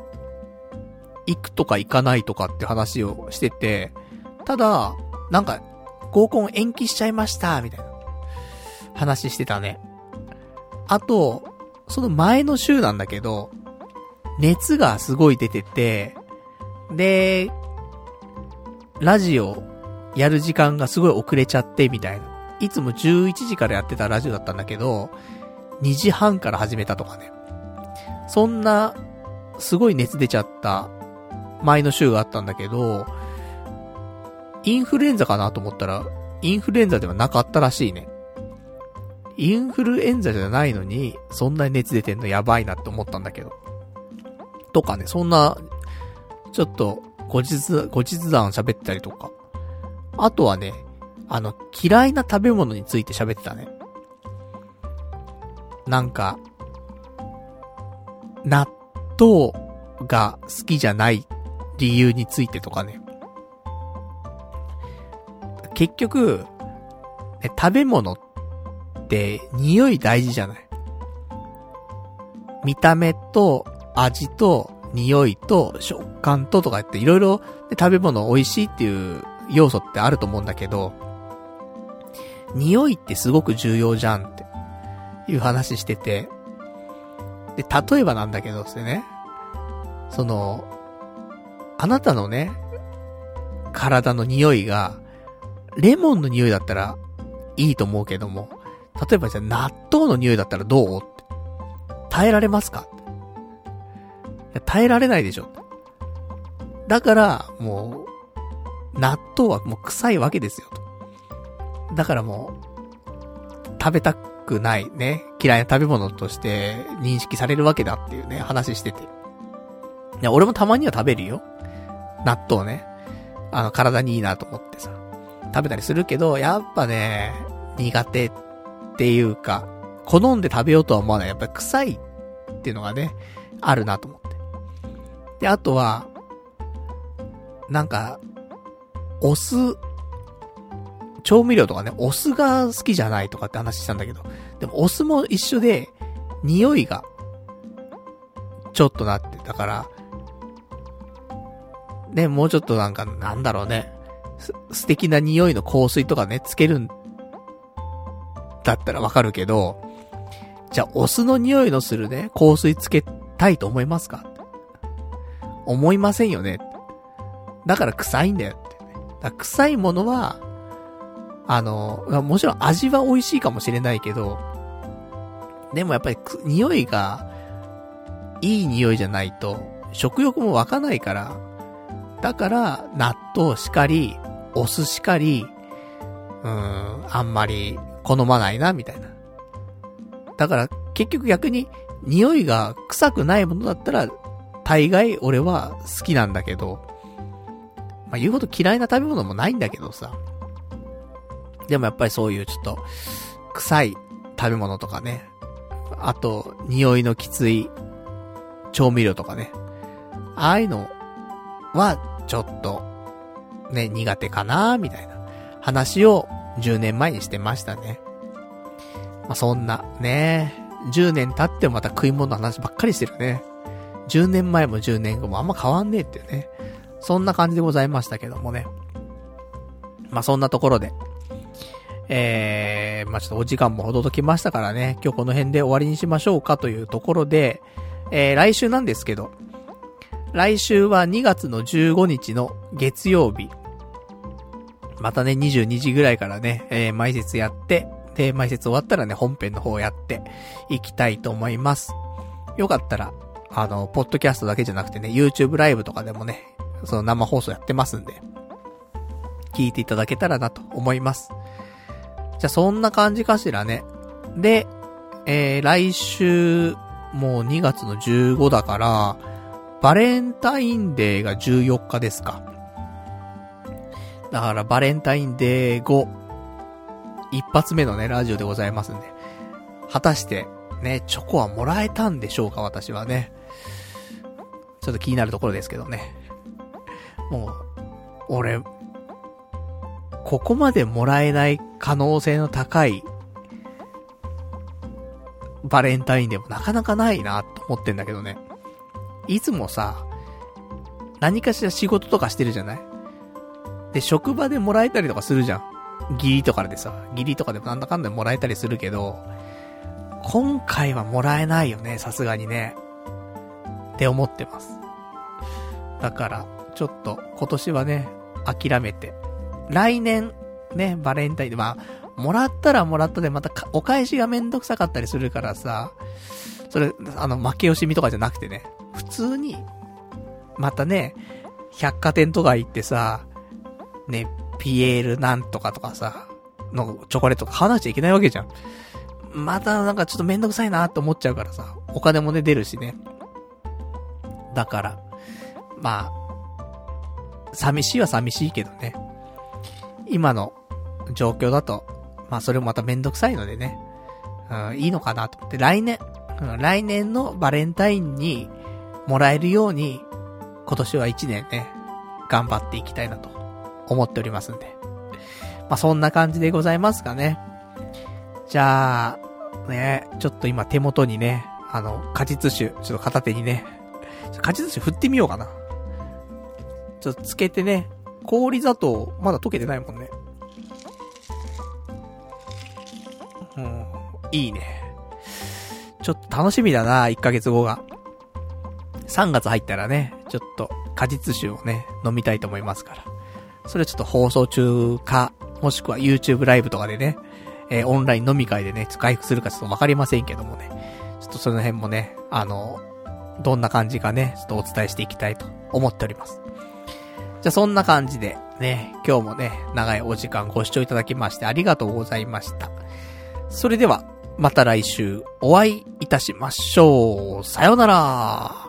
行くとか行かないとかって話をしてて、ただ、なんか、合コン延期しちゃいました、みたいな話してたね。あと、その前の週なんだけど、熱がすごい出てて、で、ラジオやる時間がすごい遅れちゃってみたいな。いつも11時からやってたラジオだったんだけど、2時半から始めたとかね。そんな、すごい熱出ちゃった前の週があったんだけど、インフルエンザかなと思ったら、インフルエンザではなかったらしいね。インフルエンザじゃないのに、そんなに熱出てんのやばいなって思ったんだけど。とかね、そんな、ちょっと、後日、後日談喋ったりとか。あとはね、あの、嫌いな食べ物について喋ってたね。なんか、納豆が好きじゃない理由についてとかね。結局、ね、食べ物って匂い大事じゃない見た目と味と匂いと食感ととかっていろいろ食べ物美味しいっていう要素ってあると思うんだけど、匂いってすごく重要じゃんっていう話してて、で、例えばなんだけどですね、その、あなたのね、体の匂いが、レモンの匂いだったらいいと思うけども、例えばじゃあ納豆の匂いだったらどう？耐えられますか？耐えられないでしょ。だから、もう、納豆はもう臭いわけですよ。だからもう、食べたくないね、嫌いな食べ物として認識されるわけだっていうね、話してて。いや、俺もたまには食べるよ。納豆ね。あの、体にいいなと思ってさ。食べたりするけど、やっぱね、苦手っていうか、好んで食べようとは思わない。やっぱり臭いっていうのがね、あるなと思って。で、あとは、なんか、お酢、調味料とかね、お酢が好きじゃないとかって話したんだけど、でもお酢も一緒で、匂いが、ちょっとなって、だから、ね、もうちょっとなんか、なんだろうね、素敵な匂いの香水とかね、つけるん、だったらわかるけど、じゃあ、お酢の匂いのするね、香水つけたいと思いますか？思いませんよね。だから臭いんだよって、ね。だ臭いものは、あの、もちろん味は美味しいかもしれないけど、でもやっぱり匂いが、いい匂いじゃないと、食欲も湧かないから、だから、納豆しかり、お酢しかり、うーん、あんまり好まないな、みたいな。だから、結局逆に、匂いが臭くないものだったら、大概俺は好きなんだけど、まあ、言うほど嫌いな食べ物もないんだけどさ。でもやっぱりそういうちょっと、臭い食べ物とかね。あと、匂いのきつい調味料とかね。ああいうのは、ちょっと、ね、苦手かなみたいな話を10年前にしてましたね。まあ、そんな、ね、10年経ってもまた食い物の話ばっかりしてるね。10年前も10年後もあんま変わんねえっていうね。そんな感じでございましたけどもね。まあ、そんなところで、えー、まあ、ちょっとお時間もほどときましたからね、今日この辺で終わりにしましょうかというところで、えー、来週なんですけど、来週は2月の15日の月曜日、またね、22時ぐらいからね、えー、前説やって、で、前説終わったらね、本編の方やっていきたいと思います。よかったら、あの、ポッドキャストだけじゃなくてね、YouTube ライブとかでもね、その生放送やってますんで、聞いていただけたらなと思います。じゃあそんな感じかしらね。で、えー、来週、もう2月の15だから、バレンタインデーが14日ですか。だからバレンタインデー後、一発目のね、ラジオでございますんで。果たして、ね、チョコはもらえたんでしょうか、私はね。ちょっと気になるところですけどね。もう、俺、ここまでもらえない可能性の高い、バレンタインでもなかなかないな、と思ってんだけどね。いつもさ、何かしら仕事とかしてるじゃない？で、職場でもらえたりとかするじゃん。義理とかでさ、義理とかでもなんだかんだもらえたりするけど、今回はもらえないよね、さすがにね。って思ってます。だから、ちょっと今年はね、諦めて。来年、ね、バレンタインで、まあ、もらったらもらったでまたお返しがめんどくさかったりするからさ、それ、あの、負け惜しみとかじゃなくてね、普通に、またね、百貨店とか行ってさ、ね、ピエールなんとかとかさ、のチョコレート買わなくちゃいけないわけじゃん。またなんかちょっとめんどくさいなって思っちゃうからさ、お金もね出るしね。だから、まあ、寂しいは寂しいけどね。今の状況だと、まあそれもまためんどくさいのでね、うん、いいのかなと思って、来年、うん、来年のバレンタインにもらえるように、今年は一年ね、頑張っていきたいなと思っておりますんで。まあそんな感じでございますかね。じゃあ、ね、ちょっと今手元にね、あの、果実酒、ちょっと片手にね、果実酒振ってみようかな。ちょっとつけてね、氷砂糖、まだ溶けてないもんね。うん、いいね。ちょっと楽しみだな、1ヶ月後が。3月入ったらね、ちょっと果実酒をね、飲みたいと思いますから。それはちょっと放送中か、もしくは YouTube ライブとかでね、えー、オンライン飲み会でね、回復するかちょっとわかりませんけどもね。ちょっとその辺もね、あの、どんな感じかね、ちょっとお伝えしていきたいと思っております。じゃあそんな感じで、ね、今日もね、長いお時間ご視聴いただきましてありがとうございました。それでは、また来週お会いいたしましょう。さよなら。